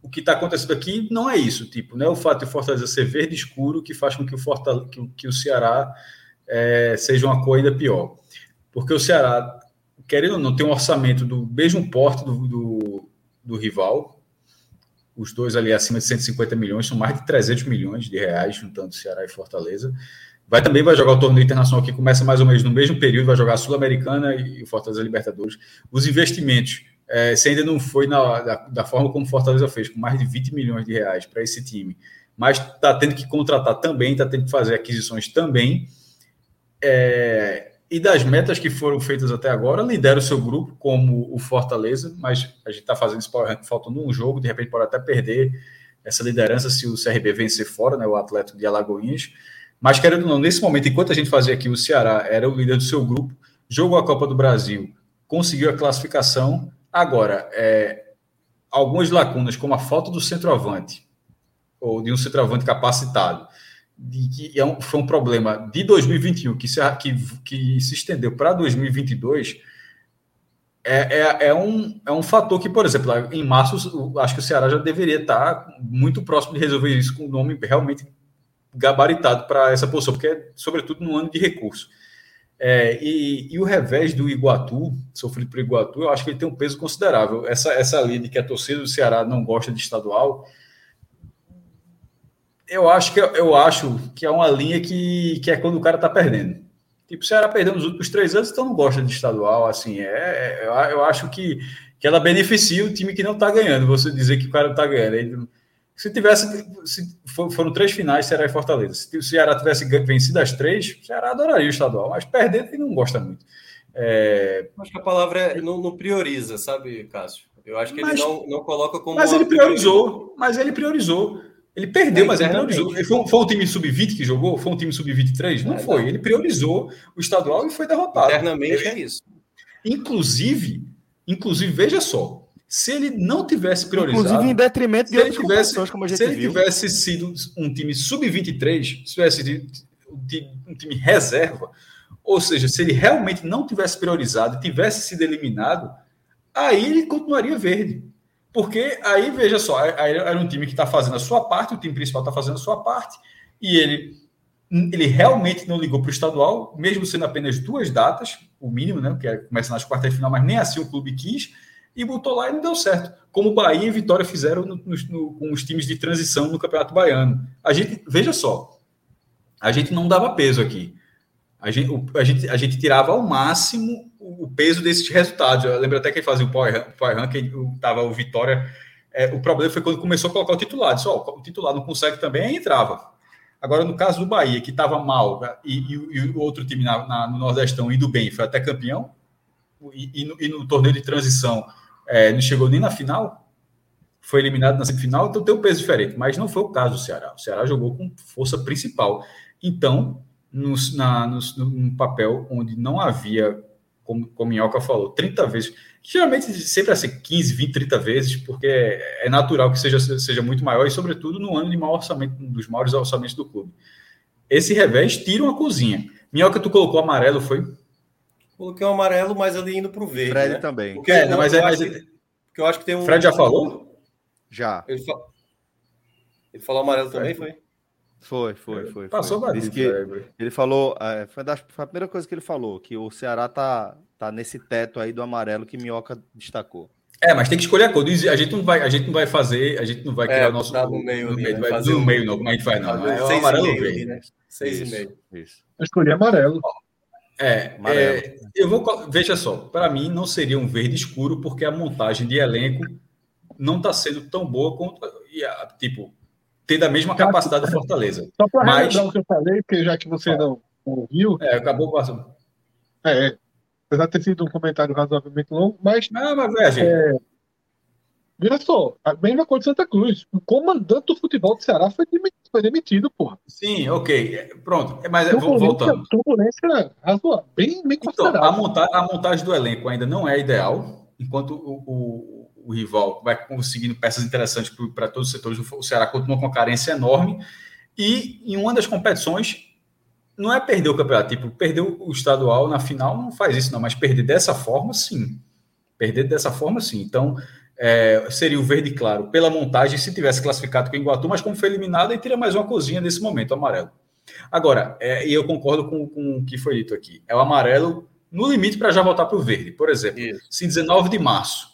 o que está acontecendo aqui não é isso. Tipo, não é o fato de Fortaleza ser verde escuro que faz com que o, Fortaleza, que, que o Ceará é, seja uma coisa ainda pior. Porque o Ceará, querendo ou não, tem um orçamento do mesmo porte do, do, do rival. Os dois ali acima de 150 milhões, são mais de 300 milhões de reais, juntando Ceará e Fortaleza. Vai também vai jogar o torneio internacional que começa mais ou menos no mesmo período, vai jogar a Sul-Americana e Fortaleza Libertadores. Os investimentos, é, se ainda não foi na, da, da, forma como Fortaleza fez, com mais de 20 milhões de reais para esse time, mas está tendo que contratar também, está tendo que fazer aquisições também. É, e das metas que foram feitas até agora, lidera o seu grupo como o Fortaleza, mas a gente está fazendo esse power rank faltando um jogo, de repente pode até perder essa liderança se o CRB vencer fora, né, o Atlético de Alagoinhas. Mas, querendo ou não, nesse momento, enquanto a gente fazia aqui, o Ceará era o líder do seu grupo, jogou a Copa do Brasil, conseguiu a classificação. Agora, é, algumas lacunas, como a falta do centroavante, ou de um centroavante capacitado, de que é um, foi um problema de 2021 que se, que, que se estendeu para 2022, é, é, é, um, é um fator que, por exemplo, em março, acho que o Ceará já deveria estar muito próximo de resolver isso com o nome realmente gabaritado para essa posição, porque é, sobretudo, no ano de recurso. É, e, e, o revés do Iguatu, sofrido por Iguatu, eu acho que ele tem um peso considerável. Essa, essa linha de que a torcida do Ceará não gosta de estadual, eu acho que, eu acho que é uma linha que, que é quando o cara está perdendo. Tipo, o Ceará perdeu nos últimos três anos, então não gosta de estadual. Assim, é, eu, eu acho que, que ela beneficia o time que não está ganhando. Você dizer que o cara está ganhando. Ele, se tivesse, se foram três finais, Ceará e Fortaleza. Se o Ceará tivesse vencido as três, o Ceará adoraria o estadual, mas perder ele não gosta muito. É... Acho que a palavra é, não, não, prioriza, sabe, Cássio? Eu acho que mas, ele não, não coloca como. Mas ele priorizou, mas ele priorizou. Ele perdeu, mas ele priorizou. Ele foi, foi um time sub-20 que jogou? Foi um time sub-23? Não é, foi. Não. Ele priorizou o estadual e foi derrotado. Internamente é isso. Inclusive, inclusive, veja só, se ele não tivesse priorizado. Inclusive em detrimento de outras tivesse, como a gente Se ele viu. tivesse sido um time sub-23, se tivesse sido um time reserva, ou seja, se ele realmente não tivesse priorizado e tivesse sido eliminado, aí ele continuaria verde. Porque aí, veja só, aí era um time que está fazendo a sua parte, o time principal está fazendo a sua parte, e ele, ele realmente não ligou para o estadual, mesmo sendo apenas duas datas, o mínimo, né? Que é, começa nas quartas de final, mas nem assim o clube quis e botou lá e não deu certo. Como Bahia e Vitória fizeram no, no, com os times de transição no Campeonato Baiano. A gente, veja só, a gente não dava peso aqui. A gente, a gente, a gente tirava ao máximo o, peso desses resultados. Eu lembro até que ele fazia o Power, Power Ranking, estava o Vitória. É, o problema foi quando começou a colocar o titular. Disse, oh, o titular não consegue também, entrava. Agora, no caso do Bahia, que estava mal, e, e, e, o outro time na, na, no Nordestão indo bem, foi até campeão, e, no, e no torneio de transição é, não chegou nem na final, foi eliminado na semifinal, então tem um peso diferente. Mas não foi o caso do Ceará. O Ceará jogou com força principal. Então, no, na, no, num papel onde não havia, como, como Minhoca falou, 30 vezes, geralmente sempre assim, 15, 20, 30 vezes, porque é, é natural que seja, seja muito maior, e sobretudo no ano de maior orçamento, dos maiores orçamentos do clube. Esse revés tira uma cozinha. Minhoca, tu colocou amarelo, foi? Coloquei o um amarelo, mas ali indo para o verde. Fred né? também. Porque, é, não, mas é, mas... porque eu acho que tem um. Fred já falou? Já. Ele, fa... ele falou amarelo também, foi? Foi, foi, foi. Passou foi. Disse que Ele falou, é, foi, da, foi a primeira coisa que ele falou, que o Ceará tá, tá nesse teto aí do amarelo que Minhoca destacou. É, mas tem que escolher a cor. A gente não vai, a gente não vai fazer, a gente não vai criar é, o nosso. Tá no meio, no meio, né? vai, no meio, não, como a gente faz, não. É o amarelo verde. Né? Seis e meio. Isso. Eu escolhi amarelo. É, é, eu vou. Veja só, para mim não seria um verde escuro, porque a montagem de elenco não está sendo tão boa quanto. Tipo, ter a mesma capacidade do Fortaleza. Só para Mas... o que eu falei, porque já que você não ouviu. É, acabou passando. É, apesar de ter sido um comentário razoavelmente longo, mas. Não, mas. É, Veja só, a mesma coisa de Santa Cruz. O comandante do futebol do Ceará foi demitido, foi demitido porra. Sim, ok. Pronto. Mas é, voltando. Turbulência razoável, bem, bem então, a, monta a montagem do elenco ainda não é ideal, enquanto o, o, o rival vai conseguindo peças interessantes para todos os setores. O Ceará continua com uma carência enorme. E em uma das competições, não é perder o campeonato, tipo, perder o estadual na final não faz isso, não, mas perder dessa forma, sim. Perder dessa forma, sim. Então, é, seria o verde claro pela montagem se tivesse classificado com o Iguatu, mas como foi eliminado, aí teria mais uma cozinha nesse momento, amarelo. Agora, é, e eu concordo com, com, o que foi dito aqui, é o amarelo no limite para já voltar para o verde. Por exemplo, Isso. se 19 de março,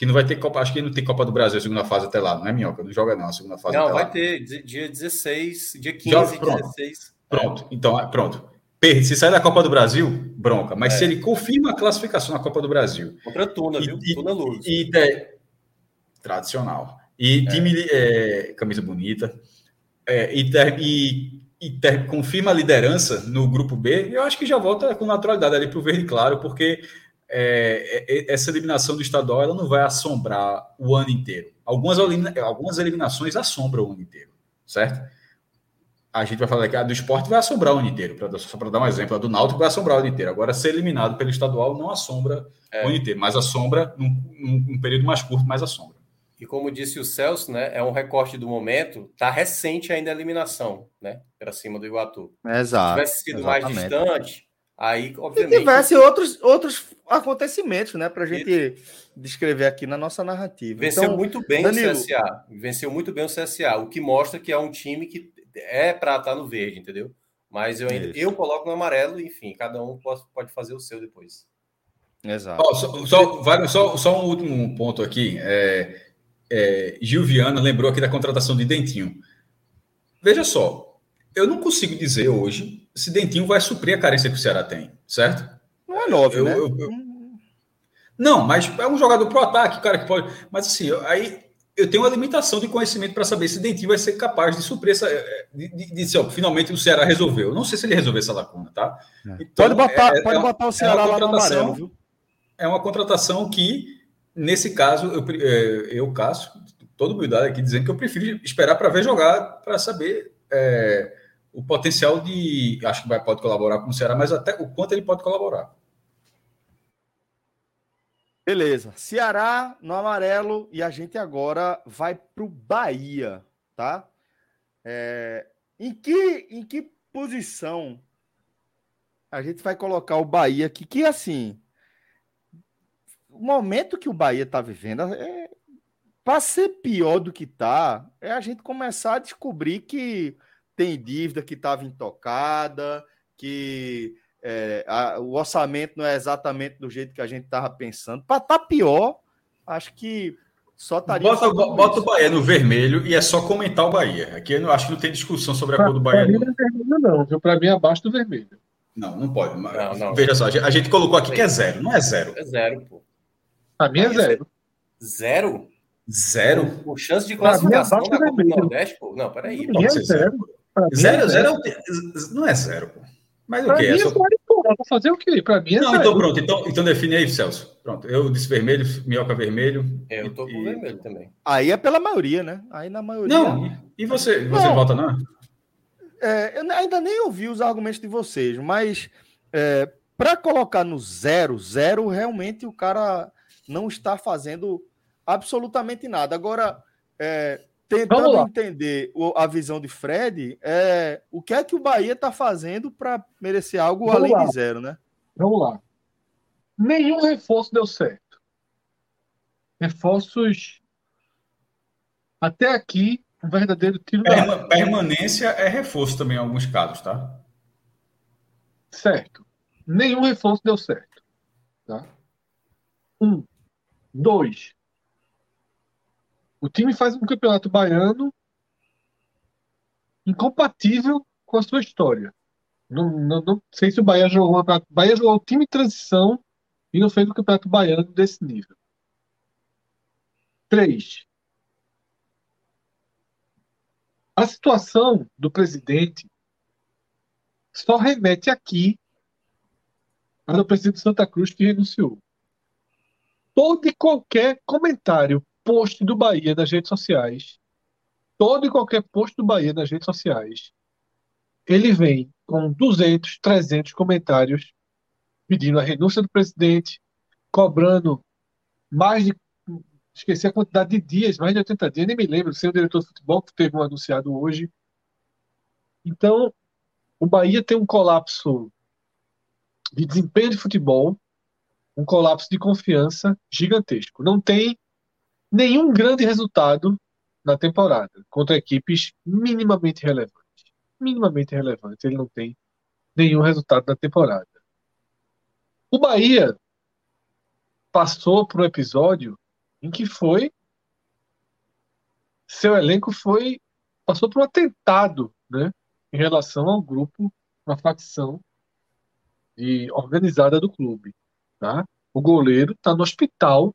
que não vai ter Copa, acho que não tem Copa do Brasil, segunda fase até lá, não é Minhoca? Não joga não, a segunda fase Não, vai lá. ter, dia 16, dia 15 e 16. Pronto, então, é, pronto. Se sair da Copa do Brasil, bronca. Mas é. se ele confirma a classificação na Copa do Brasil. Contra Tuna, viu? E, Tuna Luz. E, e, tradicional. E é. time. É, camisa bonita. É, e, e, e ter, confirma a liderança no grupo B, eu acho que já volta com naturalidade ali para o verde claro, porque é, é, essa eliminação do estadual ela não vai assombrar o ano inteiro. Algumas, algumas eliminações assombram o ano inteiro, certo? A gente vai falar que a do esporte vai assombrar o ano inteiro, pra, só para dar um exemplo, a do Náutico vai assombrar o ano inteiro. Agora, ser eliminado pelo estadual não assombra é. o ano inteiro, mas assombra num, num, período mais curto, mas assombra. E como disse o Celso, né, é um recorte do momento, tá recente ainda a eliminação, né, para cima do Iguatu. Exato. Se tivesse sido exatamente. mais distante, Aí, obviamente. Se tivesse outros, outros acontecimentos, né, para a gente descrever aqui na nossa narrativa. Venceu então, muito bem Danilo... o CSA. Venceu muito bem o CSA, o que mostra que é um time que é para estar tá no verde, entendeu? Mas eu ainda eu coloco no amarelo, enfim, cada um pode, pode fazer o seu depois. Exato. Oh, só, só, só, só, um último ponto aqui. É, é, Gil Viana lembrou aqui da contratação de Dentinho. Veja só, eu não consigo dizer hoje se Dentinho vai suprir a carência que o Ceará tem, certo? Não é nove, eu, né? Eu, eu... Não, mas é um jogador pro ataque, cara que pode. Mas assim, aí eu tenho uma limitação de conhecimento para saber se Dentinho vai ser capaz de suprir essa. De, de, de, de finalmente o Ceará resolveu. Eu não sei se ele resolveu essa lacuna, tá? É. Então, pode botar, é, pode é, botar o Ceará lá no amarelo, viu? É uma contratação que, nesse caso, eu, é, eu Cássio, todo humildade aqui dizendo que eu prefiro esperar para ver jogar, para saber. É, o potencial de. Acho que vai, pode colaborar com o Ceará, mas até o quanto ele pode colaborar. Beleza. Ceará no amarelo e a gente agora vai para o Bahia, tá? É, em, que, em que posição a gente vai colocar o Bahia aqui? Que assim, o momento que o Bahia está vivendo, é, para ser pior do que tá, é a gente começar a descobrir que tem dívida que estava intocada, que é, a, o orçamento não é exatamente do jeito que a gente estava pensando. Para estar tá pior, acho que só estaria. Bota, bota o Bahia no vermelho e é só comentar o Bahia. Aqui eu não, acho que não tem discussão sobre a pra, cor do Bahia. Para mim não é vermelho, não, viu? Para mim é abaixo do vermelho. Não, não pode. Não, não. Veja só, a gente colocou aqui que é zero, não é zero. É zero, pô. Para mim é zero. Zero? Zero? Com chance de classificação da Copa do Nordeste, pô. Não, peraí. Pode ser zero. Zero, zero, não é zero, pô. Mas pra o quê? É, é só... Vou fazer o quê? Para mim é Não, zero. então pronto. Então, então define aí, Celso. Pronto. Eu disse vermelho, minhoca vermelho. Eu tô com e... vermelho também. Aí é pela maioria, né? Aí na maioria. Não, e você? Você não. vota não? É, eu ainda nem ouvi os argumentos de vocês, mas é, para colocar no zero, zero, realmente o cara não está fazendo absolutamente nada. Agora, é, tentando entender a visão de Fred, é, o que é que o Bahia está fazendo para merecer algo Vamos além lá. de zero, né? Vamos lá. Nenhum reforço deu certo. Reforços até aqui, um verdadeiro tiro Perma, da... Permanência é reforço também em alguns casos, tá? Certo. Nenhum reforço deu certo. Tá? Um. Dois. O time faz um campeonato baiano incompatível com a sua história. Não, não, não sei se o Bahia jogou. O Bahia jogou o time de transição e não fez o campeonato baiano desse nível. Três. A situação do presidente só remete aqui ao presidente de Santa Cruz que renunciou. Todo e qualquer comentário post do Bahia nas redes sociais, todo e qualquer post do Bahia nas redes sociais, ele vem com 200, 300 comentários pedindo a renúncia do presidente, cobrando mais de. Esqueci a quantidade de dias, mais de 80 dias, nem me lembro, sem o diretor de futebol que teve um anunciado hoje. Então, o Bahia tem um colapso de desempenho de futebol, um colapso de confiança gigantesco. Não tem nenhum grande resultado na temporada contra equipes minimamente relevantes. Minimamente relevantes. Ele não tem nenhum resultado na temporada. O Bahia passou por um episódio em que foi seu elenco foi passou por um atentado, né, em relação ao grupo, uma facção de, organizada do clube, tá? O goleiro está no hospital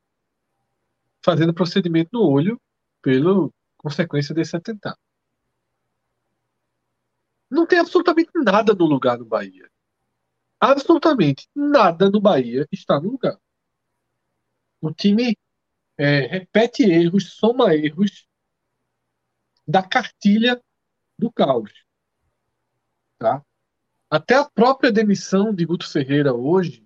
fazendo procedimento no olho pela consequência desse atentado. Não tem absolutamente nada no lugar do Bahia. Absolutamente nada no Bahia está no lugar. O time é, repete erros, soma erros da cartilha do caos. Tá? Até a própria demissão de Guto Ferreira hoje,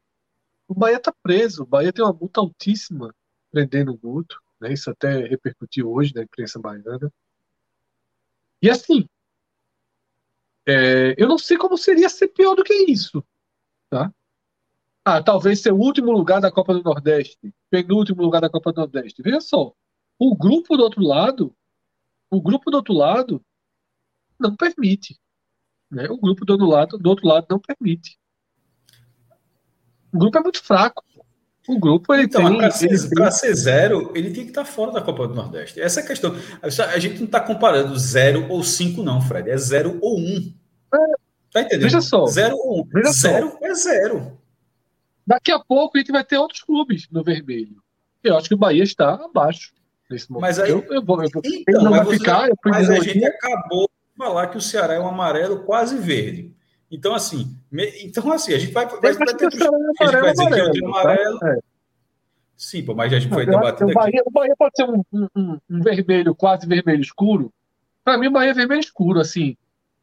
o Bahia está preso. O Bahia tem uma multa altíssima prendendo o Guto. Né? Isso até repercutiu hoje na imprensa baiana. E assim, é, eu não sei como seria ser pior do que isso. Tá? Ah, talvez ser o último lugar da Copa do Nordeste, penúltimo lugar da Copa do Nordeste. Veja só, o grupo do outro lado, o grupo do outro lado não permite. Né? O grupo do outro lado, do outro lado não permite. O grupo é muito fraco. O grupo ele então, tem. Para ser, zero, ele tem que estar fora da Copa do Nordeste. Essa é a questão. A gente não está comparando zero ou cinco, não, Fred. É zero ou um. É. Tá entendendo? Veja só. Zero ou um. Veja zero só. é zero. Daqui a pouco a gente vai ter outros clubes no vermelho. Eu acho que o Bahia está abaixo nesse momento. Mas aí, eu, eu vou, eu vou, então, não vai você, ficar. mas a gente acabou de falar que o Ceará é um amarelo quase verde. Então, assim, me, então, assim, a gente vai, vai, vai ter. Que, a gente vai dizer amarelo, que é amarelo. Tá? É. Sim, pô, mas a gente foi debatido o Bahia, O Bahia pode ser um, um, um vermelho, quase vermelho escuro. Para mim, o Bahia é vermelho escuro, assim.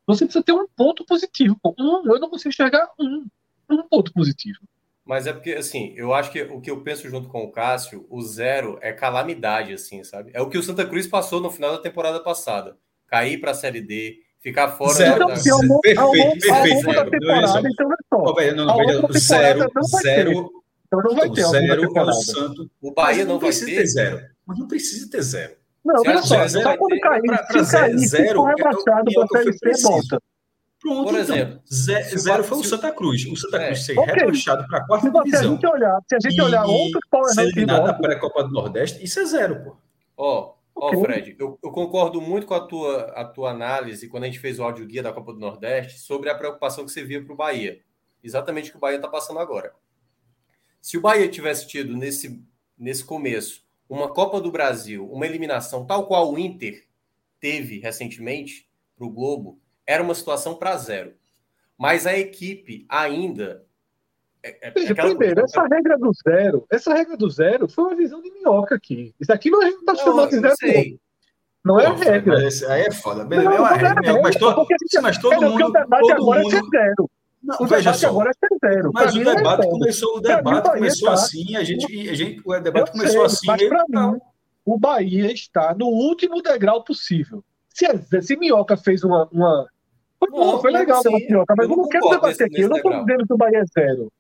Você precisa ter um ponto positivo. Pô. Um, eu não consigo enxergar um, um ponto positivo. Mas é porque, assim, eu acho que o que eu penso junto com o Cássio, o zero é calamidade, assim, sabe? É o que o Santa Cruz passou no final da temporada passada. Cair para a Série D, ficar fora zero. da... Então, ao, perfeito, ao, perfeito. Ao da temporada, então é só. Não, não, não, zero, zero. Então não vai ter zero é o Santo. O Bahia não, não vai ter. ter zero. Mas não precisa ter zero. Não, olha só, só quando cair, se cair, se for rebaixado para a Série volta. Pronto, Por então. exemplo, zero, zero foi o Santa Cruz. O Santa Cruz é. ser okay. rebaixado para a quarta se divisão. Se a gente olhar, se a gente olhar outros Power Ser eliminado da pré-Copa do Nordeste, isso é zero, pô. Ó, ó, okay. Fred, eu, eu, concordo muito com a tua, a tua análise quando a gente fez o áudio guia da Copa do Nordeste sobre a preocupação que você via para o Bahia. Exatamente o que o Bahia está passando agora. Se o Bahia tivesse tido nesse, nesse começo uma Copa do Brasil, uma eliminação tal qual o Inter teve recentemente para o Globo, era uma situação para zero. Mas a equipe ainda. É, é primeiro, coisa, essa regra do zero, essa regra do zero foi uma visão de minhoca aqui. Isso aqui não, a gente não está chamando de zero. Sei. Não é a regra. Mas aí é foda. Beleza, não, não, é uma regra, regra, mas, todo, mas todo é, mundo. O debate todo agora mundo... é ser zero. Não, o veja só. agora é zero. Mas pra o debate é começou, o debate começou tá... assim, a gente, a gente, o debate eu começou sei, assim. Mas para mim, o Bahia está no último degrau possível. Se, se Minhoca fez uma, uma foi bom, foi legal sim, Minhoca, mas eu, eu não quero debater aqui. Eu não estou dizendo que o Bahia é zero.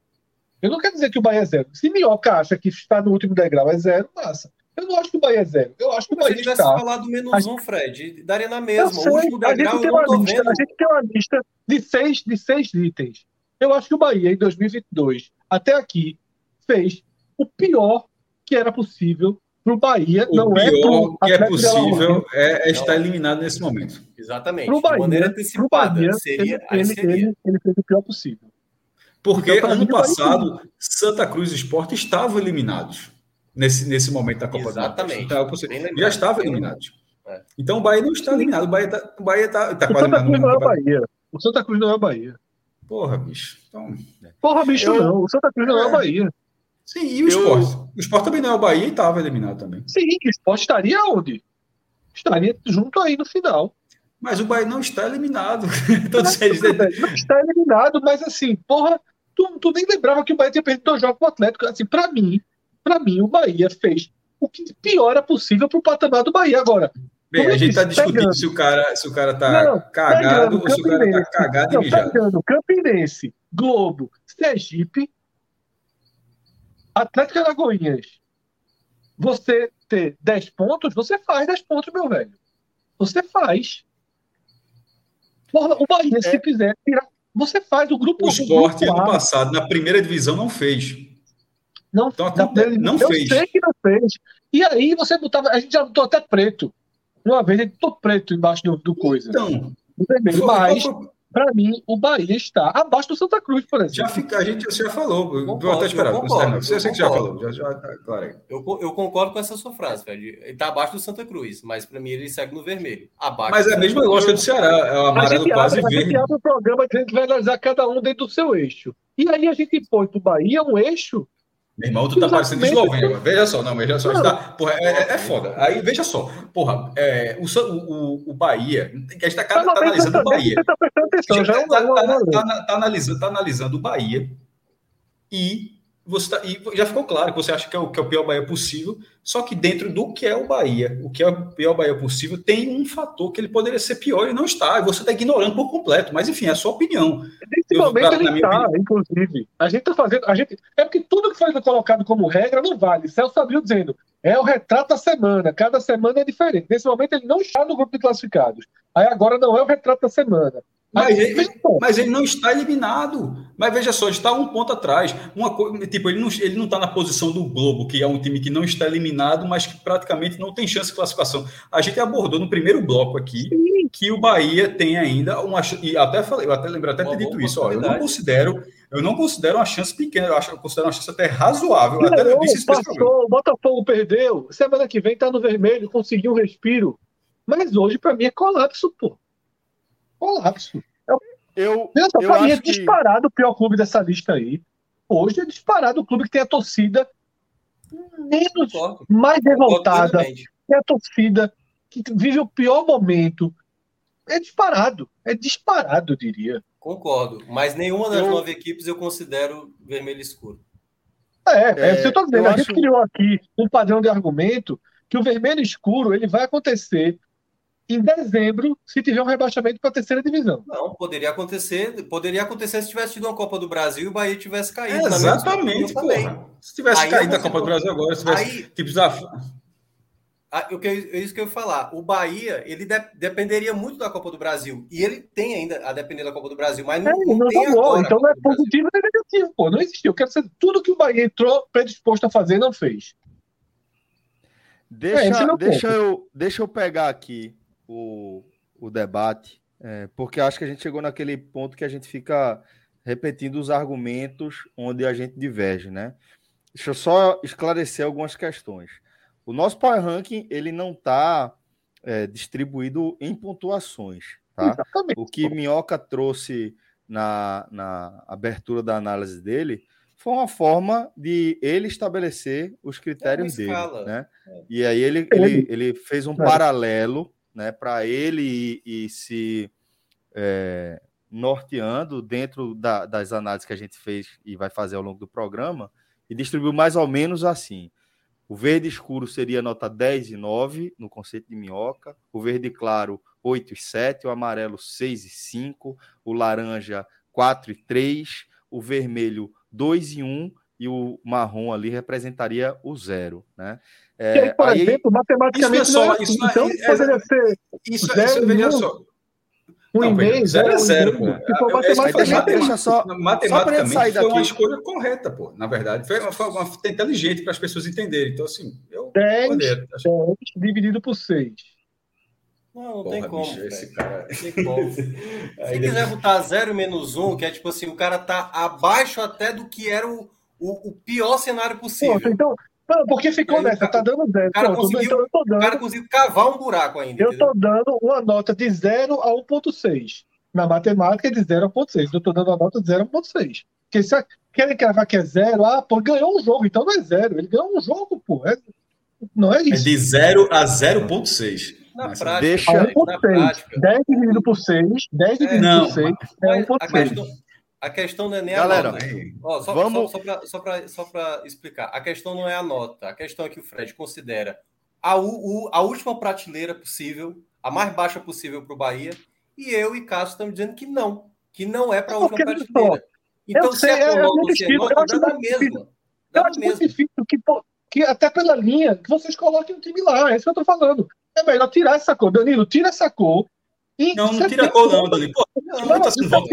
Eu não quero dizer que o Bahia é zero. Se Minhoca acha que está no último degrau é zero, massa. Eu não acho que o Bahia é zero. Eu acho que o Bahia Se tivesse está... falado menos um, Fred, daria na mesma. Sei, o último degrau, a, gente tem uma lista, a gente tem uma lista de seis, de seis itens. Eu acho que o Bahia, em 2022, até aqui, fez o pior que era possível para o Bahia. O não é pior é que é possível é, é, estar eliminado nesse momento. Exatamente. Bahia, de maneira antecipada. Bahia, seria, ele, seria. Ele, ele, fez o pior possível. Porque então, ano passado, Santa Cruz e Sport estavam eliminados nesse, nesse momento da Copa Exatamente. do Nordeste. Então, já estavam eliminados. É. Então o Bahia não está eliminado. O Bahia está Bahia tá, tá quase Santa Cruz não é o Bahia. O Santa Cruz não é o Bahia. Porra, bicho. Então, Porra, bicho, eu... não. O Santa Cruz não é o Bahia. Sim, e o eu... esporte? O esporte também não é o Bahia e estava eliminado também. Sim, o esporte estaria onde? Estaria junto aí no final. Mas o Bahia não está eliminado. Então, não, não está eliminado, mas assim, porra, tu, tu nem lembrava que o Bahia tinha perdido dois jogos com o Atlético. Assim, para mim, para mim, o Bahia fez o que pior era possível para o patamar do Bahia. Agora, Bem, a gente está discutindo se o cara se o cara tá não, cagado ou se o cara tá cagado não, e mijado. Pegando Campinense, Globo, Sergipe, Atlético Alagoinhas. Você ter 10 pontos, você faz 10 pontos, meu velho. Você faz. Porra, o Bahia, é. se quiser tirar, você faz o grupo. O esporte ano passado, na primeira divisão, não fez. Não, então, não eu fez. sei que não fez. E aí você botava. A gente já botou até preto. Uma vez ele botou preto embaixo do, do coisa. Então. Vermelho, mas, para mim, o Bahia está abaixo do Santa Cruz, por exemplo. Já fica, a gente já falou. Concordo, vou até esperar. Eu, concordo, você, eu sei que já falou. Já, já, claro eu, eu concordo com essa sua frase, Fred. Ele está abaixo do Santa Cruz, mas para mim ele segue no vermelho. Abaixo mas é a mesma lógica do Ceará. É o amarelo quase abre, verde. A gente abre o programa que a gente vai analisar cada um dentro do seu eixo. E aí a gente põe para o Bahia um eixo meu irmão, tu tá parecendo esloveno. Veja só, não, veja só. Tá, porra, é, é, é, foda. Aí, veja só. Porra, é, o, o, o Bahia. A gente tá, tá, tá analisando o Bahia. Você tá prestando atenção, já é tá, tá, tá, tá, analisando, tá analisando o Bahia e você tá, e já ficou claro que você acha que é, o, que é o pior Bahia possível, só que dentro do que é o Bahia, o que é o pior Bahia possível, tem um fator que ele poderia ser pior e não está, e você está ignorando por completo, mas enfim, é a sua opinião. Nesse momento ele está, inclusive. A gente está fazendo. A gente, é porque tudo que foi colocado como regra não vale. Celso abriu dizendo, é o retrato da semana, cada semana é diferente. Nesse momento ele não está no grupo de classificados. Aí agora não é o retrato da semana. Mas ele, mas ele, não está eliminado. Mas veja só, ele está um ponto atrás. Uma, tipo, ele não, ele não está na posição do Globo, que é um time que não está eliminado, mas que praticamente não tem chance de classificação. A gente abordou no primeiro bloco aqui Sim. que o Bahia tem ainda uma e até falei, eu até lembro até ter dito isso. Ó, eu não considero, eu não considero uma chance pequena, eu acho eu considero uma chance até razoável. Não, até disse passou, o Botafogo perdeu, semana que vem está no vermelho, conseguiu um respiro. Mas hoje, para mim, é colapso, pô colapso. Eu, eu, eu pra mim é disparado que... o pior clube dessa lista aí. Hoje é disparado o clube que tem a torcida menos, mais revoltada, tem a torcida que vive o pior momento. É disparado, é disparado, eu diria. Concordo, mas nenhuma das eu... nove equipes eu considero vermelho escuro. É, é, é eu tô dizendo. Eu a gente criou aqui um padrão de argumento que o vermelho escuro ele vai acontecer em dezembro se tiver um rebaixamento para a terceira divisão. Não, poderia acontecer, poderia acontecer se tivesse tido uma Copa do Brasil e o Bahia tivesse caído. É, exatamente, porra. Se tivesse aí caído a Copa do Brasil agora, se tivesse aí, tipo desafio. O que, é isso que eu ia falar. O Bahia, ele de, dependeria muito da Copa do Brasil. E ele tem ainda a depender da Copa do Brasil, mas não, é, não, não tem agora. Então não é positivo nem negativo, pô. Não existiu. Eu quero dizer, tudo que o Bahia entrou predisposto a fazer, não fez. Deixa, é, deixa, eu, deixa eu pegar aqui o, o debate, é, porque acho que a gente chegou naquele ponto que a gente fica repetindo os argumentos onde a gente diverge, né? Deixa eu só esclarecer algumas questões. O nosso Power Ranking ele não está é, distribuído em pontuações, tá? Exatamente. O que Minhoca trouxe na, na abertura da análise dele foi uma forma de ele estabelecer os critérios é dele, né? É. E aí ele, ele, ele fez um é. paralelo né, para ele ir, ir se é, norteando dentro da, das análises que a gente fez e vai fazer ao longo do programa, e distribuiu mais ou menos assim. O verde escuro seria nota 10 e 9 no conceito de minhoca, o verde claro 8 e 7, o amarelo 6 e 5, o laranja 4 e 3, o vermelho 2 e 1 e o marrom ali representaria o zero, né? É, aí, por aí, exemplo, matematicamente isso é só, não é isso é, então é, poderia ser isso, zero, isso veja só. Um não, e-mail, zero é zero, pô. Tipo, matematicamente, deixa só, matematicamente só foi daqui. uma escolha correta, pô. Na verdade, foi uma, foi uma inteligente para as pessoas entenderem. Então, assim, eu 10, poder, 10 dividido por 6. Não, não Porra, tem como. Bicho, esse cara... Não tem como. Se quiser botar 0 menos 1, um, que é tipo assim, o cara tá abaixo até do que era o, o, o pior cenário possível. Pô, então, porque ficou nessa, tá dando zero. O cara, Pronto, conseguiu, então eu tô dando, o cara conseguiu cavar um buraco ainda. Eu entendeu? tô dando uma nota de 0 a 1,6. Na matemática é de 0 a 1,6. Eu tô dando uma nota de 0 a 1,6. Porque se querem cravar que é zero, ah, pô, ganhou um jogo, então não é zero. Ele ganhou um jogo, pô. É, não é isso. É de 0 a 0,6. Na Mas prática, deixa, na prática. 10 dividido por 6, 10 dividido é, por 6 é 1,6. A questão não é nem Galera, a nota. Ó, só, vamos... só, só para explicar. A questão não é a nota. A questão é que o Fred considera a, u, a última prateleira possível, a mais baixa possível para o Bahia. E eu e Cássio estamos dizendo que não. Que não é para a última prateleira. Então, se é por nota ou se é nota, dá na mesma. Dá eu acho muito difícil que, que até pela linha que vocês coloquem um time lá. É isso que eu estou falando. É melhor tirar essa cor. Danilo, tira essa cor E não, não tira a cor, não, Dani. Pô, não, não tá sendo voto.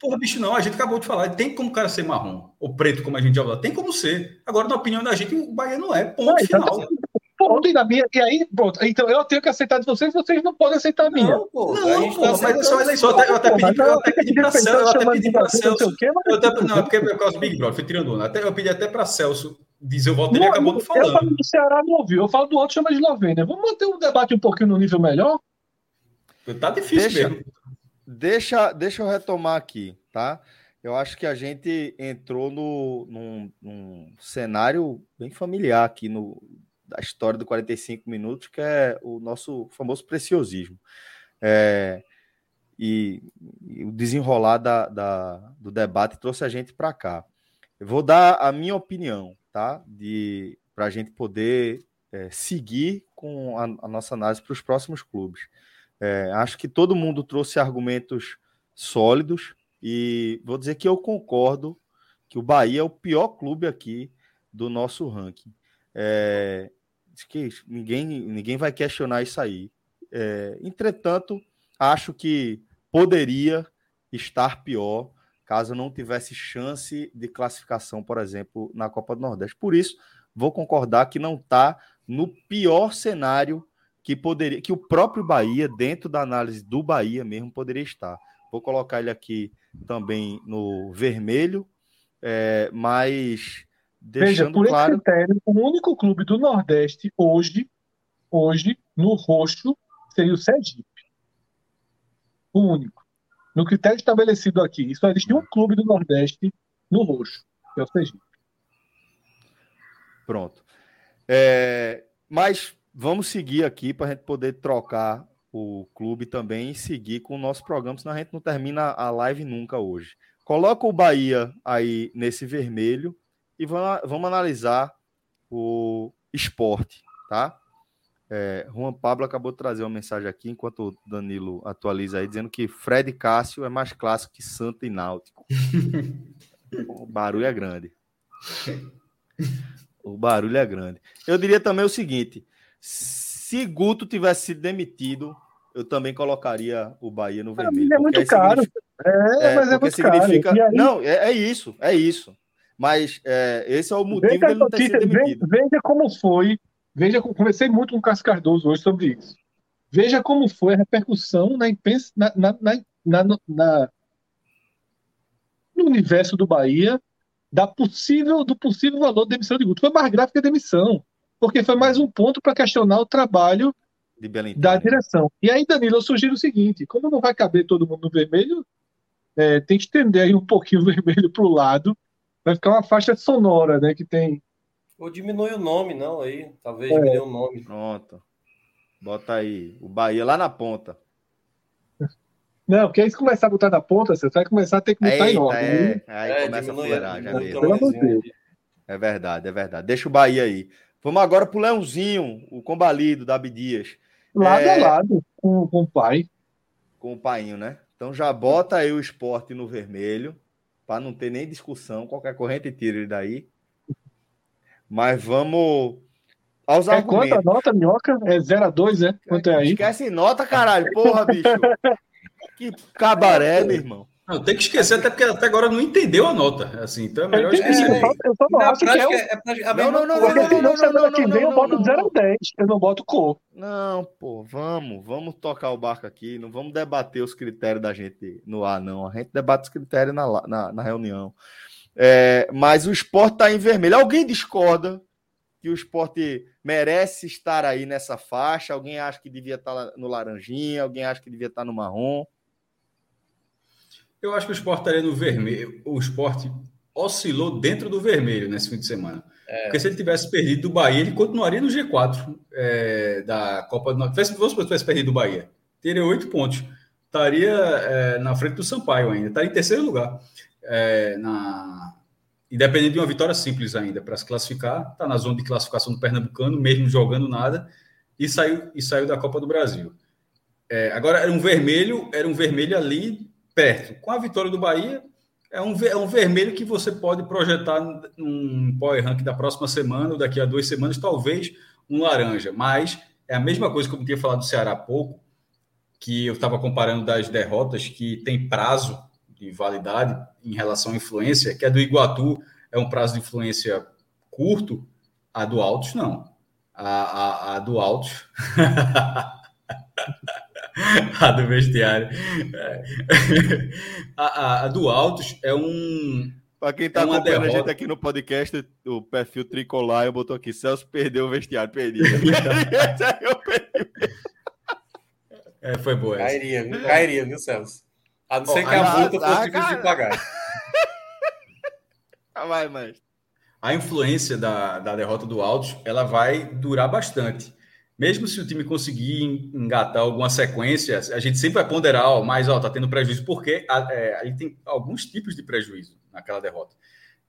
Porra, bicho, não. A gente acabou de falar. Tem como o cara ser marrom ou preto, como a gente já falou. Tem como ser. Agora, na opinião da gente, o Bahia não é. Ponto não, final. Então, ponto, e, na minha, e aí, pronto. Então eu tenho que aceitar de vocês, vocês não podem aceitar a minha. Não, pô, não, pô, tá mas é só eleição. Eu até, eu até pedi para Celso. Eu até pedi para Celso. Eu até, não, é porque é por causa do Big Brother, fui tirando Até, eu pedi até para Celso dizer o voto dele acabou não falando. Eu falo do Ceará não ouviu. Eu falo do outro, chama de Eslovênia. Vamos manter o debate um pouquinho no nível melhor? Tá difícil deixa, mesmo. Deixa, deixa eu retomar aqui, tá? Eu acho que a gente entrou no, num, num cenário bem familiar aqui no, da história do 45 minutos, que é o nosso famoso preciosismo. É, e, e, o desenrolar da, da, do debate trouxe a gente para cá. Eu vou dar a minha opinião, tá? De para a gente poder é, seguir com a, a nossa análise para os próximos clubes. É, acho que todo mundo trouxe argumentos sólidos e vou dizer que eu concordo que o Bahia é o pior clube aqui do nosso ranking. É, que ninguém, ninguém vai questionar isso aí. É, entretanto, acho que poderia estar pior caso não tivesse chance de classificação, por exemplo, na Copa do Nordeste. Por isso, vou concordar que não está no pior cenário que poderia, que o próprio Bahia, dentro da análise do Bahia mesmo, poderia estar. Vou colocar ele aqui também no vermelho, é, mas deixando Veja, por claro... esse critério, o único clube do Nordeste hoje, hoje, no roxo, seria o Sergipe. O único. No critério estabelecido aqui, só existe um clube do Nordeste no roxo, que é o Sergipe. Pronto. É, mas vamos seguir aqui para a gente poder trocar o clube também e seguir com o nosso programa, senão a gente não termina a live nunca hoje. Coloca o Bahia aí nesse vermelho e vamos, vamos analisar o esporte, tá? É, Juan Pablo acabou de trazer uma mensagem aqui, enquanto o Danilo atualiza aí, dizendo que Fred Cássio é mais clássico que Santa e Náutico. o barulho é grande. O barulho é grande. Eu diria também o seguinte: se Guto tivesse sido demitido, eu também colocaria o Bahia no vermelho. É muito caro. É, é, mas é muito significa... caro. Aí... Não, é, é, isso, é isso. Mas é, esse é o motivo veja dele não ter sido demitido. Veja como foi. Veja, conversei muito com o Cássio Cardoso hoje sobre isso. Veja como foi a repercussão na, na, na, na, no universo do Bahia da possível, do possível valor da demissão de Guto. Foi mais grave que a demissão porque foi mais um ponto para questionar o trabalho da direção. E aí, Danilo, eu sugiro o seguinte: como não vai caber todo mundo no vermelho, é, tem que estender aí um pouquinho o vermelho para o lado, vai ficar uma faixa sonora, né? Que tem. Ou diminui o nome, não, aí. Talvez é. diminui o nome. Pronto. Bota aí. O Bahia lá na ponta. Não, porque aí se começar a botar na ponta, você vai começar a ter que botar Eita, em ordem. É, aí é, começa a fuleirar, já É verdade, é verdade. Deixa o Bahia aí. Vamos agora para o Leãozinho, o combalido da Abdias. Lado é... a lado com, com o pai. Com o painho, né? Então já bota aí o esporte no vermelho, para não ter nem discussão. Qualquer corrente tira ele daí. Mas vamos aos é argumentos. Quanto a nota, minhoca? É 0 a 2, é? Quanto é aí? Esquece nota, caralho. Porra, bicho. que cabaré, meu irmão. Não, tem que esquecer, até porque até agora não entendeu a nota. Assim, então é melhor esquecer. É, eu só não acho que é, o... é não, não, não, não, não, não, semana que vem eu boto 0 a 10, eu não boto cor. Não, pô, vamos, vamos tocar o barco aqui, não vamos debater os critérios da gente no ar, não. A gente debate os critérios na, na, na reunião. É, mas o esporte está em vermelho. Alguém discorda que o esporte merece estar aí nessa faixa? Alguém acha que devia estar no laranjinha? Alguém acha que devia estar no marrom? Eu acho que o esporte estaria no vermelho. O esporte oscilou dentro do vermelho nesse fim de semana. É. Porque se ele tivesse perdido do Bahia, ele continuaria no G4 é, da Copa do Norte. Supor que tivesse perdido do Bahia. Teria oito pontos. Estaria é, na frente do Sampaio ainda. Estaria em terceiro lugar. É, na... Independente de uma vitória simples ainda para se classificar. Está na zona de classificação do Pernambucano, mesmo jogando nada. E saiu, e saiu da Copa do Brasil. É, agora, era um vermelho, era um vermelho ali perto. Com a vitória do Bahia, é um, é um vermelho que você pode projetar num power rank da próxima semana ou daqui a duas semanas, talvez um laranja. Mas é a mesma coisa que eu tinha falado do Ceará há pouco, que eu estava comparando das derrotas que tem prazo de validade em relação à influência, que a do Iguatu é um prazo de influência curto, a do Altos não. A, a, a do Altos. a do vestiário. a, a, a, do Altos é um. Para quem está é acompanhando derrota. a gente aqui no podcast, o perfil Tricolar, eu botou aqui: Celso perdeu o vestiário, perdi. eu perdi. É, foi boa. Essa. Cairia, viu? Cairia, viu, Celso? A não ser que a multa fosse tá, difícil de pagar. Vai, mas. A influência da, da derrota do Altos, ela vai durar bastante. Mesmo se o time conseguir engatar alguma sequência, a gente sempre vai ponderar, ó, mas ó, tá tendo prejuízo, porque é, aí tem alguns tipos de prejuízo naquela derrota.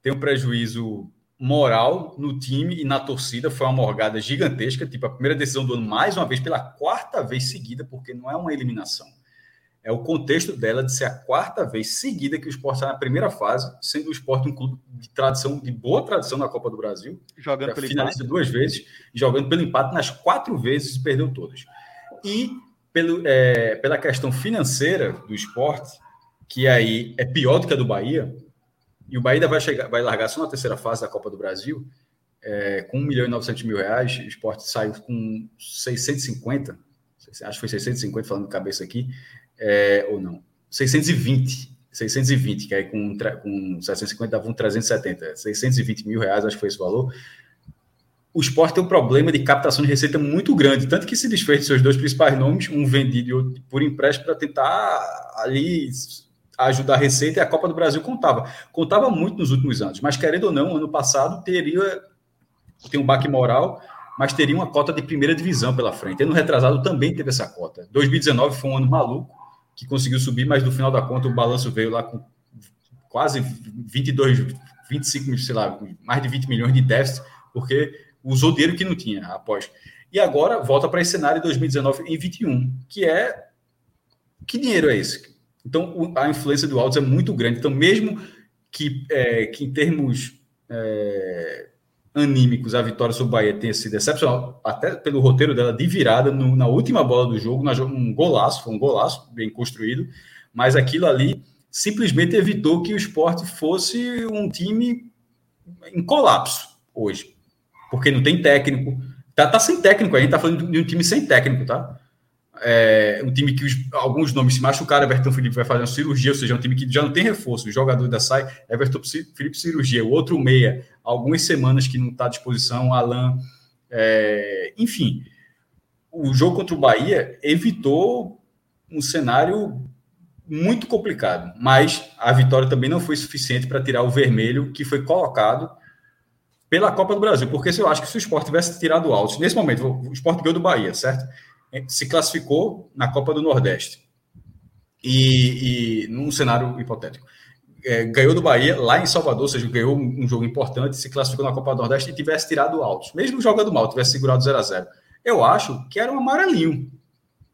Tem um prejuízo moral no time e na torcida foi uma morgada gigantesca, tipo a primeira decisão do ano mais uma vez pela quarta vez seguida, porque não é uma eliminação. É o contexto dela de ser a quarta vez seguida que o esporte está na primeira fase, sendo o esporte um clube de tradição, de boa tradição na Copa do Brasil. Jogando pelo finalista empate. duas vezes, jogando pelo empate nas quatro vezes e perdeu todas. E pelo, é, pela questão financeira do esporte, que aí é pior do que a do Bahia, e o Bahia vai, chegar, vai largar só na terceira fase da Copa do Brasil, é, com 1 milhão e 900 mil reais, o esporte saiu com 650, acho que foi 650 falando de cabeça aqui, é, ou não, 620, 620, que aí com, com 750 dava um 370, 620 mil reais, acho que foi esse valor. O esporte tem um problema de captação de receita muito grande, tanto que se desfez de seus dois principais nomes, um vendido e outro por empréstimo, para tentar ali ajudar a receita, e a Copa do Brasil contava. Contava muito nos últimos anos, mas querendo ou não, ano passado teria tem um baque moral, mas teria uma cota de primeira divisão pela frente. Ano retrasado também teve essa cota. 2019 foi um ano maluco, que conseguiu subir, mas no final da conta o balanço veio lá com quase 22, 25, sei lá, mais de 20 milhões de déficit, porque usou dinheiro que não tinha após. E agora volta para esse cenário de 2019 e 21, que é que dinheiro é esse? Então a influência do Altos é muito grande. Então mesmo que, é, que em termos é, anímicos, a vitória sobre o Bahia tenha sido excepcional, até pelo roteiro dela de virada no, na última bola do jogo, um golaço, foi um golaço bem construído, mas aquilo ali simplesmente evitou que o esporte fosse um time em colapso hoje, porque não tem técnico, tá, tá sem técnico, a gente tá falando de um time sem técnico, tá? É, um time que os, alguns nomes se machucaram, Everton Felipe vai fazer uma cirurgia, ou seja, um time que já não tem reforço, o jogador da sai, Everton Felipe cirurgia, o outro meia, algumas semanas que não está à disposição, Alan, é, enfim, o jogo contra o Bahia evitou um cenário muito complicado, mas a vitória também não foi suficiente para tirar o vermelho que foi colocado pela Copa do Brasil, porque se eu acho que se o esporte tivesse tirado o alto, nesse momento, o esporte ganhou do Bahia, certo? Se classificou na Copa do Nordeste. E, e num cenário hipotético. É, ganhou do Bahia lá em Salvador, ou seja, ganhou um, um, jogo importante, se classificou na Copa do Nordeste e tivesse tirado altos. Mesmo jogando mal, tivesse segurado 0 a 0 Eu acho que era um amarelinho.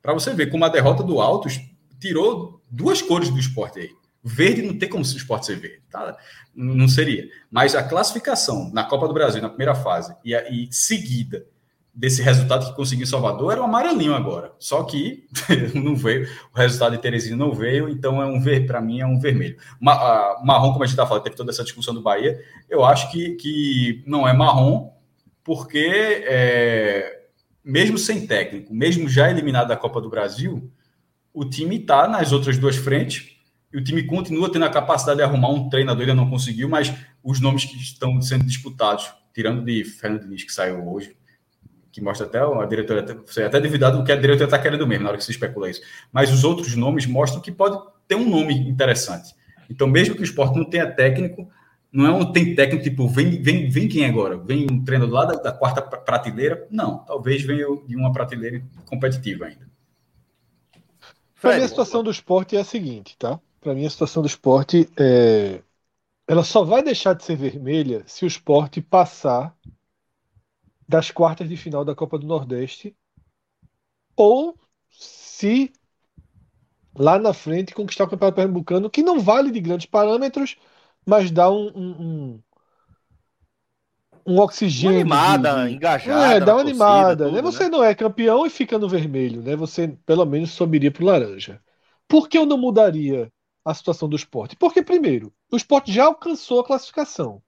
Para você ver como a derrota do Altos tirou duas cores do esporte aí. Verde não tem como o esporte ser verde, tá? Não seria. Mas a classificação na Copa do Brasil, na primeira fase, e, a, e seguida desse resultado que conseguiu em Salvador era o um amarelinho agora. Só que não veio, o resultado de Teresina não veio, então é um ver para mim é um vermelho. Ma, marrom, como a gente está falando, teve toda essa discussão do Bahia. Eu acho que, que não é marrom, porque é, mesmo sem técnico, mesmo já eliminado da Copa do Brasil, o time está nas outras duas frentes. E o time continua tendo a capacidade de arrumar um treinador, ele não conseguiu, mas os nomes que estão sendo disputados, tirando de Fernando Diniz, que saiu hoje, que mostra até a diretora, você é até duvidado do que a diretora está querendo mesmo, na hora que se especula isso. Mas os outros nomes mostram que pode ter um nome interessante. Então, mesmo que o esporte não tenha técnico, não é um tem técnico tipo, vem, vem, vem quem agora? Vem um treinador lá da, da quarta prateleira? Não, talvez venha de uma prateleira competitiva ainda. Para mim, a situação do esporte é a seguinte, tá? Para mim, a situação do esporte é. Ela só vai deixar de ser vermelha se o esporte passar das quartas de final da Copa do Nordeste, ou se lá na frente conquistar o Campeonato Pernambucano, que não vale de grandes parâmetros, mas dá um, um, um oxigênio. animada, de... engajada. É, dá uma animada. Tudo, né? Você né? não é campeão e fica no vermelho, né? Você pelo menos subiria para o laranja. Por que eu não mudaria a situação do esporte? Porque, primeiro, o esporte já alcançou a classificação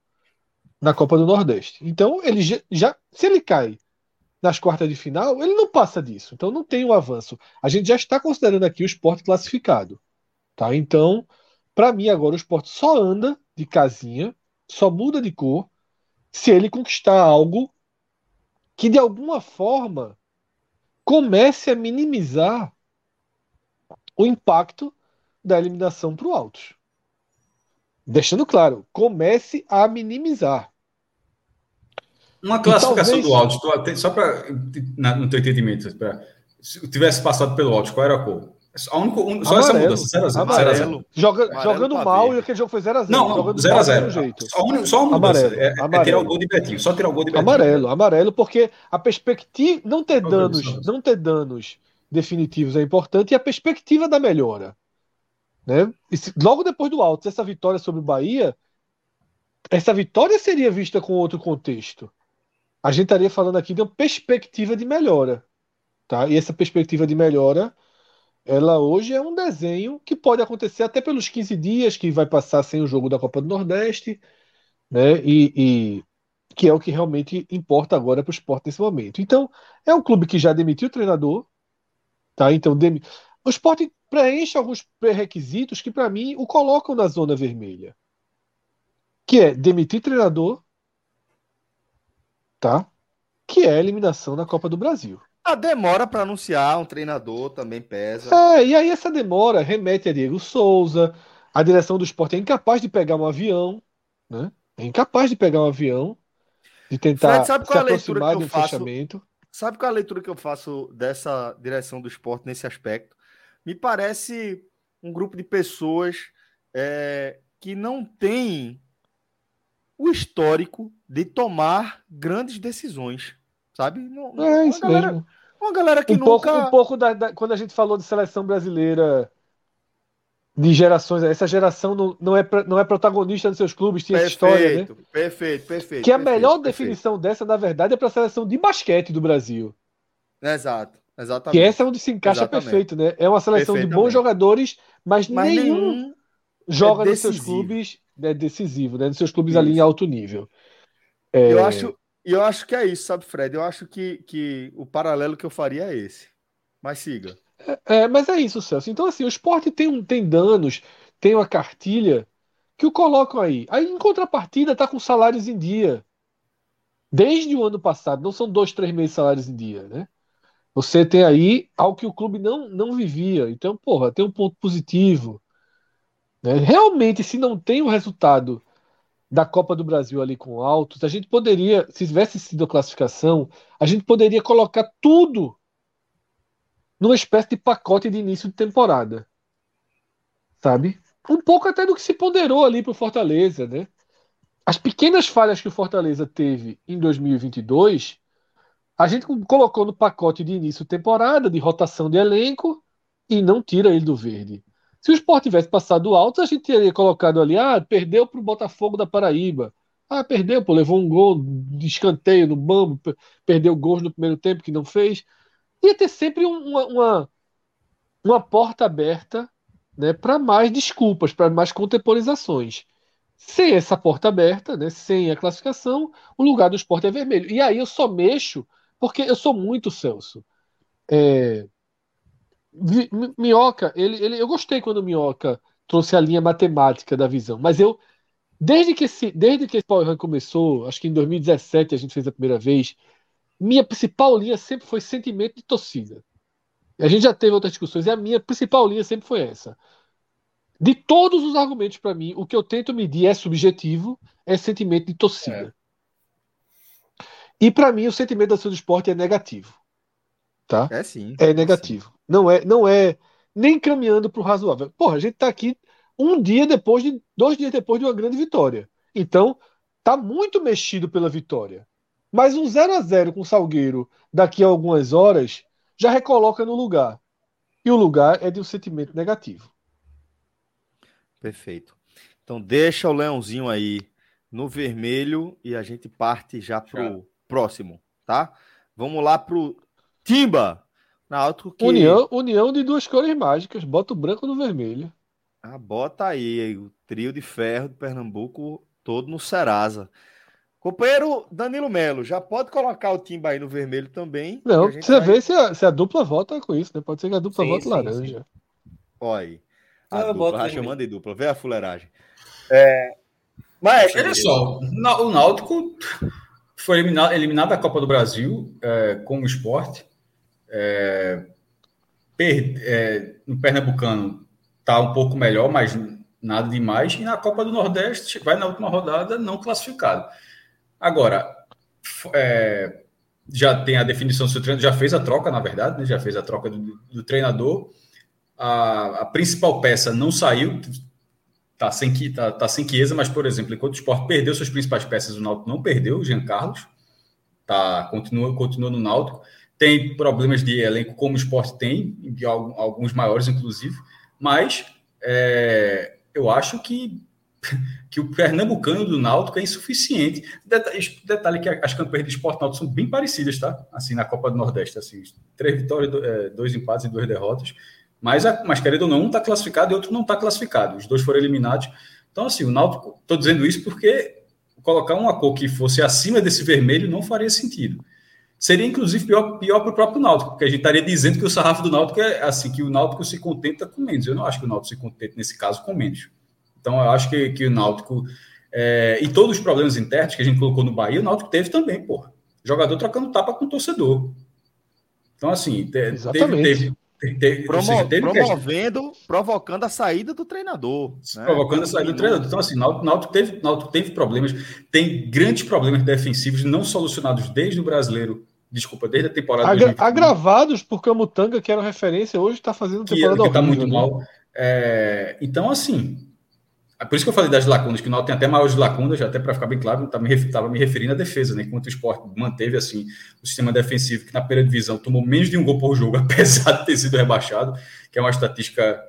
na Copa do Nordeste. Então, ele já, já se ele cai nas quartas de final, ele não passa disso. Então, não tem um avanço. A gente já está considerando aqui o esporte classificado. Tá? Então, para mim, agora o esporte só anda de casinha, só muda de cor se ele conquistar algo que de alguma forma comece a minimizar o impacto da eliminação para o Altos. Deixando claro, comece a minimizar. Uma classificação talvez... do Altos, só para no teu entendimento, pra, se tivesse passado pelo Altos, qual era a cor? A única, un... Só essa mudança, 0x0. Amarelo. Joga, amarelo jogando mal e aquele jogo foi 0x0. Não, 0x0. Só, un... só uma mudança. Amarelo, é, amarelo. é tirar o gol de Betinho. Só tirar o gol de Betinho. Amarelo, amarelo, porque a perspectiva. Não ter danos, não ter danos definitivos é importante e a perspectiva da melhora. Né? Se, logo depois do alto, essa vitória sobre o Bahia, essa vitória seria vista com outro contexto. A gente estaria falando aqui de uma perspectiva de melhora. Tá? E essa perspectiva de melhora ela hoje é um desenho que pode acontecer até pelos 15 dias que vai passar sem o jogo da Copa do Nordeste, né? E, e que é o que realmente importa agora para o esporte nesse momento. Então, é um clube que já demitiu o treinador, tá? Então, dem... o esporte preenche alguns pré-requisitos que, para mim, o colocam na zona vermelha. Que é demitir treinador, tá? Que é a eliminação na Copa do Brasil. A demora para anunciar um treinador também pesa. É, e aí essa demora remete a Diego Souza. A direção do esporte é incapaz de pegar um avião, né? É incapaz de pegar um avião, de tentar Fred, sabe qual se aproximar de um faço, fechamento. Sabe qual é a leitura que eu faço dessa direção do esporte nesse aspecto? Me parece um grupo de pessoas é, que não tem o histórico de tomar grandes decisões sabe? Não, é isso galera, mesmo. Uma galera que um nunca... Pouco, um pouco da, da, quando a gente falou de seleção brasileira de gerações, essa geração não, não, é, não é protagonista dos seus clubes, tinha perfeito, essa história, né? Perfeito, perfeito. Que a melhor perfeito. definição dessa, na verdade, é para a seleção de basquete do Brasil. Exato, exatamente. Que essa é onde se encaixa exatamente. perfeito, né? É uma seleção de bons jogadores, mas, mas nenhum, nenhum, joga é nos seus clubes é decisivo, né? Nos seus clubes Isso. ali em alto nível. É... Eu acho, eu acho que é isso, sabe, Fred? Eu acho que, que o paralelo que eu faria é esse. Mas siga. É, é, mas é isso, Celso. Então, assim, o esporte tem, um, tem danos, tem uma cartilha que o colocam aí. Aí, em contrapartida, está com salários em dia. Desde o ano passado, não são dois, três meses de salários em dia, né? Você tem aí algo que o clube não, não vivia. Então, porra, tem um ponto positivo. Né? Realmente, se não tem o resultado da Copa do Brasil ali com altos, a gente poderia, se tivesse sido a classificação, a gente poderia colocar tudo numa espécie de pacote de início de temporada. Sabe? Um pouco até do que se ponderou ali para o Fortaleza, né? As pequenas falhas que o Fortaleza teve em 2022, a gente colocou no pacote de início de temporada, de rotação de elenco, e não tira ele do verde. Se o Sport tivesse passado alto, a gente teria colocado ali, ah, perdeu para o Botafogo da Paraíba. Ah, perdeu, pô, levou um gol de escanteio no bambo, perdeu gols no primeiro tempo que não fez. Ia ter sempre uma, uma, uma porta aberta né, para mais desculpas, para mais contemporizações. Sem essa porta aberta, né, sem a classificação, o lugar do esporte é vermelho. E aí eu só mexo porque eu sou muito Celso. É, Minhoca, ele, ele, eu gostei quando o Minhoca trouxe a linha matemática da visão, mas eu, desde que esse, desde que esse Power Rank começou, acho que em 2017 a gente fez a primeira vez, minha principal linha sempre foi sentimento de torcida. A gente já teve outras discussões e a minha principal linha sempre foi essa. De todos os argumentos para mim, o que eu tento medir é subjetivo, é sentimento de torcida. É. E para mim o sentimento da torcida do esporte é negativo. Tá? É sim. É negativo. Não é, não é nem caminhando para o razoável. Porra, a gente está aqui um dia depois de dois dias depois de uma grande vitória. Então, tá muito mexido pela vitória. Mas um 0 a 0 com o Salgueiro daqui a algumas horas já recoloca no lugar. E o lugar é de um sentimento negativo. Perfeito. Então deixa o leãozinho aí no vermelho e a gente parte já pro já. próximo, tá? Vamos lá pro Timba. Náutico que... União, união de duas cores mágicas. Bota o branco no vermelho. Ah, bota aí o trio de ferro de Pernambuco todo no Serasa. Companheiro Danilo Melo, já pode colocar o Timba aí no vermelho também. Não, precisa vai... ver se a, se a, dupla vota com isso, né? Pode ser que a dupla sim, vote sim, laranja. Sim. Olha aí. A ah, dupla, tá chamando de dupla. Vê a fuleiragem. É... Mas, olha só, o Náutico foi eliminado, eliminado da Copa do Brasil é, como esporte. É, per, é, no Pernambucano está um pouco melhor, mas nada demais. E na Copa do Nordeste vai na última rodada não classificado. Agora, é, já tem a definição do seu já fez a troca, na verdade, né? já fez a troca do, do treinador. A, a, principal peça não saiu, tá sem tá, tá sem Chiesa, mas por exemplo, enquanto o Sport perdeu suas principais peças, o Náutico não perdeu, o Jean Carlos tá continua continua no Náutico. Tem problemas de elenco como o Sport tem, alguns maiores inclusive, mas é, eu acho que que o pernambucano do Náutico é insuficiente. Detalhe, detalhe que as campanhas de esporte náutico são bem parecidas, tá? Assim, na Copa do Nordeste, assim, três vitórias, é, dois empates e duas derrotas. Mas, mas querendo ou não, um está classificado e outro não está classificado. Os dois foram eliminados. Então, assim, o Náutico, estou dizendo isso porque colocar uma cor que fosse acima desse vermelho não faria sentido. Seria, inclusive, pior, pior para o próprio Náutico, porque a gente estaria dizendo que o sarrafo do Náutico é assim, que o Náutico se contenta com menos. Eu não acho que o Náutico se contente, nesse caso, com menos. Então, eu acho que, que o Náutico. É, e todos os problemas internos que a gente colocou no Bahia, o Náutico teve também, porra. Jogador trocando tapa com o torcedor. Então, assim, teve, teve, Promo, promovendo, provocando a saída do treinador. Né? Provocando a saída do treinador. Então, assim, Náutico, Náutico, teve, Náutico teve problemas, tem grandes problemas defensivos não solucionados desde o brasileiro. Desculpa, desde a temporada. Agra agravados por Camutanga, que era referência, hoje está fazendo temporada que, está muito né? mal. É, então, assim, é por isso que eu falei das lacunas, que o Náutico tem até maiores lacunas, até para ficar bem claro, estava me, referindo à defesa, né? Enquanto o esporte manteve assim o sistema defensivo, que na primeira divisão tomou menos de um gol por jogo, apesar de ter sido rebaixado, que é uma estatística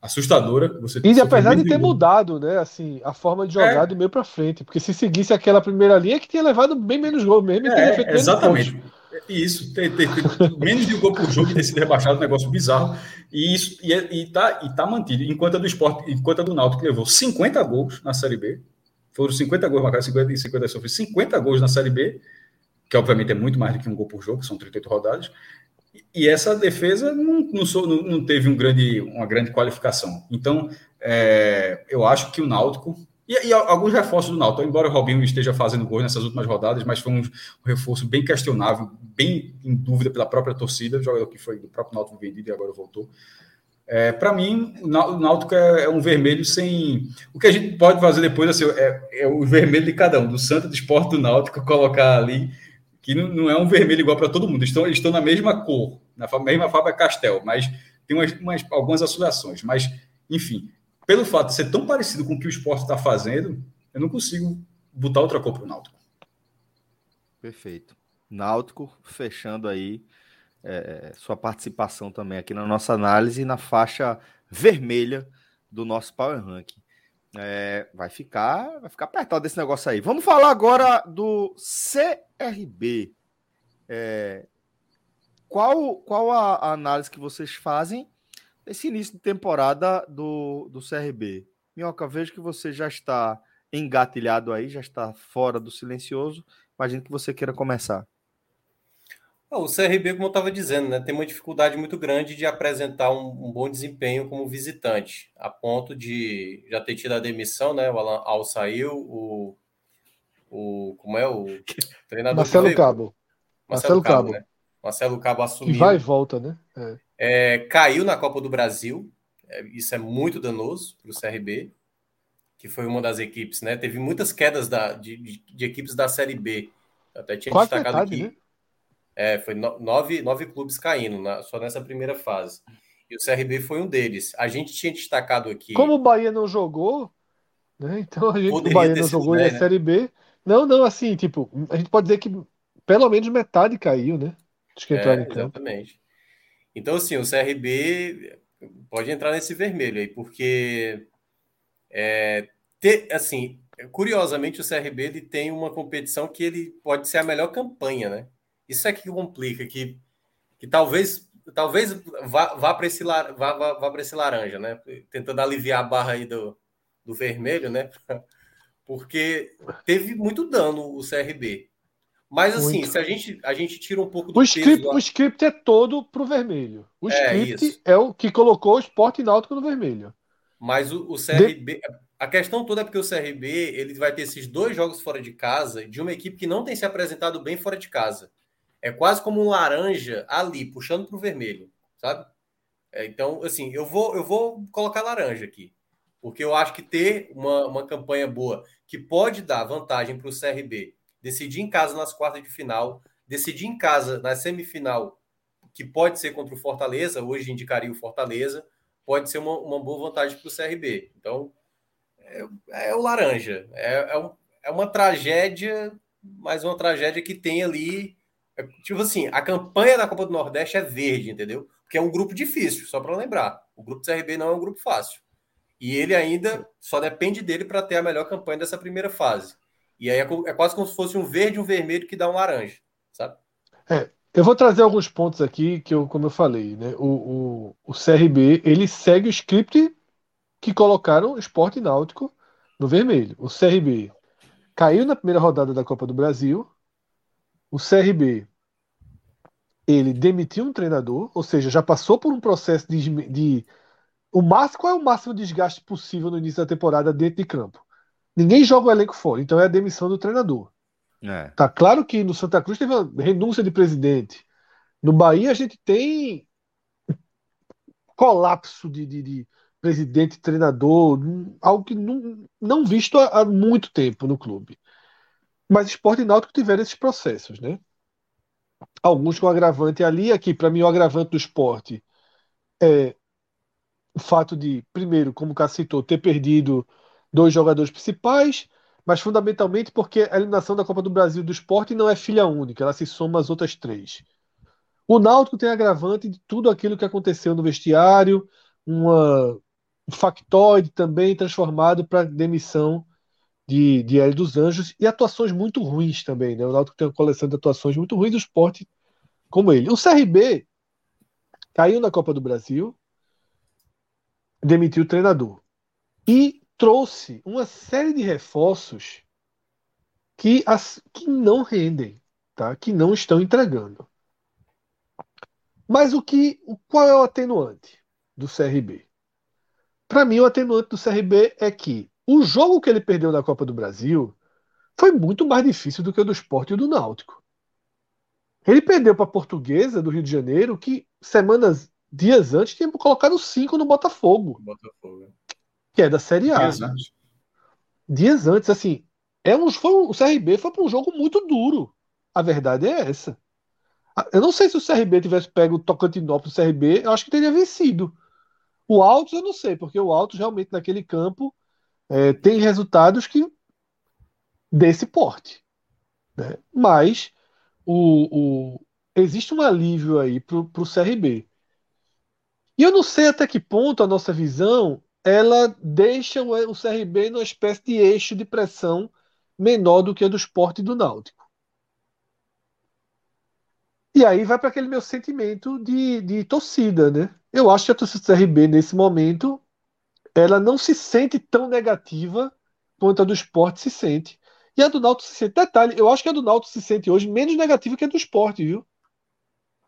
assustadora. Você e apesar de ter mudado, né, assim, a forma de jogar é. do meio para frente, porque se seguisse aquela primeira linha, que tinha levado bem menos gol mesmo, é, exatamente. Isso, ter, ter menos de um gol por jogo e ter sido rebaixado, um negócio bizarro. E isso e, é, e, tá, e tá mantido. Enquanto a do esporte, enquanto a do Náutico levou 50 gols na Série B, foram 50 gols marcados, 50 e 50 sofreu 50 gols na Série B, que obviamente é muito mais do que um gol por jogo, são 38 rodadas. E essa defesa não, não, não, não teve um grande, uma grande qualificação. Então, é, eu acho que o Náutico e, e, alguns reforços do Náutico, embora o Robinho esteja fazendo gols nessas últimas rodadas, mas foi um, reforço bem questionável, bem em dúvida pela própria torcida, o jogador que foi do próprio Náutico vendido e agora voltou. É, Para mim, o Náutico é, é, um vermelho sem. O que a gente pode fazer depois assim, é, é o vermelho de cada um, do Santa, do Esporte do Náutico, colocar ali, que não, não é um vermelho igual para todo mundo. Eles estão, eles estão na mesma cor, na mesma Fábio Castel, mas tem umas, umas, algumas oscilações. Mas, enfim, pelo fato de ser tão parecido com o que o esporte está fazendo, eu não consigo botar outra cor para o Náutico. Perfeito. Náutico fechando aí é, sua participação também aqui na nossa análise na faixa vermelha do nosso Power Ranking. É, vai ficar vai ficar apertado esse negócio aí. Vamos falar agora do CRB. É, qual, qual a, a análise que vocês fazem esse início de temporada do, do CRB. Minhoca, vejo que você já está engatilhado aí, já está fora do silencioso. Imagino que você queira começar. O CRB, como eu estava dizendo, né, tem uma dificuldade muito grande de apresentar um, um, bom desempenho como visitante, a ponto de já ter tido a demissão, né? O Alan Al saiu, o, o como é o treinador Marcelo Cabo. Marcelo, Marcelo Cabo, Cabo, né? Marcelo Cabo assumiu. Que vai e volta, né? É. É, caiu na Copa do Brasil, é, isso é muito danoso para o CRB, que foi uma das equipes, né? Teve muitas quedas da, de, de, de equipes da Série B. Eu até tinha Quase destacado metade, aqui. Né? É, foi no, nove, nove clubes caindo na, só nessa primeira fase. E o CRB foi um deles. A gente tinha destacado aqui. Como o Bahia não jogou, né? Então a gente o Bahia não jogou na Série B. Não, não, assim, tipo, a gente pode dizer que pelo menos metade caiu, né? Acho que é, Exatamente. Então, assim, o CRB pode entrar nesse vermelho aí, porque é, ter, assim, curiosamente, o CRB ele tem uma competição que ele pode ser a melhor campanha, né? Isso é que complica, que, que talvez talvez vá, vá para esse, vá, vá, vá esse laranja, né? Tentando aliviar a barra aí do, do vermelho, né? Porque teve muito dano o CRB. Mas assim, muito. se a gente, a gente tira um pouco do o script, peso... O script é todo pro vermelho. O é, script isso. é o que colocou o esporte náutico no vermelho. Mas o, o CRB... De... A questão toda é porque o CRB ele vai ter esses dois jogos fora de casa de uma equipe que não tem se apresentado bem fora de casa. É quase como um laranja ali, puxando para o vermelho, sabe? É, então, assim, eu vou, eu vou colocar laranja aqui. Porque eu acho que ter uma, uma campanha boa que pode dar vantagem para o CRB, decidir em casa nas quartas de final, decidir em casa na semifinal, que pode ser contra o Fortaleza, hoje indicaria o Fortaleza, pode ser uma, uma boa vantagem para o CRB. Então, é, é o laranja. É, é, um, é uma tragédia, mas uma tragédia que tem ali é, tipo assim, a campanha da Copa do Nordeste é verde, entendeu? Porque é um grupo difícil, só para lembrar. O grupo do CRB não é um grupo fácil. E ele ainda só depende dele para ter a melhor campanha dessa primeira fase. E aí é, é, quase como se fosse um verde e um vermelho que dá um laranja, sabe? É, eu vou trazer alguns pontos aqui que eu, como eu falei, né? O, o, o CRB ele segue o script que colocaram o esporte náutico no vermelho. O CRB caiu na primeira rodada da Copa do Brasil, o CRB ele demitiu um treinador, ou seja, já passou por um processo de, de o máximo qual é o máximo desgaste possível no início da temporada dentro de campo. Ninguém joga o elenco fora, então é a demissão do treinador. É. Tá claro que no Santa Cruz teve uma renúncia de presidente. No Bahia a gente tem colapso de, de, de presidente, treinador, algo que não, não visto há, há muito tempo no clube. Mas esporte e náutico tiveram esses processos, né? Alguns com agravante ali, aqui, para mim, o agravante do esporte é o fato de, primeiro, como o Cássio citou, ter perdido dois jogadores principais, mas fundamentalmente porque a eliminação da Copa do Brasil do esporte não é filha única, ela se soma às outras três. O Náutico tem agravante de tudo aquilo que aconteceu no vestiário, uma, um factoide também transformado para demissão de, de Hélio dos Anjos e atuações muito ruins também. Né? O Náutico tem uma coleção de atuações muito ruins do esporte como ele. O CRB caiu na Copa do Brasil, demitiu o treinador e trouxe uma série de reforços que, as, que não rendem, tá? que não estão entregando. Mas o que, qual é o atenuante do CRB? Para mim, o atenuante do CRB é que o jogo que ele perdeu na Copa do Brasil foi muito mais difícil do que o do Esporte e do Náutico. Ele perdeu para a Portuguesa do Rio de Janeiro, que semanas, dias antes, tinha colocado cinco no Botafogo. Botafogo. Que é da Série A. Dias antes. Dias antes, assim. É um, foi, o CRB foi para um jogo muito duro. A verdade é essa. Eu não sei se o CRB tivesse pego o Tocantinópolis do CRB, eu acho que teria vencido. O Altos eu não sei, porque o Altos realmente naquele campo é, tem resultados que desse porte. Né? Mas o, o, existe um alívio aí para o CRB. E eu não sei até que ponto a nossa visão ela deixa o, CRB numa espécie de eixo de pressão menor do que a do esporte e do Náutico. E aí vai para aquele meu sentimento de, de torcida, né? Eu acho que a torcida do CRB, nesse momento, ela não se sente tão negativa quanto a do esporte se sente. E a do Náutico se sente. Detalhe, eu acho que a do Náutico se sente hoje menos negativa que a do esporte, viu?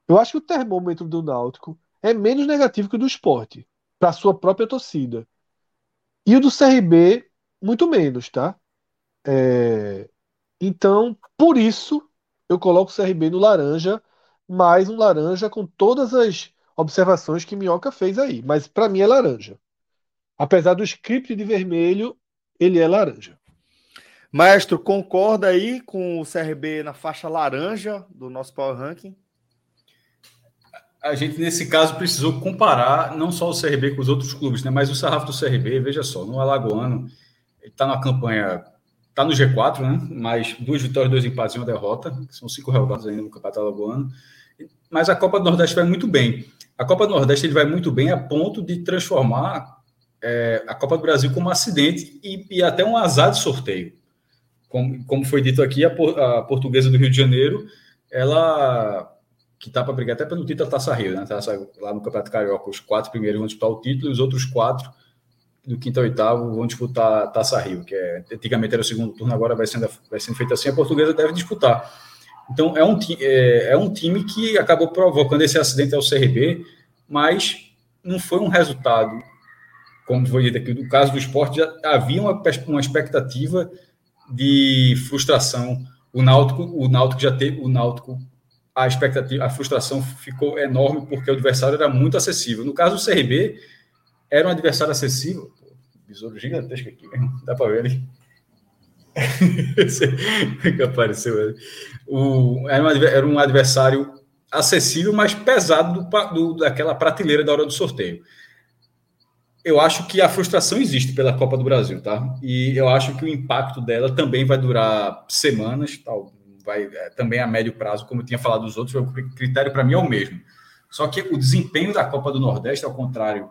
Eu acho que o termômetro do Náutico é menos negativo que o do esporte, para sua própria torcida. E o do CRB, muito menos, tá? É... Então, por isso, eu coloco o CRB no laranja, mais um laranja com todas as observações que Minhoca fez aí. Mas para mim é laranja. Apesar do script de vermelho, ele é laranja. Maestro, concorda aí com o CRB na faixa laranja do nosso Power Ranking? A gente, nesse caso, precisou comparar não só o CRB com os outros clubes, né? mas o sarrafo do CRB, veja só, no Alagoano, ele está na campanha, está no G4, né? mas duas vitórias, dois empates e uma derrota, são cinco resultados ainda no Campeonato Alagoano. Mas a Copa do Nordeste vai muito bem. A Copa do Nordeste ele vai muito bem a ponto de transformar é, a Copa do Brasil como um acidente e, e, até um azar de sorteio. Como, como foi dito aqui, a, a portuguesa do Rio de Janeiro, ela que está para brigar até pelo título da Taça Rio, né? Taça, lá no Campeonato Carioca, os quatro primeiros vão disputar o título e os outros quatro, do quinto ao oitavo, vão disputar a Taça Rio, que é, antigamente era o segundo turno, agora vai sendo, vai sendo feito assim, a portuguesa deve disputar. Então, é um, é, é um time que acabou provocando esse acidente ao CRB, mas não foi um resultado, como foi dito aqui, no caso do esporte, já havia uma, uma expectativa de frustração. O Náutico, o Náutico já teve, o Náutico a expectativa, a frustração ficou enorme porque o adversário era muito acessível. No caso do CRB, era um adversário acessível. Pô, besouro gigantesco aqui, dá para ver ali. que apareceu o, era, um, era um adversário acessível, mas pesado do, do, daquela prateleira da hora do sorteio. Eu acho que a frustração existe pela Copa do Brasil, tá? E eu acho que o impacto dela também vai durar semanas, tal, vai é, também a médio prazo, como eu tinha falado dos outros, o critério para mim é o mesmo. Só que o desempenho da Copa do Nordeste, ao contrário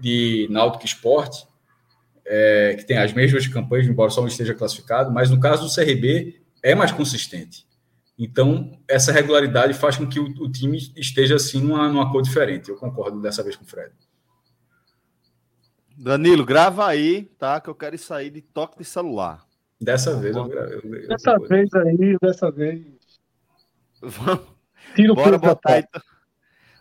de Náutico Esporte, é, que tem as mesmas campanhas, embora só não esteja classificado, mas no caso do CRB é mais consistente. Então, essa regularidade faz com que o, o time esteja assim numa, numa cor diferente. Eu concordo dessa vez com o Fred. Danilo, grava aí, tá? Que eu quero sair de toque de celular. Dessa vez eu gravei. Eu, dessa vez aí, dessa vez. Vamos. Tira o Bora botar, então,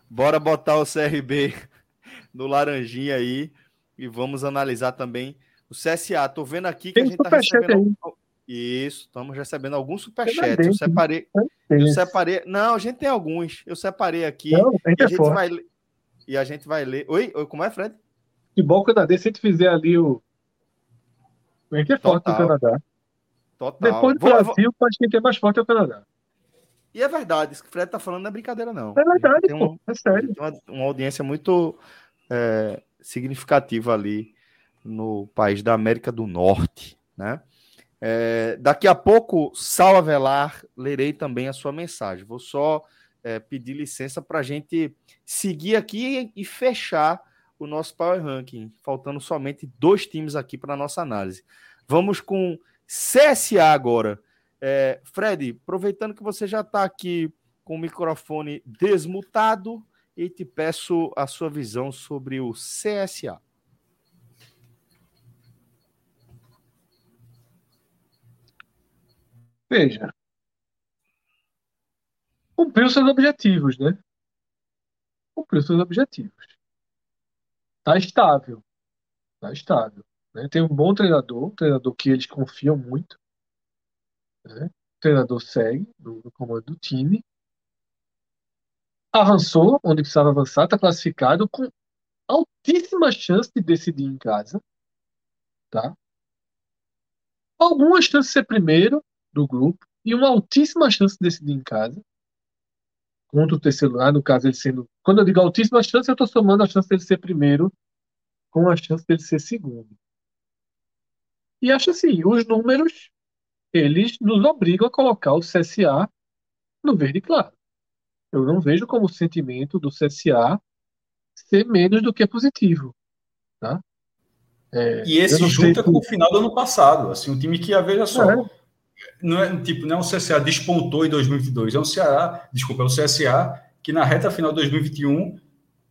Bora botar o CRB no laranjinha aí e vamos analisar também o CSA. Tô vendo aqui que Tem a gente tá recebendo. Aí. Isso, estamos recebendo alguns superchats. Eu separei. Eu separei. Não, a gente tem alguns. Eu separei aqui. Não, a gente, e, a é gente vai, e a gente vai ler. Oi, como é, Fred? Que bom canadense, se a gente fizer ali o a gente é forte no Canadá. Total. Depois do vou, Brasil, vou... acho que quem é mais forte é o Canadá. E é verdade, isso que o Fred tá falando não é brincadeira, não. É verdade, tem pô, é sério. Tem uma, uma audiência muito é, significativa ali no país da América do Norte, né? É, daqui a pouco, Sal Avelar, lerei também a sua mensagem. Vou só é, pedir licença para a gente seguir aqui e fechar o nosso Power Ranking, faltando somente dois times aqui para nossa análise. Vamos com CSA agora. É, Fred, aproveitando que você já está aqui com o microfone desmutado, e te peço a sua visão sobre o CSA. Veja, cumpriu seus objetivos, né? Cumpriu seus objetivos. Tá estável. Tá estável. Né? Tem um bom treinador, um treinador que eles confiam muito. Né? O treinador segue no, comando do time. Avançou onde precisava avançar, está classificado com altíssima chance de decidir em casa. Tá? Algumas chances de ser primeiro do grupo e uma altíssima chance de decidir em casa contra o terceiro lugar, no caso ele sendo. Quando eu digo altíssima chance, eu estou somando a chance dele ser primeiro com a chance dele ser segundo. E acho assim, os números, eles nos obrigam a colocar o CSA no verde claro. Eu não vejo como o sentimento do CSA ser menos do que positivo. Tá? É, e esse junta com o final do ano passado. Assim, um time que, a veja só, é não é tipo, não é um CSA despontou em 2022, é um Ceará, desculpa, é um CSA que na reta final de 2021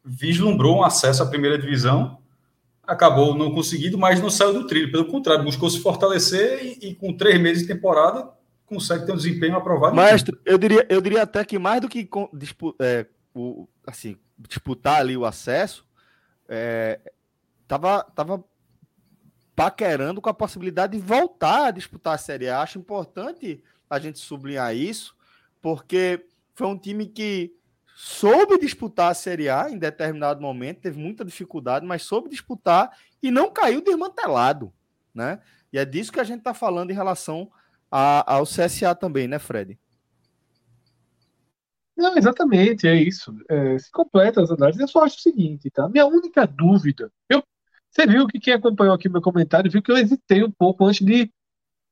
vislumbrou um acesso à primeira divisão, acabou não conseguindo, mas não saiu do trilho. Pelo contrário, buscou se fortalecer e, e com três meses de temporada consegue ter um desempenho aprovado. Mestre, eu diria, eu diria até que mais do que é, o, assim, disputar ali o acesso, é, tava, tava paquerando com a possibilidade de voltar a disputar a Série A. Acho importante a gente sublinhar isso, porque foi um time que soube disputar a Série A em determinado momento, teve muita dificuldade, mas soube disputar e não caiu desmantelado, né? E é disso que a gente está falando em relação a, ao CSA também, né, Fred? Não, exatamente, é isso. É, se completa as análises. Eu só acho o seguinte, tá? Minha única dúvida, eu você viu que quem acompanhou aqui meu comentário viu que eu hesitei um pouco antes de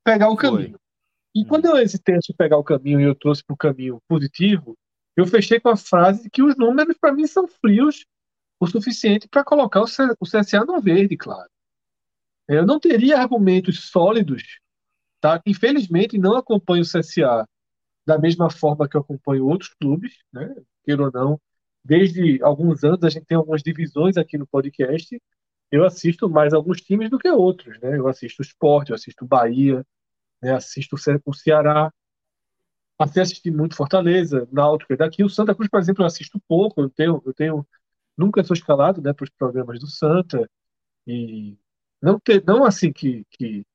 pegar o caminho. E quando eu hesitei antes de pegar o caminho e eu trouxe para o caminho positivo, eu fechei com a frase que os números para mim são frios o suficiente para colocar o, CSA no verde, claro. Eu não teria argumentos sólidos, tá? Infelizmente, não acompanho o CSA da mesma forma que eu acompanho outros clubes, né? Queira ou não, desde alguns anos a gente tem algumas divisões aqui no podcast. Eu assisto mais alguns times do que outros, né? Eu assisto o Sport, eu assisto o Bahia, né? assisto o Ceará, até assisti muito Fortaleza, Náutico daqui. O Santa Cruz, por exemplo, eu assisto pouco, eu tenho, eu tenho nunca sou escalado né, para os programas do Santa e não ter, não assim que, que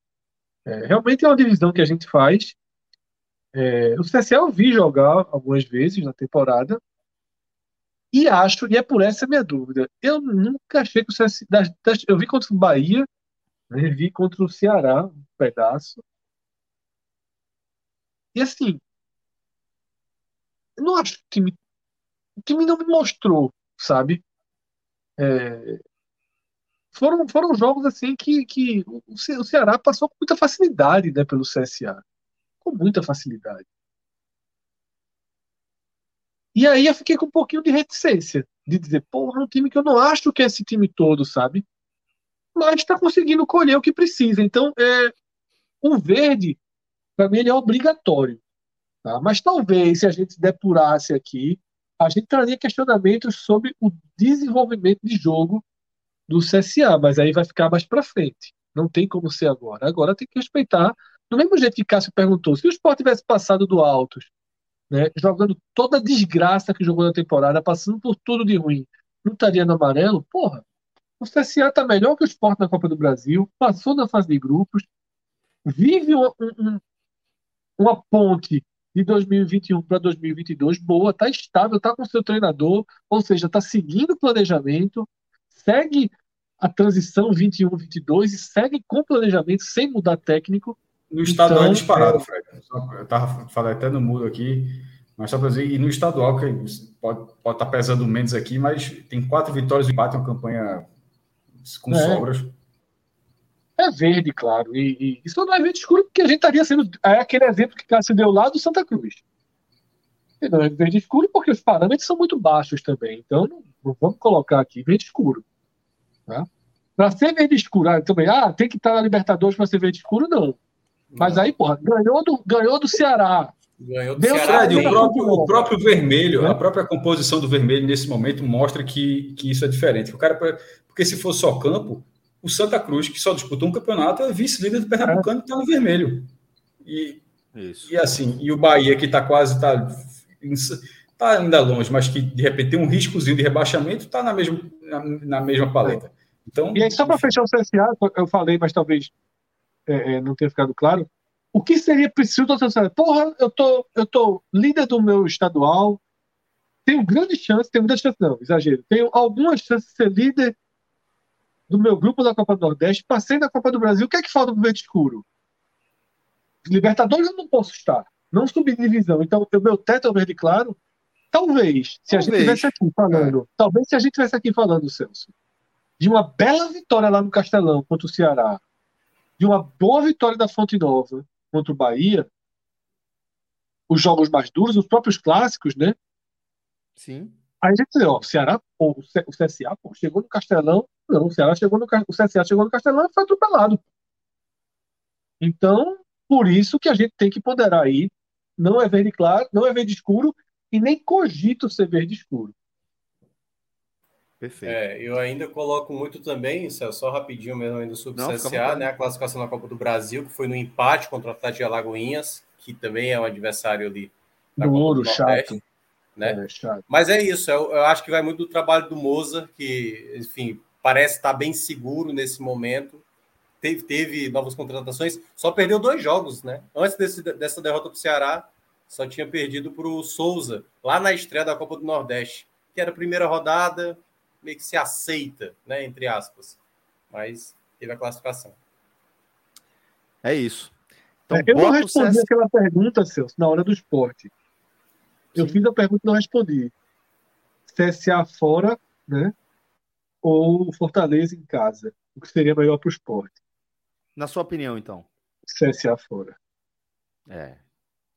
é, realmente é uma divisão que a gente faz. É, o CSA eu vi jogar algumas vezes na temporada e acho, e é por essa minha dúvida, eu nunca achei que o CSA, das, das, eu vi contra o Bahia, né, vi contra o Ceará um pedaço, e assim, eu não acho que o time, o time não me mostrou, sabe? É, foram, foram jogos assim que, que o, o Ceará passou com muita facilidade né, pelo CSA. Com muita facilidade. E aí eu fiquei com um pouquinho de reticência. De dizer, porra, é um time que eu não acho que é esse time todo, sabe? Mas está conseguindo colher o que precisa. Então, é, o verde, para mim, ele é obrigatório. Tá? Mas talvez, se a gente depurasse aqui, a gente traria questionamentos sobre o desenvolvimento de jogo do CSA, mas aí vai ficar mais para frente. Não tem como ser agora. Agora tem que respeitar. Do mesmo jeito que Cássio perguntou, se o Sport tivesse passado do Altos, né, jogando toda a desgraça que jogou na temporada, passando por tudo de ruim, não estaria no amarelo? Porra, o CSA está melhor que o Sport na Copa do Brasil, passou na fase de grupos, vive um, um, uma ponte de 2021 para 2022 boa, está estável, está com seu treinador, ou seja, está seguindo o planejamento, segue a transição 21-22 e segue com planejamento sem mudar técnico. No estadual então, é disparado, Fred. Eu estava falando até no mudo aqui, mas só para dizer, e no estadual, que pode, pode estar tá pesando menos aqui, mas tem quatro vitórias e empate, uma campanha com é. sobras. É verde, claro. E, e, isso não é verde escuro porque a gente estaria sendo. É aquele exemplo que Cássio deu lá do Santa Cruz. E não é verde escuro porque os parâmetros são muito baixos também. Então, não, não vamos colocar aqui verde escuro. Tá? Para ser verde escuro, ah, também, ah, tem que estar na Libertadores para ser verde escuro, não. Mas aí, porra, ganhou do, ganhou do Ceará. Ganhou do Ceará. Fred, o, próprio, o próprio vermelho, a própria composição do vermelho nesse momento mostra que, que isso é diferente. O cara, porque se for só campo, o Santa Cruz, que só disputou um campeonato, é vice-líder do Pernambucano, é. está no vermelho. E, Isso. e assim, e o Bahia, que está quase, está tá ainda longe, mas que de repente tem um riscozinho de rebaixamento, está na mesma, na, na, mesma paleta. Então, e aí, só para fechar o CSA, eu falei, mas talvez é, é, não tenha ficado claro. O que seria preciso do CSA? Porra, eu tô, eu tô líder do meu estadual, tenho grande chance, tenho muita chance, não, exagero, tenho algumas chances de ser líder do meu grupo da Copa do Nordeste, passei na Copa do Brasil, o que é que falta para o verde escuro? Libertadores eu não posso estar, não subi de divisão, então o meu teto é o verde claro. Talvez, se talvez. a gente tivesse aqui falando, é. talvez se a gente tivesse aqui falando, Celso, de uma bela vitória lá no Castelão contra o Ceará, de uma boa vitória da Fonte Nova contra o Bahia, os jogos mais duros, os próprios clássicos, né? Sim. Aí a gente ó, o Ceará, pô, o CSA, pô, chegou no Castelão, não, o Ceará chegou no o CSA chegou no Castelão e foi atropelado. Então, por isso que a gente tem que ponderar aí, não é verde claro, não é verde escuro e nem cogito ser verde escuro. Perfeito. É, eu ainda coloco muito também, só rapidinho mesmo ainda sobre o CSA, né, a classificação na Copa do Brasil, que foi no empate contra o Atlético de Alagoinhas, que também é um adversário ali da Duro, chato. Né? É, Mas é isso, eu, eu, acho que vai muito do trabalho do Moza, que, enfim, parece estar bem seguro nesse momento. Teve, teve novas contratações, só perdeu dois jogos, né? Antes desse, dessa derrota para o Ceará, só tinha perdido para o Souza, lá na estreia da Copa do Nordeste, que era a primeira rodada, meio que se aceita, né? Entre aspas. Mas teve a classificação. É isso. Então, eu não respondi CS... aquela pergunta, Celso, na hora do esporte. Eu Sim. fiz a pergunta e não respondi. CSA fora, né? Ou Fortaleza em casa? O que seria melhor para o esporte? Na sua opinião, então? CSA fora. É.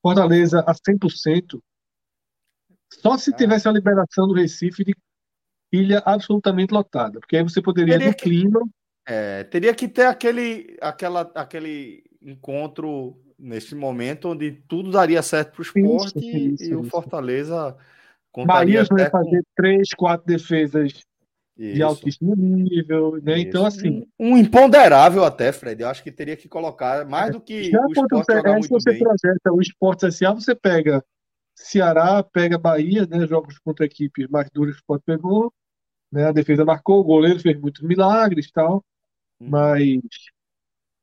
Fortaleza a 100%. Só se tivesse a liberação do Recife de ilha absolutamente lotada, porque aí você poderia teria no que, clima. É, teria que ter aquele, aquela, aquele encontro neste momento onde tudo daria certo para o esporte isso, isso, e isso. o Fortaleza Bahia vai fazer três, quatro defesas isso. de altíssimo nível, né? Isso. Então, assim. Um, imponderável até, Fred. Eu acho que teria que colocar mais do que. Já o esporte você, é, se você bem. projeta o esporte SA, você pega Ceará, pega Bahia, né? Jogos contra equipes mais duras que o esporte pegou. Né? A defesa marcou, o goleiro fez muitos milagres e tal. Hum. Mas.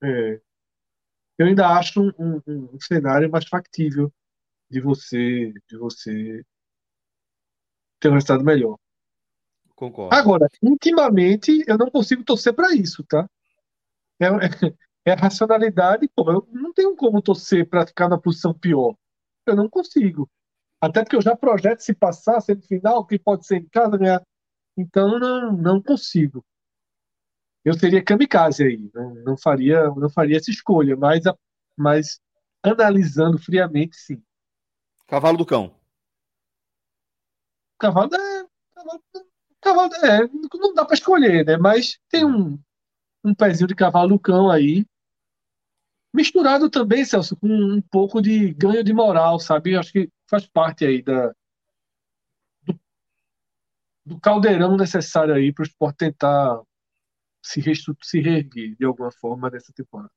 É, eu ainda acho um, um, um, cenário mais factível de você, de você ter um resultado melhor. Concordo. Agora, intimamente, eu não consigo torcer para isso, tá? É, é, é, a racionalidade, pô, eu não tenho como torcer para ficar na posição pior. Eu não consigo. Até porque eu já projeto se passar semifinal, que pode ser em casa, ganhar. Então, não, não consigo. Eu seria kamikaze aí, não, não, faria, não faria essa escolha, mas, mas analisando friamente, sim. Cavalo do cão. Cavalo é. Cavalo, cavalo é. Não dá para escolher, né? Mas tem um, um pezinho de cavalo cão aí. Misturado também, Celso, com um pouco de ganho de moral, sabe? Acho que faz parte aí da, do, do caldeirão necessário aí para o esporte tentar se, se reerguer de alguma forma nessa temporada.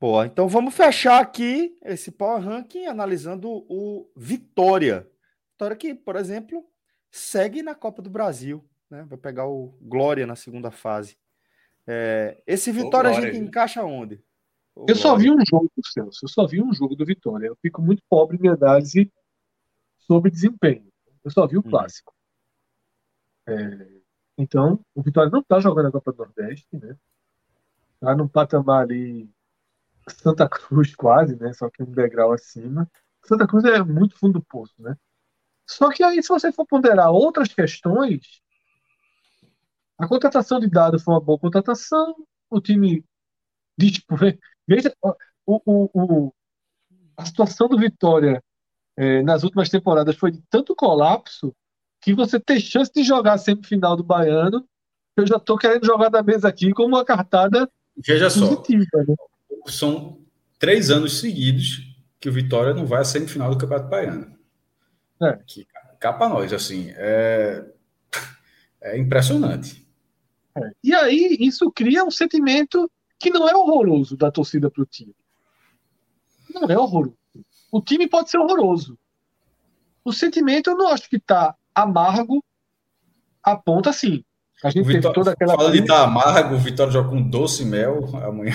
Boa, então vamos fechar aqui esse Power Ranking analisando o Vitória. Vitória que, por exemplo, segue na Copa do Brasil, né? Vai pegar o Glória na segunda fase. É, esse Vitória a gente encaixa onde? Eu Glória. só vi um jogo, Celso. Eu só vi um jogo do Vitória. Eu fico muito pobre em minha análise sobre desempenho. Eu só vi o hum. clássico. É, então, o Vitória não está jogando a Copa do Nordeste, né? Está num patamar ali Santa Cruz quase, né? Só que um degrau acima. Santa Cruz é muito fundo do poço, né? Só que aí, se você for ponderar outras questões, a contratação de dados foi uma boa contratação, o time tipo, veja o, o, o, a situação do Vitória é, nas últimas temporadas foi de tanto colapso que você tem chance de jogar semifinal do Baiano. Eu já estou querendo jogar da mesa aqui como uma cartada. Veja positiva, só, né? são três anos seguidos que o Vitória não vai à semifinal do Campeonato Baiano. É. Que capa nós, assim, é, é impressionante. É. E aí, isso cria um sentimento que não é horroroso da torcida para o time. Não é horroroso. O time pode ser horroroso. O sentimento eu não acho que está amargo a ponta assim. A gente teve toda aquela. Fala de estar tá amargo, o Vitória joga com doce mel amanhã.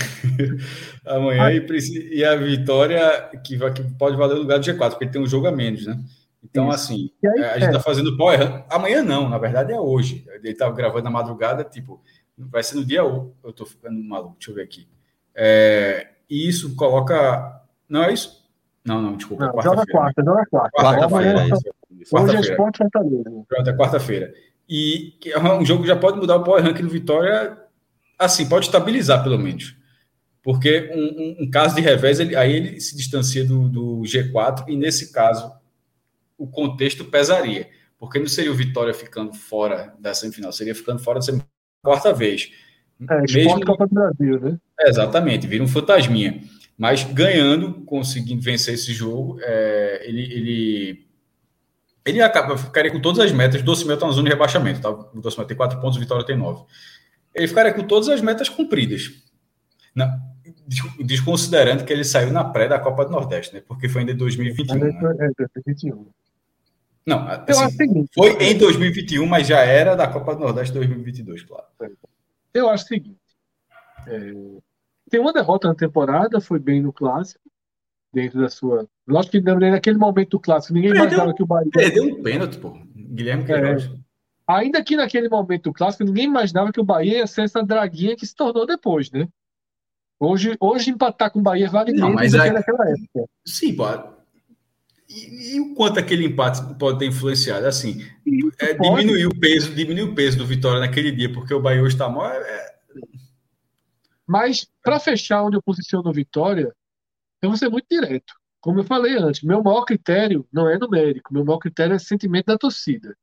amanhã e, a vitória que, vai, que pode valer o lugar do G4, porque tem um jogo a menos, né? Então, Isso. assim, aí, a gente está é. fazendo power. Amanhã não, na verdade é hoje. Ele estava gravando na madrugada, tipo, vai ser no dia 1. Eu estou ficando maluco, deixa eu ver aqui. É, e isso coloca. Não é isso? Não, não, desculpa. Não, quarta joga quarta, joga quarta. Quarta-feira, é isso. Hoje é esporte Fortaleza. Pronto, é quarta-feira. E é um jogo que já pode mudar o power ranking do Vitória, assim, pode estabilizar pelo menos. Porque um, um, um caso de revés, ele, aí ele se distancia do, do, G4, e nesse caso o contexto pesaria. Porque não seria o Vitória ficando fora da semifinal, seria ficando fora da semifinal quarta vez. É, Mesmo... Copa do Brasil, né? É, exatamente, vira um fantasminha. Mas ganhando, conseguindo vencer esse jogo, é, ele, ele ele acaba, ficaria com todas as metas. O Docimel está na zona de rebaixamento. Tá? O Docimel tem quatro pontos, o Vitória tem nove. Ele ficaria com todas as metas cumpridas. Não, desconsiderando que ele saiu na pré da Copa do Nordeste, né? Porque foi ainda em 2021. Né? É, 2021. Não, assim, foi em 2021, mas já era da Copa do Nordeste 2022, claro. Eu acho o seguinte: é, tem uma derrota na temporada, foi bem no clássico, dentro da sua. Lógico que naquele momento do clássico, ninguém perdeu, imaginava que o Bahia. Perdeu um pênalti, pô. Guilherme Queiroz. É, ainda que naquele momento do clássico, ninguém imaginava que o Bahia ia ser essa draguinha que se tornou depois, né? Hoje, hoje empatar com o Bahia vale Não, menos do que naquela época. Sim, pode. E, e, o quanto aquele empate pode ter influenciado? Assim, é, diminuir o peso, diminuir o peso do Vitória naquele dia, porque o Bahia hoje está mal. É... Mas, para fechar onde eu posiciono o Vitória, eu vou ser muito direto. Como eu falei antes, meu maior critério não é numérico, meu maior critério é sentimento da torcida.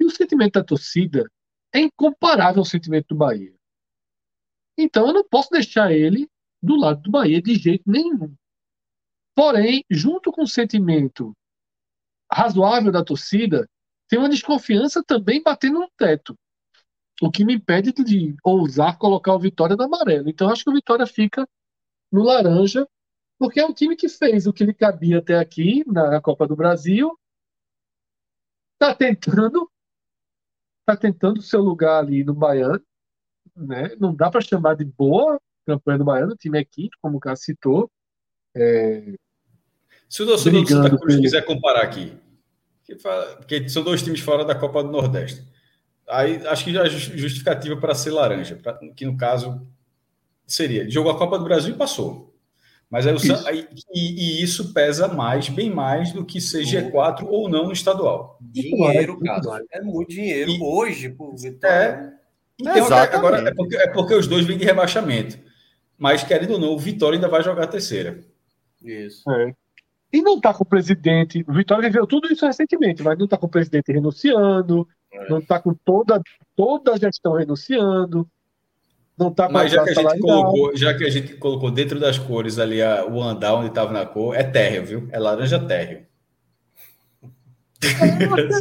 E o sentimento da torcida é incomparável ao sentimento do Bahia. Então eu não posso deixar ele do lado do Bahia de jeito nenhum. Porém, junto com o sentimento razoável da torcida, tem uma desconfiança também batendo no teto. O que me impede de ousar colocar o Vitória no amarelo. Então acho que o Vitória fica no laranja, porque é um time que fez o que lhe cabia até aqui na, Copa do Brasil. Está tentando está tentando o seu lugar ali no Baiano. Né? Não dá para chamar de boa campanha do Baiano, o time é quinto, como o Cássio citou. É... Se o torcedor do Santa Cruz pelo... quiser comparar aqui, porque são dois times fora da Copa do Nordeste, aí acho que já é justificativa para ser laranja, pra, que no caso seria, ele jogou a Copa do Brasil e passou. Mas aí, isso. Aí, e, e, isso pesa mais, bem mais do que ser G4 ou não no estadual. Dinheiro, cara. É muito dinheiro e, hoje pro Vitória. É, então, agora é porque, é porque os dois vêm de rebaixamento. Mas, querendo ou não, o Vitória ainda vai jogar a terceira. Isso. É. E não está com o presidente. O Vitória viveu tudo isso recentemente, mas não está com o presidente renunciando, é. não está com toda, toda a gestão renunciando. Não tá Mas já que, a gente colocou, já que a gente colocou dentro das cores ali a, o andar onde estava na cor, é térreo, viu? É laranja térreo. É,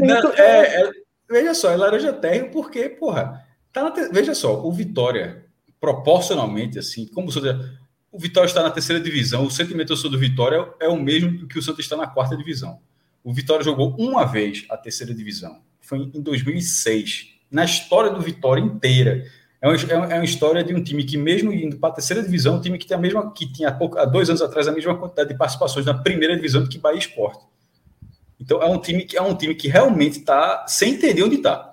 não, é, é, veja só, é laranja térreo porque, porra, tá na, veja só, o Vitória, proporcionalmente, assim, como o o Vitória está na terceira divisão, o sentimento do Vitória é o mesmo que o Santos está na quarta divisão. O Vitória jogou uma vez a terceira divisão, foi em 2006. Na história do Vitória inteira, é, é uma, é uma história de um time que, mesmo indo para a terceira divisão, um time que, tem a mesma, que tinha há, dois anos atrás a mesma quantidade de participações na primeira divisão do que Bahia Esporte. Então é um time que é um time que realmente está sem entender onde está.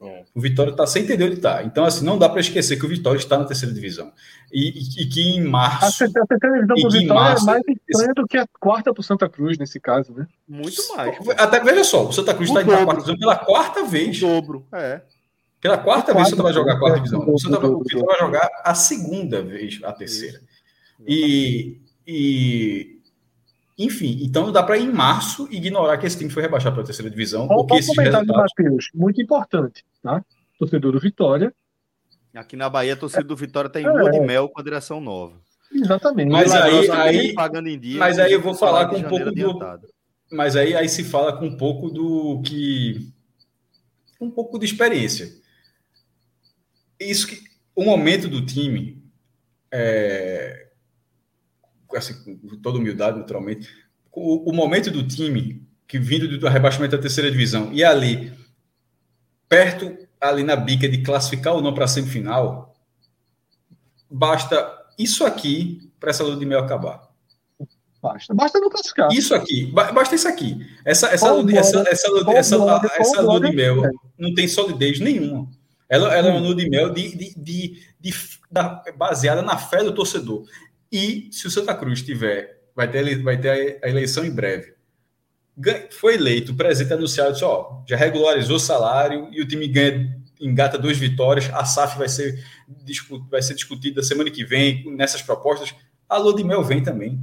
É. O Vitória está sem entender onde está. Então, assim, não dá para esquecer que o Vitória está na terceira divisão. E, e, e que em março. A terceira divisão do Vitória março, é mais estranha do que a quarta para o Santa Cruz, nesse caso, né? Muito mais. Até veja só, o Santa Cruz está indo na quarta divisão pela quarta vez. O dobro, é. Pela quarta vez o Santa vai jogar a quarta divisão. O Santa vai jogar a segunda vez a terceira. E, e enfim, então dá para em março ignorar que esse time foi rebaixado para a terceira divisão. Olha porque esses resultados... Mateus, muito importante, tá? Torcedor do Vitória. Aqui na Bahia, a torcida do Vitória tem tá lua de mel com a direção nova. Exatamente. Mas aí, aí, pagando em dia, mas aí eu vou falar com um pouco do. Mas aí, aí se fala com um pouco do que. Um pouco de experiência isso que o momento do time, é, assim, com toda humildade, naturalmente, o, o, momento do time que vindo do rebaixamento da terceira divisão e ali perto ali na bica de classificar ou não para a semifinal, basta isso aqui para essa luta de meio acabar. Basta, basta não classificar. Isso aqui, basta isso aqui. Essa essa essa essa, essa, essa, essa, essa lua de mel não tem solidez nenhuma. Ela, ela é uma lua de mel de, de, de, de, da, baseada na fé do torcedor. E se o Santa Cruz tiver, vai ter, vai ter a eleição em breve. Foi eleito, o presidente anunciado, disse, ó, já regularizou o salário e o time ganha, engata duas vitórias, a SAF vai ser, vai ser discutida semana que vem nessas propostas. A lua de mel vem também.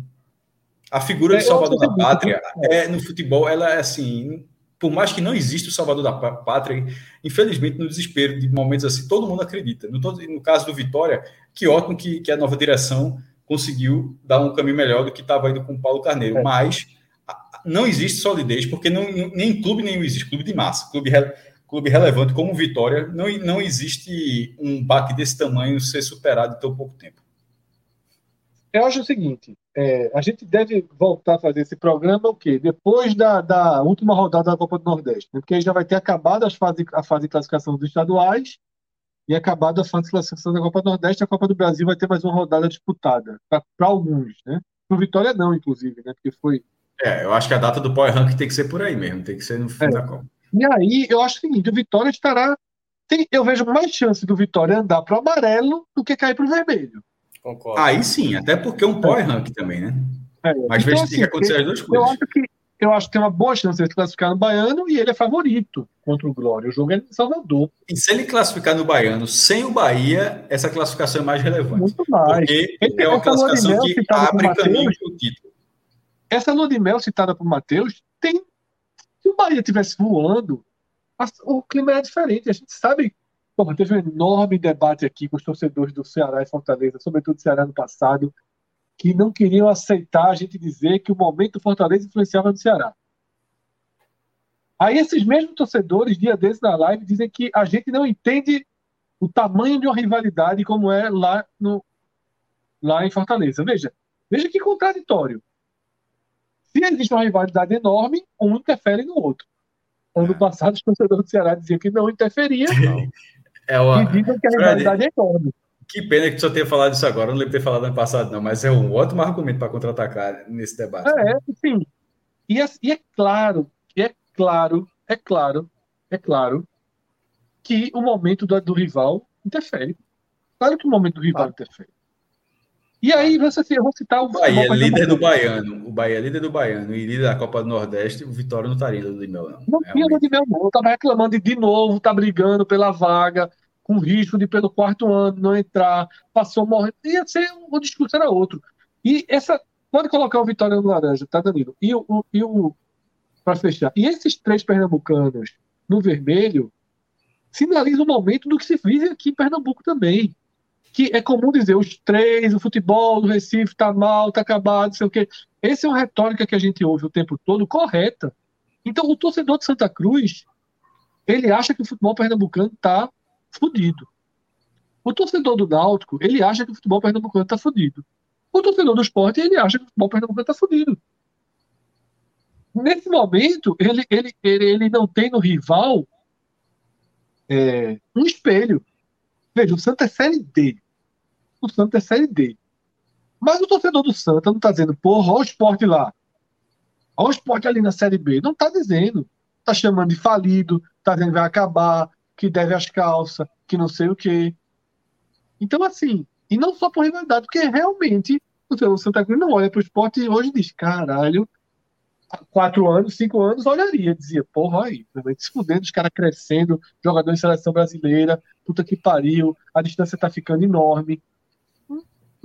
A figura é, de Salvador da Pátria é, no futebol, ela é assim, por mais que não exista o salvador da pátria, infelizmente, no desespero de momentos assim, todo mundo acredita. No, no caso do Vitória, que ótimo que, que, a nova direção conseguiu dar um caminho melhor do que estava indo com o Paulo Carneiro. É. Mas não existe solidez, porque não, nem clube nenhum existe, clube de massa, clube, clube relevante como o Vitória, não, não existe um baque desse tamanho ser superado em tão pouco tempo. Eu acho o seguinte: é, a gente deve voltar a fazer esse programa o quê? Depois da, da última rodada da Copa do Nordeste, né? porque aí já vai ter acabado as fase, a fase de classificação dos estaduais e acabado a fase de classificação da Copa do Nordeste, a Copa do Brasil vai ter mais uma rodada disputada, para alguns, né? Para o Vitória não, inclusive, né? Porque foi. É, eu acho que a data do Power Rank tem que ser por aí mesmo, tem que ser no fim é. da Copa. E aí, eu acho o seguinte: o Vitória estará. Tem, eu vejo mais chance do Vitória andar para o amarelo do que cair para o vermelho. Concordo. Aí sim, até porque é um power rank também, né? É. Mas então, veja assim, tem que acontecer as duas coisas. Eu acho, que, eu acho que tem uma boa chance de ele classificar no Baiano e ele é favorito contra o Glória. O jogo é em Salvador. E se ele classificar no Baiano sem o Bahia, essa classificação é mais relevante. Muito mais. Porque ele, é uma classificação que abre caminho para o título. Essa lua de mel citada por Matheus tem Se o Bahia tivesse voando, o clima é diferente. A gente sabe. Porra, teve um enorme debate aqui com os torcedores do Ceará e Fortaleza, sobretudo do Ceará no passado, que não queriam aceitar a gente dizer que o momento do Fortaleza influenciava no Ceará. Aí esses mesmos torcedores, dia desses na live, dizem que a gente não entende o tamanho de uma rivalidade como é lá, no, lá em Fortaleza. Veja, veja que contraditório. Se existe uma rivalidade enorme, um interfere no outro. Ano é. passado, os torcedores do Ceará diziam que não interferia. Não. É uma... E dizem que a rivalidade é enorme. Que pena que tu só tenha falado isso agora, não lembro de ter falado ano passado, não, mas é um ótimo argumento para contra-atacar nesse debate. É, né? sim. E é, e é claro, é claro, é claro, é claro que o momento do, do rival interfere. Claro que o momento do rival ah. interfere. E aí, você, eu vou citar o. Bahia, líder do Baiano. O Bahia, líder do Baiano e líder da Copa do Nordeste, o Vitória não estaria no de Mel, não. Não tinha de Mel, não. Eu tava reclamando de, de novo, tá brigando pela vaga, com risco de pelo quarto ano não entrar, passou morrendo. Ia ser, o discurso era outro. E essa. Pode colocar o Vitória no laranja, tá, Danilo? E o. E o para fechar. E esses três pernambucanos no vermelho sinaliza o momento do que se vive aqui em Pernambuco também que é comum dizer os três, o futebol do Recife está mal, está acabado, não sei o quê. Essa é uma retórica que a gente ouve o tempo todo correta. Então, o torcedor de Santa Cruz, ele acha que o futebol pernambucano está fodido. O torcedor do Náutico, ele acha que o futebol pernambucano está fodido. O torcedor do esporte, ele acha que o futebol pernambucano está fodido. Nesse momento, ele, ele, ele, ele não tem no rival é, um espelho. Veja, o Santa é série D o Santa é Série D. Mas o torcedor do Santa não está dizendo, porra, olha o esporte lá. Olha o esporte ali na Série B. Não está dizendo. Está chamando de falido, está dizendo que vai acabar, que deve as calças, que não sei o quê. Então, assim, e não só por rivalidade, porque realmente o Santa Cruz não olha para o esporte e hoje diz, caralho, há quatro anos, cinco anos, olharia, dizia, porra, aí, se fudendo, os caras crescendo, jogador em seleção brasileira, puta que pariu, a distância tá ficando enorme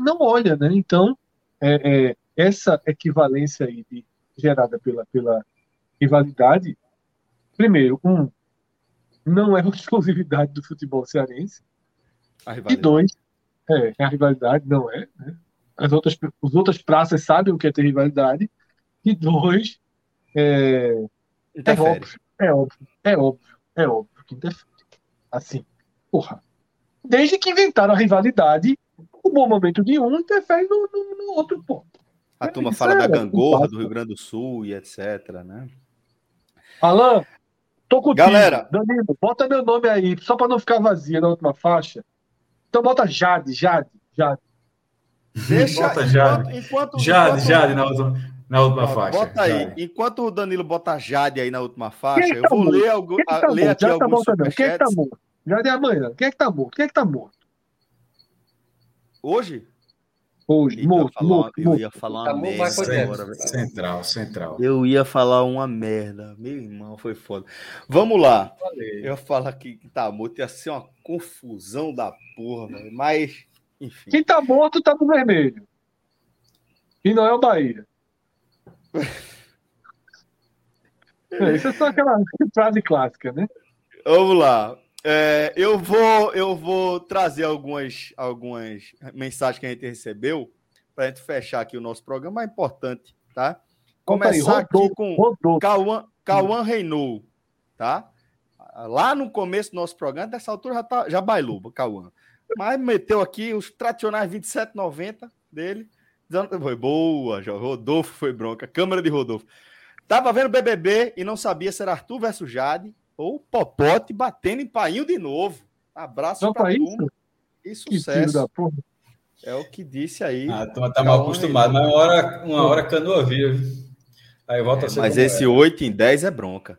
não olha, né? Então, é, é, essa equivalência aí de, gerada pela, pela rivalidade, primeiro, um, não é uma exclusividade do futebol cearense, e dois, é, a rivalidade não é, né? As outras, as outras praças sabem o que é ter rivalidade, e dois, é, é óbvio, é óbvio, é óbvio, é óbvio que interfere. Assim, porra. Desde que inventaram a rivalidade, o bom momento de um interfere no, no, no outro ponto. A é, turma fala é, da gangorra do Rio Grande do Sul e etc, né? Alan, tô contigo. Galera, Danilo, bota meu nome aí, só para não ficar vazia na última faixa. Então bota Jade, Jade, Jade. Deixa, bota Jade. Enquanto, Jade, enquanto... Jade na última, na última faixa. Bota aí. Jade. Enquanto o Danilo bota Jade aí na última faixa, eu tá vou ler, algo, tá ler aqui alguns tá Quem é que tá morto? Jade é amanhã. Quem é que tá morto? Quem é que tá morto? Hoje? Hoje, morto, eu, morto, eu ia falar uma merda agora, Central, central. Eu ia falar uma merda. Meu irmão, foi foda. Vamos lá. Valeu. Eu falo aqui que tá morto, ia ser uma confusão da porra, velho. Mas, enfim. Quem tá morto tá no vermelho. E não é o Bahia. é, isso é só aquela frase clássica, né? Vamos lá. É, eu vou eu vou trazer algumas, algumas mensagens que a gente recebeu para a gente fechar aqui o nosso programa. É importante, tá? Começar aí, rodou, aqui com Cauã, Cauã Reinou, tá? Lá no começo do nosso programa, dessa altura já, tá, já bailou, Cauã. Mas meteu aqui os tradicionais 27,90 dele. Foi boa, Rodolfo foi bronca. Câmara de Rodolfo. Tava vendo BBB e não sabia se era Arthur versus Jade ou Popote batendo em painho de novo. Abraço Não, para turma e sucesso. É o que disse aí. Ah, tá, tá mal acostumado, mas uma hora, uma hora canoa via. Aí volta é, a ser Mas esse é. 8 em 10 é bronca.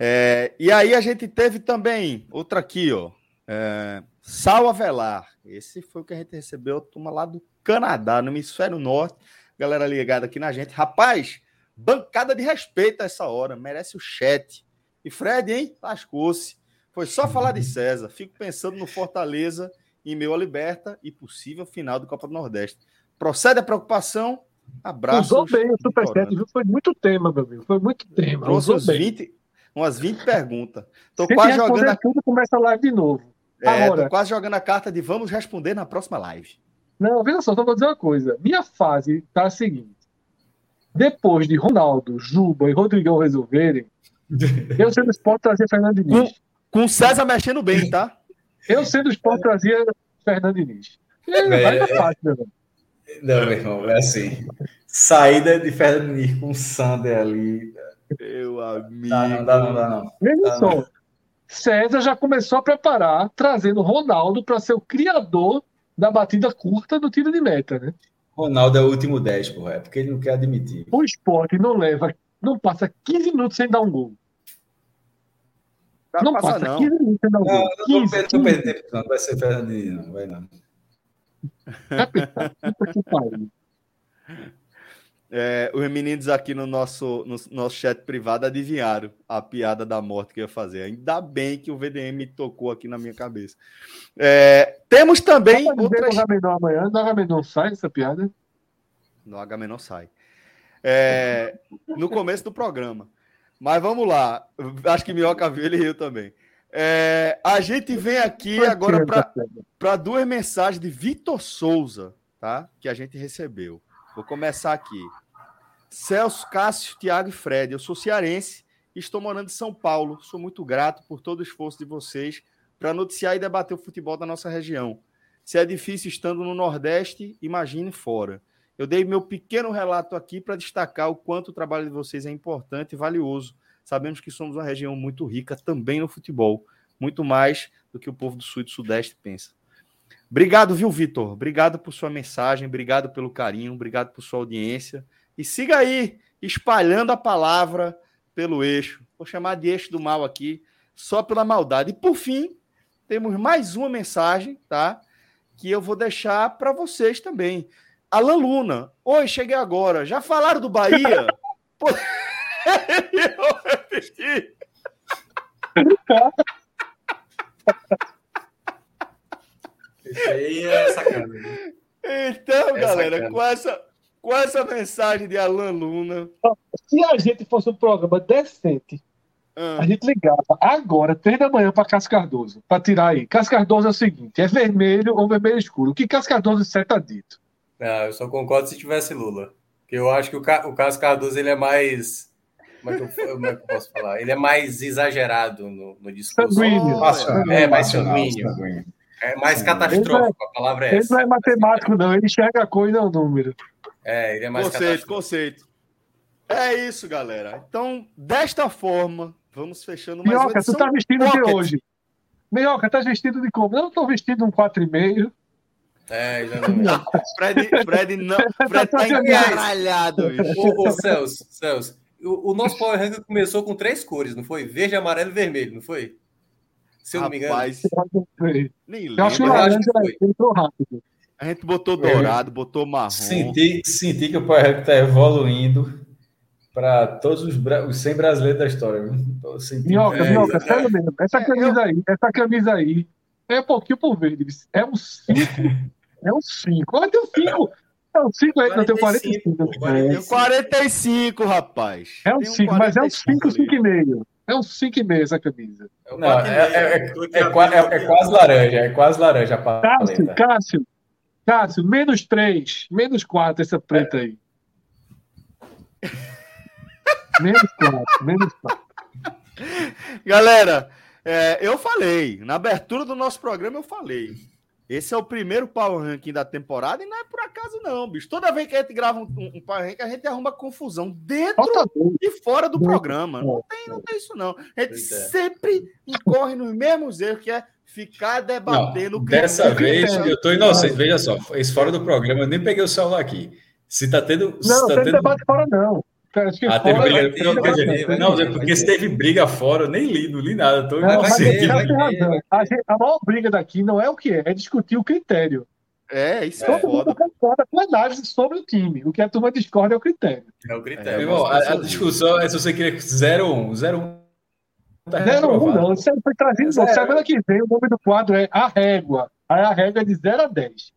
É, e aí a gente teve também outra aqui, ó. É, Sal Avelar. Esse foi o que a gente recebeu, turma lá do Canadá, no hemisfério norte. Galera ligada aqui na gente. Rapaz, bancada de respeito a essa hora. Merece o chat. E Fred, hein? Lascou-se. Foi só falar de César. Fico pensando no Fortaleza meio a liberta e possível final do Copa do Nordeste. Procede a preocupação Abraço. Usou bem o Superchat, viu? Foi muito tema, meu amigo. Foi muito tema. Trouxe uns 20, umas 20 perguntas. Tô Se quase jogando. A... tudo, começa a live de novo. É, Agora... tô quase jogando a carta de vamos responder na próxima live. Não, veja só, só vou dizer uma coisa. Minha fase tá a seguinte. Depois de Ronaldo, Juba e Rodrigão resolverem, eu sendo esporte trazer Fernando Diniz. Com, com César mexendo bem, tá? Eu sendo esporte trazia Fernando Diniz. É, é, fácil, meu irmão. Não, meu irmão, é assim. Saída de Fernando Diniz com o Sander ali. Meu amigo. Dá, não, dá, não, dá, não. Mesmo só. César já começou a preparar, trazendo Ronaldo para ser o criador da batida curta do tiro de meta, né? Ronaldo é o último 10, porra, é porque ele não quer admitir. O esporte não leva, não passa 15 minutos sem dar um gol. Não, não passa, passa não. 15 minutos sem dar um não, gol. Não, 15, não, 15 não tempo, não. Vai ser Fernandinho, não vai não. Pariu. É, os meninos aqui no nosso, no nosso chat privado adivinharam a piada da morte que eu ia fazer. Ainda bem que o VDM tocou aqui na minha cabeça. É, temos também. Outras... No amanhã, no Agamenon sai essa piada? No Agamenon sai. É, no começo do programa. Mas vamos lá. Acho que Minhoca viu, ele riu também. É, a gente vem aqui agora para duas mensagens de Vitor Souza, tá? Que a gente recebeu. Vou começar aqui. Celso, Cássio, Tiago e Fred. Eu sou cearense e estou morando em São Paulo. Sou muito grato por todo o esforço de vocês para noticiar e debater o futebol da nossa região. Se é difícil estando no Nordeste, imagine fora. Eu dei meu pequeno relato aqui para destacar o quanto o trabalho de vocês é importante e valioso. Sabemos que somos uma região muito rica também no futebol, muito mais do que o povo do Sul e do Sudeste pensa. Obrigado, viu, Vitor? Obrigado por sua mensagem, obrigado pelo carinho, obrigado por sua audiência. E siga aí, espalhando a palavra pelo eixo. Vou chamar de eixo do mal aqui, só pela maldade. E por fim, temos mais uma mensagem, tá? Que eu vou deixar para vocês também. Alan Luna, oi, cheguei agora. Já falaram do Bahia? Pô, eu repeti. Isso aí é sacanagem. Então, é galera, com essa, com essa mensagem de Alan Luna. Se a gente fosse um programa decente, ah. a gente ligava agora, três da manhã, para Cássio Cardoso, para tirar aí. Cássio Cardoso é o seguinte: é vermelho ou vermelho escuro? O que Cássio Cardoso está dito? Não, eu só concordo se tivesse Lula. Porque eu acho que o, Ca... o Cássio Cardoso ele é mais. Como é, que eu, como é que eu posso falar? Ele é mais exagerado no, no discurso. Sanguíneo. Oh, é, mais sanguíneo. É mais catastrófico, a palavra é essa. Ele não é matemático, não. Ele enxerga a coisa, é o número. É, ele é mais Conceito, conceito. É isso, galera. Então, desta forma, vamos fechando mais Minhoca, tu tá vestido Pocket. de hoje. Minhoca, tá vestido de como? Eu não tô vestido um 4,5. É, exatamente. Fred, Fred, não, Fred tá encaralhado. Ô, ô, Celso, Celso, o, o nosso Power Ranking começou com três cores, não foi? Verde, amarelo e vermelho, não foi? Se eu não me engano. Nem lembro. Eu acho que o laranja entrou rápido. A gente botou dourado, botou marrom. Senti, senti que o Power Ranking tá evoluindo para todos os, os 100 brasileiros da história. Minhoca, é, minhoca, sério mesmo. Essa camisa aí, essa camisa aí é um pouquinho por verde. É um 5. é um 5. Olha, tem um 5. É um 5 aí, não tem 45. 45, 45 rapaz. É um 5, mas é um 5, 5,5. É um 5,5 essa camisa. Não, é, é, é, é, quase laranja, é quase laranja. Cássio, Cássio, Cássio, menos 3, menos 4 essa preta aí. menos 4, menos 4. Galera, é, eu falei, na abertura do nosso programa eu falei. Esse é o primeiro Power Ranking da temporada e não é por acaso, não, bicho. Toda vez que a gente grava um, um Power Ranking, a gente arruma confusão dentro e fora do programa. Não tem, não tem isso, não. A gente é. sempre incorre nos mesmos erros, que é ficar debatendo. Não, dessa vez, eu tô inocente. Veja só, esse fora do programa, eu nem peguei o celular aqui. Se tá tendo. Se não, tá tem tendo... debate fora, não. Cara, acho que ah, teve briga. Ter, não, ter, não, ter, porque se teve briga fora, eu nem li, não li nada. Tô não, mas ter, vai ter. A, a, maior briga daqui não é o que é, é discutir o critério. É, isso é foda. concorda com análise sobre o time. O que a turma discorda é o critério. É o critério. É, irmão, a, a, discussão é se você queria 0-1. 0-1 tá 0-1 não. Isso foi trazido. Semana que vem o nome do quadro é A Régua. Aí a régua é de 0 a 10.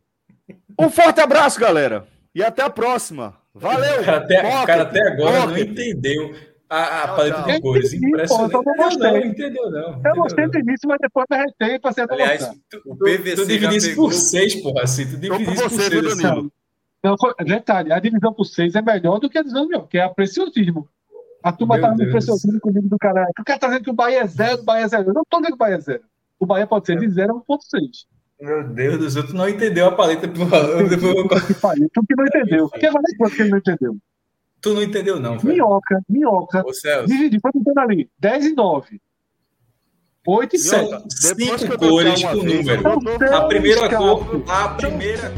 Um forte abraço, galera. E até a próxima. Valeu! O cara até, cara até agora não entendeu a, a paleta de cores. Impressionante. Pô, não, não, não entendeu, não. Eu gostei do início, mas depois me arretei pra ser Aliás, tu, o PVC tu, tu divide isso por seis, porra, assim. Tu divide isso por seis, assim. Então, detalhe, a divisão por seis é melhor do que a divisão melhor, que é a preciosismo. A turma tá no preciosismo comigo do cara. O cara tá dizendo que o Bahia é zero, o Bahia é zero. Eu não tô dizendo que o Bahia é zero. O Bahia pode ser de zero a 1.6. Meu Deus do céu, tu não entendeu a paleta. Porra. Tu que não entendeu. Que quanto que ele não entendeu? Tu não entendeu, não, velho. Minhoca, minhoca. Ô, Celso. Dividi, foi tentando ali. 10 e 9. 8 e 7. Cinco cores com número. A primeira cor, a primeira.